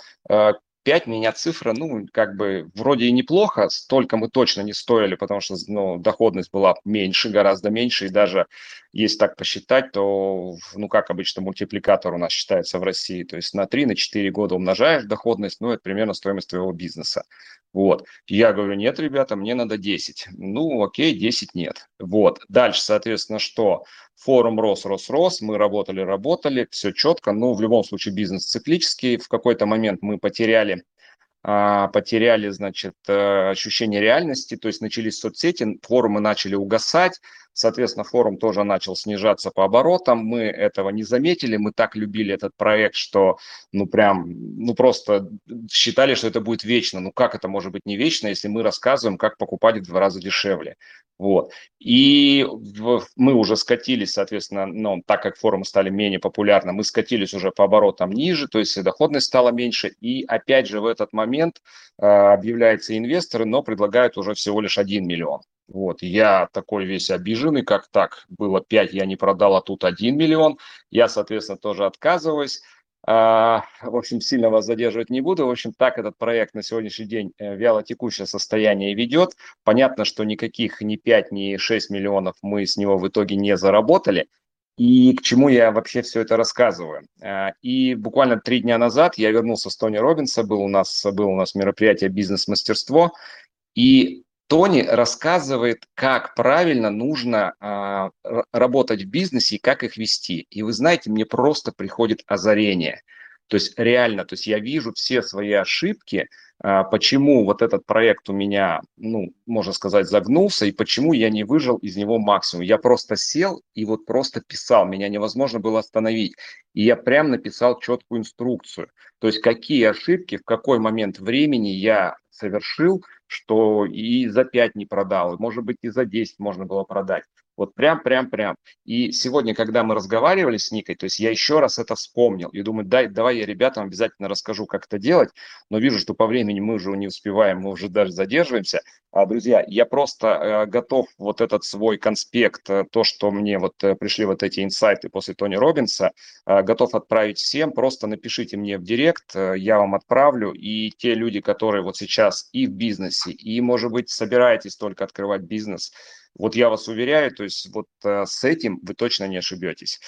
B: 5 а, меня цифра, ну, как бы вроде и неплохо, столько мы точно не стоили, потому что ну, доходность была меньше, гораздо меньше, и даже если так посчитать, то, ну, как обычно, мультипликатор у нас считается в России, то есть на 3, на 4 года умножаешь доходность, ну, это примерно стоимость твоего бизнеса. Вот. Я говорю, нет, ребята, мне надо 10. Ну, окей, 10 нет. Вот. Дальше, соответственно, что? Форум рос, рос, рос, мы работали, работали, все четко. Ну, в любом случае, бизнес циклический. В какой-то момент мы потеряли а, потеряли, значит, э, ощущение реальности, то есть начались соцсети, форумы начали угасать, соответственно, форум тоже начал снижаться по оборотам, мы этого не заметили, мы так любили этот проект, что, ну, прям, ну, просто считали, что это будет вечно, ну, как это может быть не вечно, если мы рассказываем, как покупать в два раза дешевле, вот. И в, мы уже скатились, соответственно, ну, так как форумы стали менее популярны, мы скатились уже по оборотам ниже, то есть доходность стала меньше. И опять же в этот момент э, объявляются инвесторы, но предлагают уже всего лишь 1 миллион. Вот, я такой весь обиженный, как так, было 5, я не продал, а тут 1 миллион. Я, соответственно, тоже отказываюсь. А, в общем, сильно вас задерживать не буду. В общем, так этот проект на сегодняшний день э, вяло текущее состояние ведет. Понятно, что никаких ни 5, ни 6 миллионов мы с него в итоге не заработали. И к чему я вообще все это рассказываю? А, и буквально три дня назад я вернулся с Тони Робинса, был у нас, был у нас мероприятие «Бизнес-мастерство», и Тони рассказывает, как правильно нужно а, работать в бизнесе и как их вести. И вы знаете, мне просто приходит озарение. То есть реально, то есть я вижу все свои ошибки, а, почему вот этот проект у меня, ну, можно сказать, загнулся, и почему я не выжил из него максимум. Я просто сел и вот просто писал, меня невозможно было остановить. И я прям написал четкую инструкцию. То есть какие ошибки, в какой момент времени я совершил, что и за 5 не продал, может быть, и за 10 можно было продать. Вот прям, прям, прям. И сегодня, когда мы разговаривали с Никой, то есть я еще раз это вспомнил и думаю, дай, давай я ребятам обязательно расскажу, как это делать, но вижу, что по времени мы уже не успеваем, мы уже даже задерживаемся. А, друзья, я просто э, готов вот этот свой конспект, э, то, что мне вот э, пришли вот эти инсайты после Тони Робинса, э, готов отправить всем, просто напишите мне в директ, э, я вам отправлю, и те люди, которые вот сейчас и в бизнесе, и, может быть, собираетесь только открывать бизнес, вот я вас уверяю, то есть вот э, с этим вы точно не ошибетесь.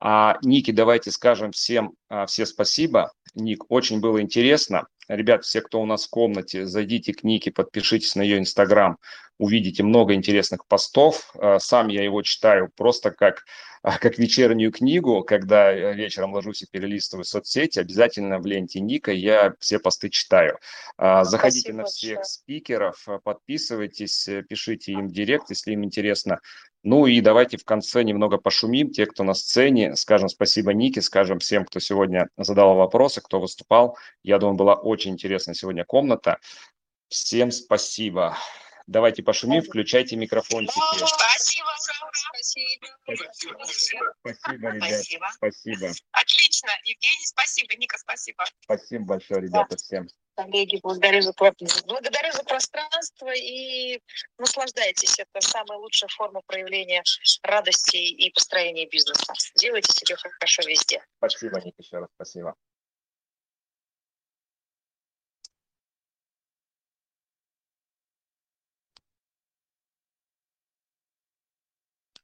B: А Ники, давайте скажем всем а, все спасибо. Ник, очень было интересно. Ребят, все, кто у нас в комнате, зайдите к Нике, подпишитесь на ее инстаграм, увидите много интересных постов. А, сам я его читаю просто как как вечернюю книгу, когда вечером ложусь и перелистываю соцсети, обязательно в ленте Ника я все посты читаю. А, заходите Спасибо на всех большое. спикеров, а, подписывайтесь, э, пишите им директ, если им интересно. Ну и давайте в конце немного пошумим. Те, кто на сцене, скажем спасибо Нике, скажем всем, кто сегодня задал вопросы, кто выступал. Я думаю, была очень интересная сегодня комната. Всем спасибо. Давайте пошумим, включайте микрофончики.
E: Спасибо, спасибо.
B: Спасибо, ребят.
A: Спасибо.
B: Спасибо.
E: Отлично. Евгений, спасибо. Ника, спасибо.
B: Спасибо большое, ребята, всем.
A: Коллеги, благодарю за, благодарю за пространство и наслаждайтесь. Это самая лучшая форма проявления радости и построения бизнеса. Делайте себе хорошо везде.
B: Спасибо, Ник, еще раз спасибо.